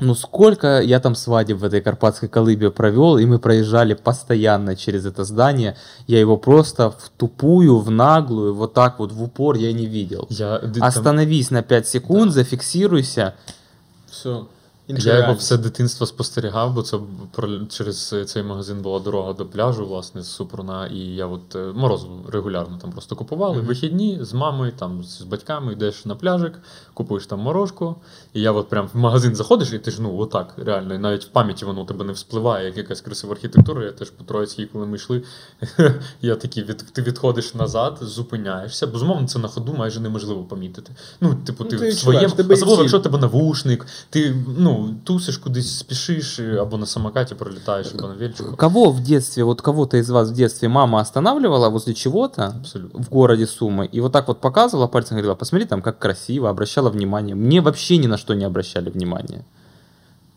Ну сколько я там свадеб в этой карпатской колыбе провел, и мы проезжали постоянно через это здание. Я его просто в тупую, в наглую, вот так вот в упор я не видел. Я, ди- там- Остановись на 5 секунд, зафиксируйся. Все. Я його все дитинство спостерігав, бо це через цей магазин була дорога до пляжу, власне, з Супруна. І я от е, морозиво регулярно там просто купували. Мгм. Вихідні з мамою, там з батьками йдеш на пляжик, купуєш там морожку. І я от прям в магазин заходиш, і ти ж ну отак, реально, і навіть в пам'яті воно у тебе не вспливає, як якась красива архітектура. Я теж по Троїцькій, коли ми йшли, я такий від, ти відходиш назад, зупиняєшся. Безумовно, це на ходу майже неможливо помітити. Ну, типу, Ну, ти, в своєму, особливо, якщо тебе навушник, ти ну, тусиш кудись, спішиш, і- або на самокаті пролітаєш, або на вельчику. Кого в детстве, вот кого-то из вас в детстве мама останавливала возле чего-то Абсолютно. в городе Сумы и вот так вот показывала пальцем, говорила, посмотри там, как красиво, обращала внимание. Мне вообще ни на что не обращали внимания.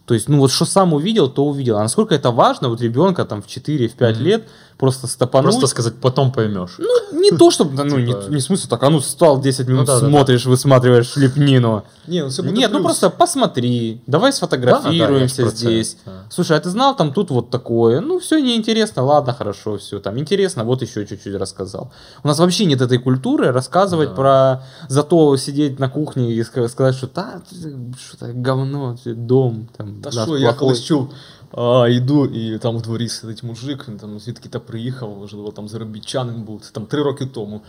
То есть, ну вот что сам увидел, то увидел. А насколько это важно, вот ребенка там в 4-5 Мгм. лет просто стопануть. Просто сказати, потім поймеш. Ну, не то, чтобы, ну, не, Типа- не в смысле так, а ну, стал 10 минут, Ну да, да, смотришь, высматриваешь лепнину. Ну Нет, ну просто посмотри, давай сфотографируемся Да, да, здесь. да. Слушай, а ты знал, там тут вот такое? Ну, все неинтересно, ладно, хорошо, все. Там интересно, вот еще чуть-чуть рассказал. У нас вообще нет этой культуры рассказывать Да. про... Зато сидеть на кухне и ска- сказать, что да, что-то говно, дом. Там, Та наш що, я плохой». А, йду, і там у дворі сидить мужик, він там звідки-то приїхав, можливо, там заробітчанин був, це там три роки тому.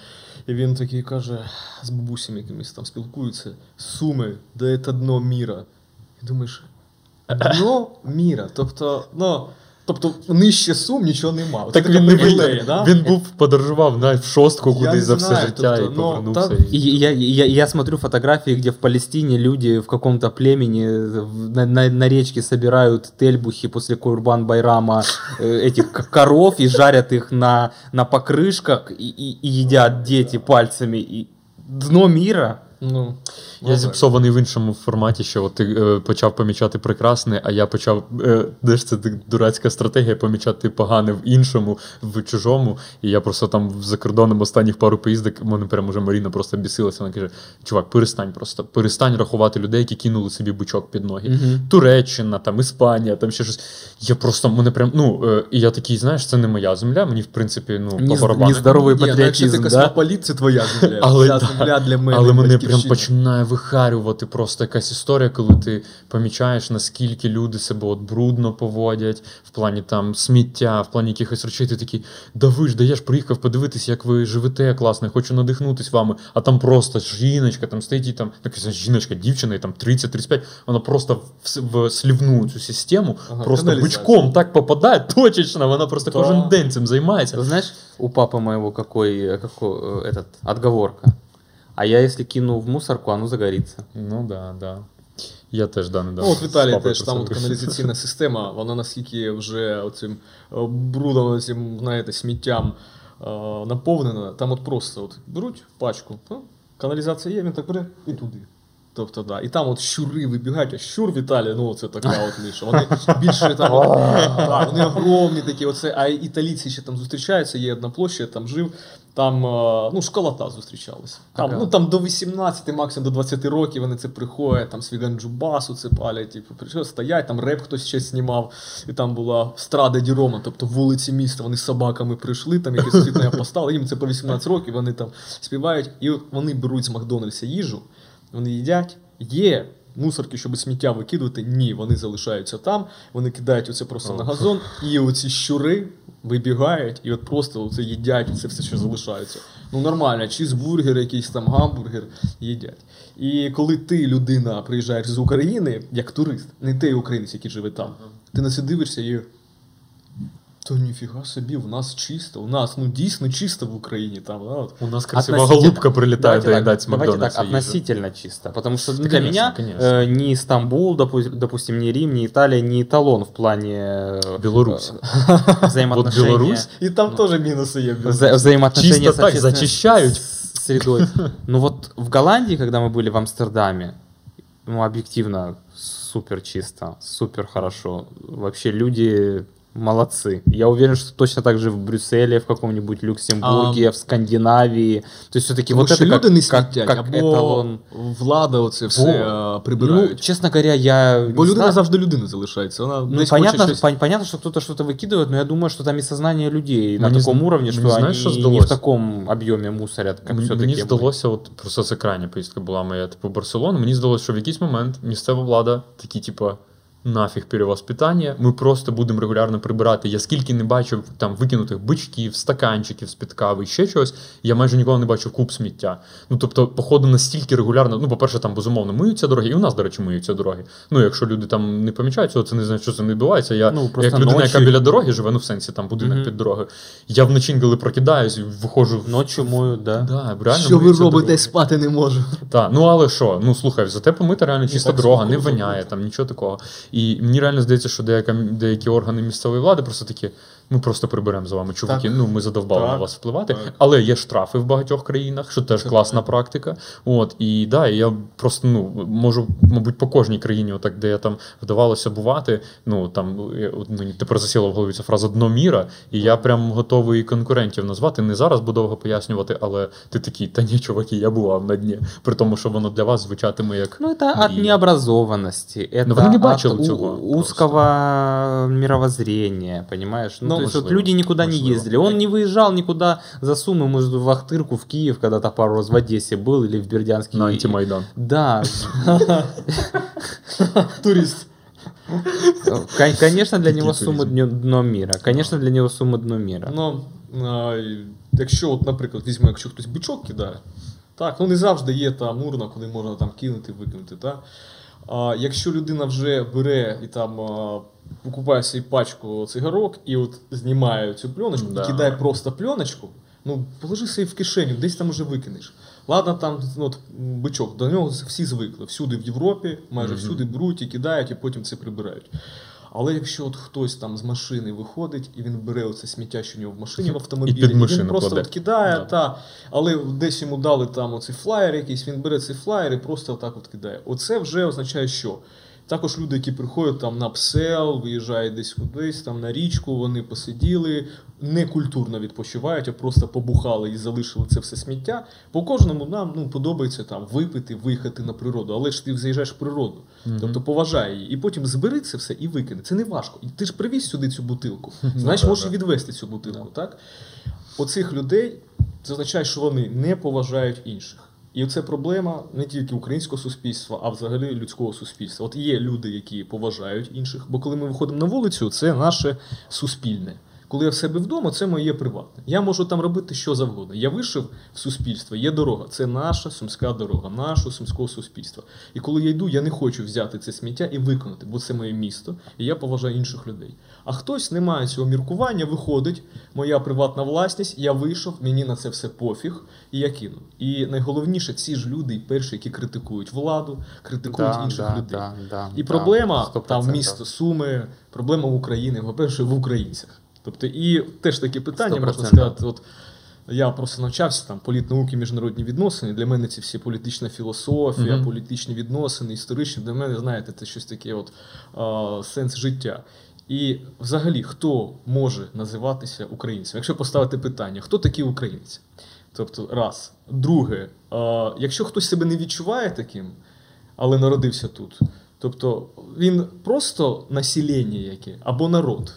І він такий каже, з бабусям якимись там спілкуються, суми, де це дно міра. І думаєш, дно міра. Тобто, ну, Тобто нижче сум нічого нема. От Так така він не привілея, він, да? він був подорожував навіть в шостку Я кудись не за все знаю, життя тобто, і ну, повернувся. та- і- И я, я, я смотрю фотографии, где в Палестине люди в каком-то племени в- на, на, на речке собирают тельбухи после Курбан Байрама э, этих к- коров и жарят их на, на покрышках и, и, и едят дети пальцами. И дно мира. Ну, Я зіпсований в іншому форматі, що от ти е, почав помічати прекрасне, а я почав. Е, де ж це ду- дурацька стратегія помічати погане в іншому, в чужому. І я просто там за кордоном останніх пару поїздок, в мене прямо вже Маріна просто бісилася. Вона каже: чувак, перестань просто, перестань рахувати людей, які кинули собі бичок під ноги. Мгм. Туреччина, там Іспанія, там ще щось. Я просто мене прям. Ну, е, і я такий, знаєш, це не моя земля, мені в принципі, ну, Не, по з- барабану. нездоровий Ні, ну, якщо ти да? космополіт, це твоя земля. Але, Ця земля для мене. але мене прям починає вихарювати просто якась історія, коли ти помічаєш, наскільки люди себе от брудно поводять в плані там сміття, в плані якихось речей. Ти такий, да ви ж, да я ж приїхав подивитись, як ви живете класно, я хочу надихнутись вами. А там просто жіночка, там стоїть і там така жіночка, дівчина, і там 30-35, вона просто в, с- в слівну цю систему Ага, просто каналізація. бичком так попадає, точечно, вона просто Да. кожен день цим займається. Ты знаешь, у папы моего какой, э, какой э, этот, отговорка. А я если кину в мусорку, оно загорится. Ну да, да. Я теж да, недавно. Ну, от в Італії з папою теж там от каналізаційна система, вона наскільки вже оцим е, брудом, цим, знаєте, сміттям е, наповнена, там от просто от беруть пачку, ну, каналізація є, він так бере і туди. Тобто, да. І там от щури вибігають, а щур в Італії, ну це така от ниша. Вони більше там, вони огромні такі, оце, а італійці ще там зустрічаються, є одна площа, я там жив, там е, ну, школота зустрічалися. Там, Ага. ну, там до 18, максимум до 20 років вони це приходять, там свій ганджубасу це палять, типу, прийшли, стоять, там реп хтось ще знімав, і там була страда Ді Рома, тобто вулиці міста, вони з собаками прийшли, там якесь світлення поставили, їм це по 18 років, вони там співають, і вони беруть з Макдональдса їжу, вони їдять, є. Мусорки, щоб сміття викидувати, ні, вони залишаються там, вони кидають оце просто на газон, і оці щури вибігають і от просто оце їдять це все, що залишається. Ну нормально, чізбургер, якийсь там гамбургер їдять. І коли ти, людина, приїжджаєш з України як турист, не той українець, який живе там, ти на це дивишся і. То ніфіга собі, у нас чисто, у нас ну дійсно чисто в Україні. Там, да, от. У нас красива Относительно- голубка прилетает Давайте так, доедать с давайте так, Макдональдса. їжу. относительно чисто. Потому что Да, для конечно, меня конечно. э, ни Стамбул, допу- допустим, не Рим, не Италия, не эталон в плане э, Беларусь. э, взаимоотношения. Вот Беларусь І там теж мінуси є. вза- взаимоотношения Чисто с так общественной зачищают. с- средой. Ну вот в Голландии, когда мы были в Амстердаме, ну объективно супер чисто, супер хорошо. Вообще люди молодцы. Я уверен, что точно так же в Брюсселе, в каком-нибудь Люксембурге, в Скандинавии. То есть все-таки Тому вот що это как, люди не как, смітять, как або эталон. влада оце все е, Ну, прибирають. честно говоря, я Бо не людина знаю. завжди людина залишається. Вона Ну, десь понятно, хоче щось... пон- понятно, что кто-то что-то выкидывает, но я думаю, что там и сознание людей на Мені таком з- уровне, мені что знаєш, они що не в здалося? таком объеме мусорят, как Мені, все-таки мені мы. здалося, от просто це крайня поїздка була моя, типу, в Барселону. Мені здалося, що в якийсь момент місцева влада такі, типу, нафіг перевоспитання, ми просто будемо регулярно прибирати. Я скільки не бачив там викинутих бичків, стаканчиків з-під кави, ще чогось, я майже ніколи не бачив куб сміття. Ну тобто, походу, настільки регулярно. Ну, по-перше, там безумовно миються дороги, і у нас, до речі, миються дороги. Ну, якщо люди там не помічають цього, це не значить, що це не відбувається. Я Ну, як людина, ночі- яка біля дороги живе, ну в сенсі там будинок Мгм. під дорогою. Я вночі, коли прокидаюсь, виходжу в Ночью моют, да. Да, реально Що ви робите, дороги. спати не можу. Так, ну але що? Ну слухай, зате помита реально чиста дорога, не воняє, там нічого такого. І мені реально здається, що деякі органи місцевої влади просто такі Ми просто приберемо за вами, чуваки. Так. Ну ми задовбали Так. на вас впливати. Так. Але є штрафи в багатьох країнах, що теж Це класна практика. От і да, і я просто ну можу, мабуть, по кожній країні, отак, де я там вдавалося бувати. Ну там я- от мені тепер засіла в голові ця фраза дно міра, і я прям готовий конкурентів назвати. Не зараз буду довго пояснювати, але ти такий, та ні, чуваки, я бував на дні. При тому, що воно для вас звучатиме як Ну, это от мрія. необразованности, это Но вы не от бачили у- цього узкого мировоззрения, понимаешь? Ну, Ну, то есть вот можливо, люди никуда не можливо. ездили. Он не выезжал никуда за суммы, может, в Ахтырку, в Киев, когда-то пару раз в Одессе был, или в Бердянске. на антимайдан. Да, Турист. Кон- конечно, для него Какие сумма туризм? днё- дно мира. Конечно, для него сумма дно мира. Ну, а, і якщо, от, наприклад, візьмемо, якщо хтось бичок кидає, так, ну не завжди є та урна, куди можна там кинути, викинути, так? А, якщо людина вже бере і там а, покупає собі пачку цигарок і от знімає цю пленочку, Да. кидає просто пленочку, ну положи собі в кишеню, десь там уже викинеш. Ладно, там ну, от, бичок, до нього всі звикли. Всюди в Європі, майже Мгм. всюди беруть і кидають, і потім це прибирають. Але якщо от хтось там з машини виходить і він бере оце сміття, що у нього в машині в автомобілі, під він просто кладе. от кидає, Да. та, але десь йому дали там оцей флаєр якийсь, він бере цей флаєр і просто отак от кидає. Оце вже означає, що. Також люди, які приходять там на псел, виїжджають десь кудись, там на річку, вони посиділи, не культурно відпочивають, а просто побухали і залишили це все сміття. По кожному нам ну, подобається там випити, виїхати на природу, але ж ти заїжджаєш в природу, тобто поважай її, і потім збери це все і викине. Це не важко. І ти ж привіз сюди цю бутилку. Значить, да, можеш і відвести цю бутилку, так? Оцих людей це означає, що вони не поважають інших. І це проблема не тільки українського суспільства, а взагалі людського суспільства. От є люди, які поважають інших, бо коли ми виходимо на вулицю, це наше суспільне. Коли я в себе вдома, це моє приватне. Я можу там робити що завгодно. Я вийшов в суспільство, є дорога. Це наша сумська дорога, нашого сумського суспільства. І коли я йду, я не хочу взяти це сміття і виконати, бо це моє місто, і я поважаю інших людей. А хтось не має цього міркування, виходить, моя приватна власність, я вийшов, мені на це все пофіг, і я кину. І найголовніше, ці ж люди, перші, які критикують владу, критикують Да, інших да, людей. да, да, І да, проблема 100%. там місто Суми, проблема України, по-перше, в українцях. Тобто, і теж таке питання, можна 100%. сказати, от я просто навчався там політнауки, міжнародні відносини. Для мене ці всі політична філософія, Мгм. політичні відносини, історичні, для мене, знаєте, це щось таке, от а, сенс життя. І взагалі, хто може називатися українцем? Якщо поставити питання, хто такий українець? Тобто, раз. Друге, а, якщо хтось себе не відчуває таким, але народився тут, тобто він просто населення яке або народ.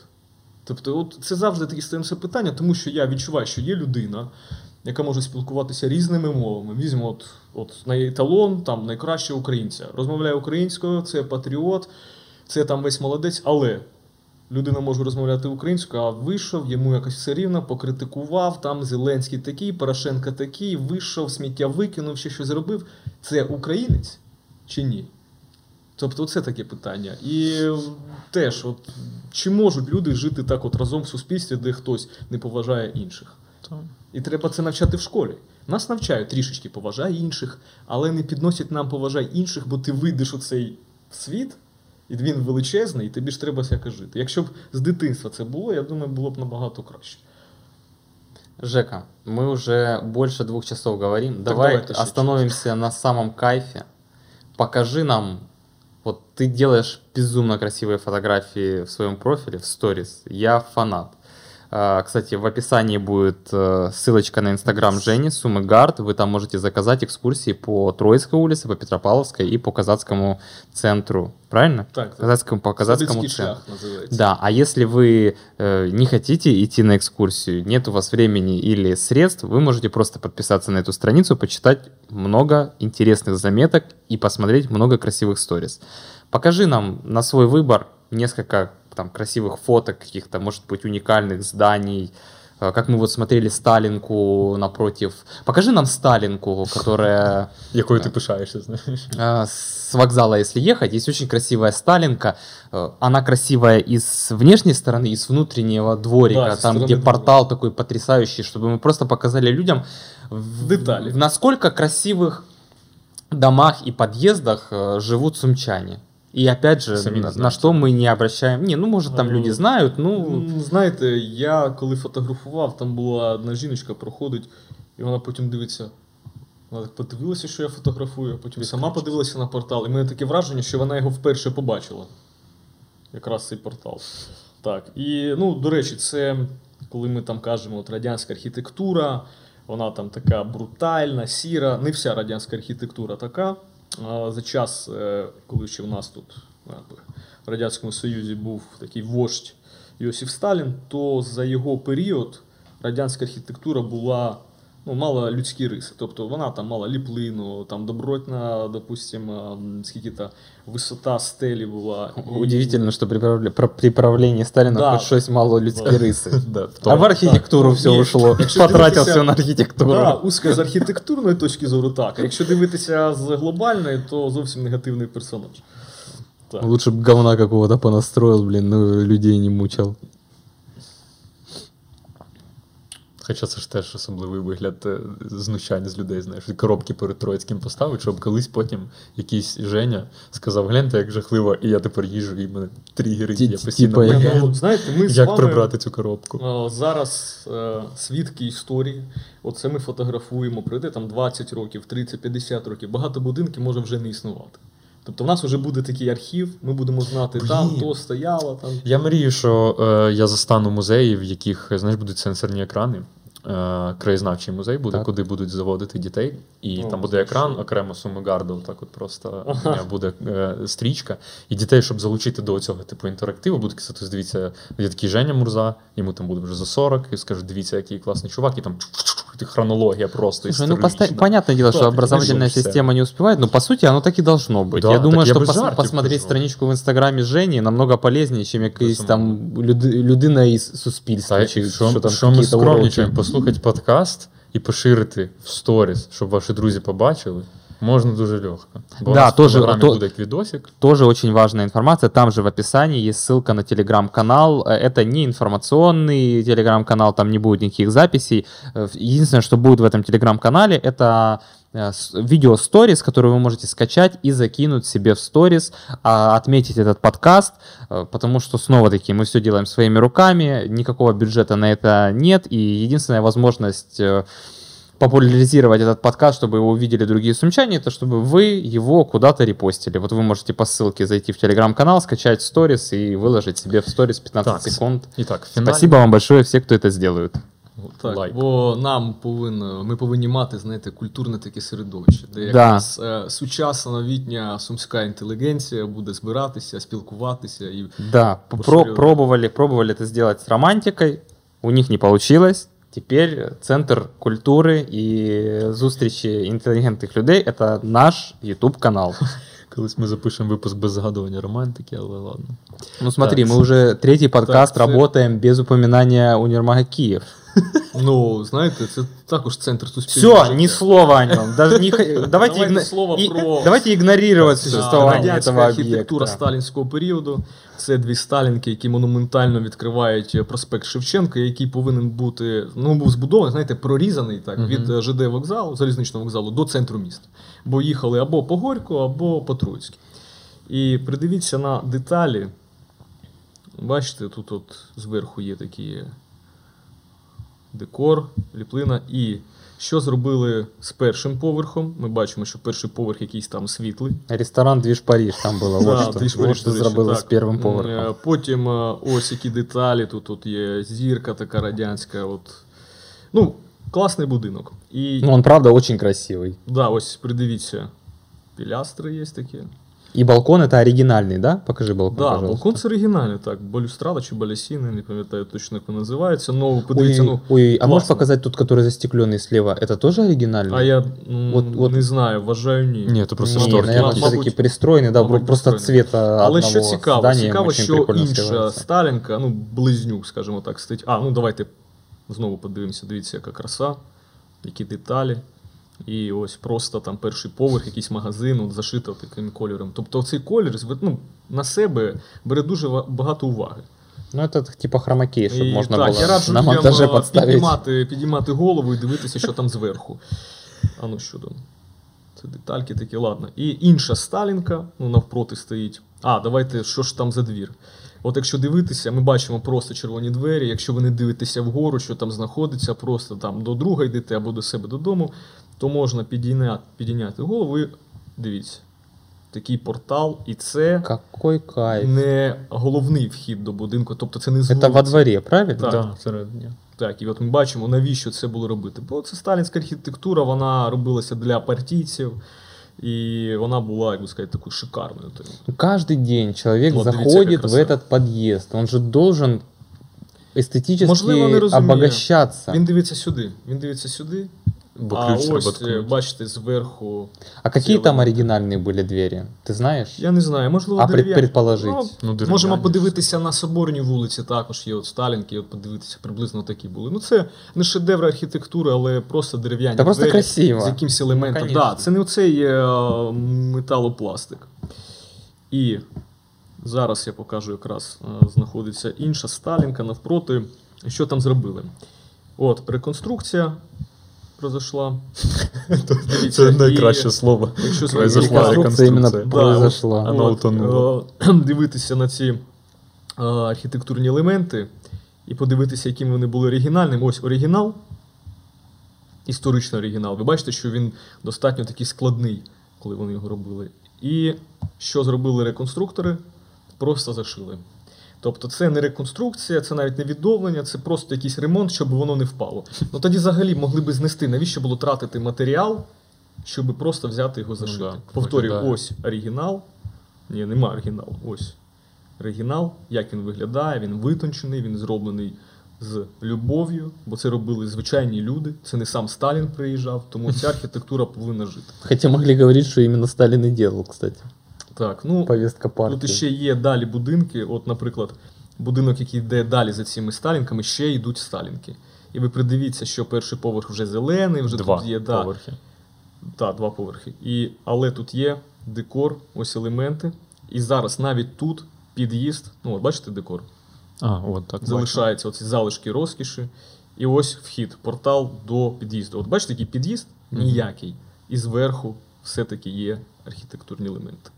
Тобто, от це завжди таке стається питання, тому що я відчуваю, що є людина, яка може спілкуватися різними мовами. Візьмо от, от на еталон, там найкраще українця. Розмовляє українською, це патріот, це там весь молодець, але людина може розмовляти українською, а вийшов, йому якось все рівно, покритикував, там Зеленський такий, Порошенко такий, вийшов, сміття викинув, ще щось зробив. Це українець чи ні? Тобто, це таке питання. І теж, от, чи можуть люди жити так от разом в суспільстві, де хтось не поважає інших? І треба це навчати в школі. Нас навчають трішечки поважай інших, але не підносять нам поважай інших, бо ти вийдеш у цей світ, і він величезний, і тобі ж треба всяке жити. Якщо б з дитинства це було, я думаю, було б набагато краще. Жека, мы уже больше двух часов говорим. Так давай давай, остановимся на самом кайфе. Покажи нам, вот ты делаешь безумно красивые фотографии в своем профиле, в сторис. Я фанат. А, Кстати, в описании будет э, ссылочка на инстаграм Жени, Сумы Гард. Вы там можете заказать экскурсии по Троицкой улице, по Петропавловской и по Казацкому центру. Правильно? Так. Казацкому, по Казацкому центру. шлях називається. Да, а если вы э, не хотите идти на экскурсию, нет у вас времени или средств, вы можете просто подписаться на эту страницу, почитать много интересных заметок и посмотреть много красивых сторис. Покажи нам на свой выбор несколько там красивых фоток каких-то, может быть, уникальных зданий, э, как мы вот смотрели Сталинку напротив. Покажи нам Сталинку, которая Якою ти пишаєшся, знаєш? а, с вокзала, если ехать, есть очень красивая Сталинка. Э, Она красивая и с внешней стороны, и с внутреннего дворика, Да, там, где двора. портал такой потрясающий, чтобы мы просто показали людям, в, Детали. в насколько красивых домах и подъездах э, живут сумчане. И опять же, Сами на, на что мы не обращаем... Не, ну, может, там Ну, люди знают, ну... М, Знаєте, я коли фотографував, там була одна жіночка, проходить, і вона потім дивиться. Вона так подивилася, що я фотографую, а потім сама подивилася на портал. І мене таке враження, що вона його вперше побачила. Якраз цей портал. Так. І, ну, до речі, це коли ми там кажемо, от радянська архітектура, вона там така брутальна, сіра. Не вся радянська архітектура така. За час, е, коли ще в нас тут якби, в Радянському Союзі був такий вождь Йосиф Сталін, то за його період радянська архітектура була ну, мала людські риси. Тобто вона там мала ліплину, там добротна, допустимо, м, скільки-то висота стелі була. І- Удивительно, что при, правле- про- при правлении Сталина Да. хоть щось мало людські Да. риси. Да, в А тому- в архітектуру Так. все Ні, ушло. якщо Потратив дивитися- все на архітектуру. Да, узко з архітектурної точки зору так. А якщо дивитися з глобальної, то зовсім негативний персонаж. Так. Лучше бы говна какого-то понастроил, блин, ну людей не мучил. Хоча це ж теж особливий вигляд е, знущання з людей, знаєш, коробки перед Троїцьким поставить, щоб колись потім якийсь Женя сказав: гляньте, як жахливо, і я тепер їжу, і мене тригери, Ті- я постійно як- Ну, знаєте, ми з як вами прибрати цю коробку. е, зараз е, свідки історії. Оце ми фотографуємо, пройде там 20 років, 30-50 років. Багато будинків може вже не існувати. Тобто в нас вже буде такий архів, ми будемо знати там, Блін. то стояло, там. Я мрію, що е, я застану музеї, в яких знаєш, будуть сенсорні екрани. Е, краєзнавчий музей буде, Так. куди будуть заводити дітей, і О, там буде це екран, що? окремо Сумигарду, так от просто е, буде е, стрічка. І дітей, щоб залучити до цього типу інтерактиву, буде казати, «Ось дивіться, є такий Женя Мурза, йому там буде вже за 40, і скажуть, дивіться, який класний чувак, і там хронологія просто Слушай, ну поста- історична. понятное дело, Да, что так образовательная вышел, всё. система не успевает, но по сути оно так и должно быть. Да, я так думаю, я что без пос- жартів посмотреть кажу. страничку в инстаграме Жени намного полезнее, чем якийсь там люди, людина із суспільства. Та, чи що, що там що ми какие-то скромнічаємо, уроки. послухати подкаст і поширити в сторіс, щоб ваші друзі побачили, можна дуже легко. Бо Да, у нас тоже- в Телеграмі то- буде квідосик. Тоже очень важная информация. Там же в описании есть ссылка на телеграм-канал. Э, Это не информационный телеграм-канал, там не будет никаких записей. Э, Единственное, что будет в этом телеграм-канале, это э, с- видео сторис, которые вы можете скачать и закинуть себе в сторис, а, отметить этот подкаст, э, потому что снова-таки мы все делаем своими руками, никакого бюджета на это нет, и единственная возможность э, популяризировать этот подкаст, чтобы его увидели другие сумчане, это чтобы вы его куда-то репостили. Вот вы можете по ссылке зайти в телеграм-канал, скачать сторис и выложить себе в сторис 15 Так, секунд. І так, фінальний Спасибо вам большое, все, кто это сделают. Так, лайк. бо нам повинно, ми повинні мати, знаєте, культурне таке середовище, де Да. якраз е, сучасна новітня сумська інтелігенція буде збиратися, спілкуватися і Да, п- про- Пошли. пробовали, пробовали это сделать с романтикой, у них не получилось. Теперь центр культуры и зустрічі інтелігентних людей это наш YouTube канал. Колись ми запишемо випуск без згадування романтики, але ладно. Ну смотри, Так. мы уже третий подкаст Так, це- работаем без упоминания универмага Киев. ну, знаєте, це також центр суспільного. Все, життя. ни слова о нем. Даже не... Давайте, Давайте игно- слово и- про- Давайте игнорировать А, существование Радянська этого архітектура сталінського періоду. Це дві сталінки, які монументально відкривають е, проспект Шевченка, який повинен бути ну, був збудований, знаєте, прорізаний так, Мгм. від е, ЖД вокзалу, залізничного вокзалу до центру міста. Бо їхали або по Горьку, або по Троїцькій. І придивіться на деталі. Бачите, тут от зверху є такі декор, ліплина. І що зробили з першим поверхом? Ми бачимо, що перший поверх якийсь там світлий. Ресторан Движ Париж там было. Да, Париж, что до речі, зробили так. первим Е, поверхом. Потім е, ось які деталі. Тут, тут є зірка така радянська. От. Ну, класний будинок. І Ну, он правда очень красивый. да, ось придивіться. Пілястри є такі. И балкон это оригинальный, да? Покажи балкон, Да, пожалуйста. балкон це оригінальний, так. Балюстрада чи балясіни, не пам'ятаю точно, як він називається. Ну, ви подивіться, Ой, ну. ой, а можешь класно. показать тот, который застекленный слева? Это тоже оригинальный? А я м, От- от- не знаю, вважаю ні. Ні, то просто Не, шторки. наверное, Мабуть, все-таки пристроенный, да, мабуть, просто пристроєний. цвета Але одного що цікаво, здания цікаво, очень що прикольно інша сливается. Сталінка, ну, близнюк, скажімо так, стоїть. А, ну давайте знову подивимося, дивіться, яка краса, які деталі. І ось просто там перший поверх, якийсь магазин, от зашито таким кольором. Тобто цей колір зв- ну, на себе бере дуже ва- багато уваги. Ну, это типа хромакей, чтобы І, можно так, было я раджу на людям монтаже е, подставить. піднімати, піднімати голову і дивитися, що там зверху. А ну що там? Це детальки такі, ладно. І інша Сталінка, ну навпроти стоїть. А, давайте, що ж там за двір? От якщо дивитися, ми бачимо просто червоні двері. Якщо ви не дивитеся вгору, що там знаходиться, просто там до друга йдете або до себе додому, то можна підійняти, підійняти голову і дивіться. Такий портал, і це Какой кайф. не головний вхід до будинку, тобто це не з Это во вулиці. дворе, правильно? Так. Да, всередині. Так, і от ми бачимо, навіщо це було робити. Бо це сталінська архітектура, вона робилася для партійців, і вона була, як би сказати, такою шикарною. Тобто, Ну, Каждый день человек Вот видите, заходит как в красиво. этот подъезд. Он же должен эстетически Можливо, не розуміє. обогащаться. Він дивиться сюди. Він дивиться сюди, Бо а ключ ось, треба е, ткнути. бачите, зверху. А какие Все там вот. оригинальные были двери? Ты знаешь? Я не знаю, можливо, А пред- дерев'яні. предположить? Ну, Ну, дерев'яні можемо ж. подивитися на Соборній вулиці, також є от Сталінки, от подивитися, приблизно такі були. Ну, це не шедевр архітектури, але просто дерев'яні. Та просто двері красиво. З якимось елементом. Ну, да, конечно. це не оцей е, металопластик. І зараз я покажу якраз е, знаходиться інша Сталінка навпроти. Що там зробили? От, реконструкція произошла. Це найкраще слово. Якщо Произошла реконструкція. Вона утонула. е, дивитися на ці е, архітектурні елементи і подивитися, якими вони були оригінальними. Ось оригінал, історичний оригінал. Ви бачите, що він достатньо такий складний, коли вони його робили. І що зробили реконструктори? Просто зашили. Тобто це не реконструкція, це навіть не відновлення, це просто якийсь ремонт, щоб воно не впало. Ну тоді взагалі могли би знести, навіщо було тратити матеріал, щоб просто взяти його зашити. да, Повторюю, виглядає. ось оригінал. Ні, нема оригіналу. Ось оригінал, як він виглядає, він витончений, він зроблений з любов'ю, бо це робили звичайні люди. Це не сам Сталін приїжджав, тому ця архітектура повинна жити. Хотя могли говорить, что именно Сталин и делал, кстати. Так, ну Повестка партии. Тут ще є далі будинки. От, наприклад, будинок, який йде далі за цими сталінками, ще йдуть сталінки. І ви придивіться, що перший поверх вже зелений, вже Два тут є да, поверхи. та, два поверхи. І, але тут є декор, ось елементи. І зараз навіть тут під'їзд. Ну, от бачите декор? А, от так. Залишаються оці залишки розкіші. І ось вхід, портал до під'їзду. От бачите, який під'їзд? Ніякий. І зверху все-таки є архітектурні елементи.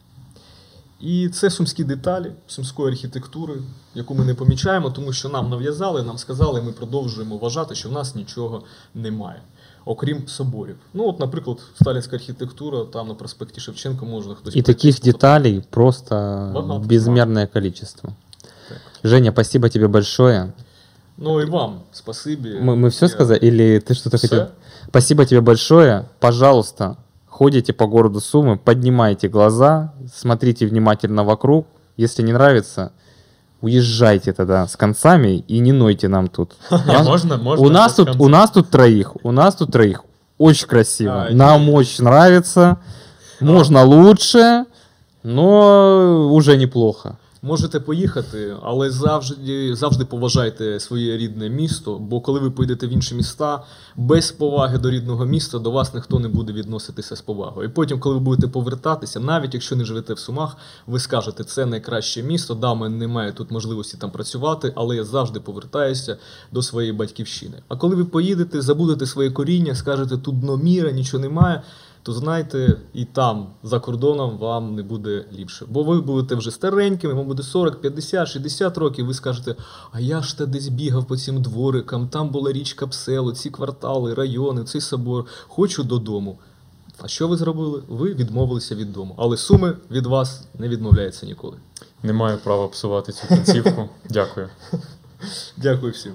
І це сумські деталі сумської архітектури, яку ми не помічаємо, тому що нам нав'язали, нам сказали, ми продовжуємо вважати, що в нас нічого немає, окрім соборів. Ну, от, наприклад, сталінська архітектура, там на проспекті Шевченка можна хтось. И пройти, таких сфотографувати. деталей просто Богато. безмерное количество. Так. Женя, спасибо тебе большое. Ну і вам спасибі. Мы, мы все Я- сказали? Или ты что-то Всё. хотел? Спасибо тебе большое. Пожалуйста, ходите по городу Сумы, поднимайте глаза, смотрите внимательно вокруг. Если не нравится, уезжайте тогда с концами и не нойте нам тут. Можна, можна. у нас тут, у нас тут троих, у нас тут троих. Очень красиво. А, Нам очень нравится. Можно лучше, но уже неплохо. Можете поїхати, але завжди, завжди поважайте своє рідне місто, бо коли ви поїдете в інші міста, без поваги до рідного міста до вас ніхто не буде відноситися з повагою. І потім, коли ви будете повертатися, навіть якщо не живете в Сумах, ви скажете, це найкраще місто, да, мене немає тут можливості там працювати, але я завжди повертаюся до своєї батьківщини. А коли ви поїдете, забудете своє коріння, скажете, тут дно міра, нічого немає. То знайте, і там, за кордоном, вам не буде ліпше. Бо ви будете вже старенькими, вам буде 40, 50, 60 років, ви скажете, а я ж та десь бігав по цим дворикам, там була річка Псело, ці квартали, райони, цей собор. Хочу додому. А що ви зробили? Ви відмовилися від дому. Але суми від вас не відмовляються ніколи. Не маю права псувати цю кінцівку. Дякую. Дякую всім.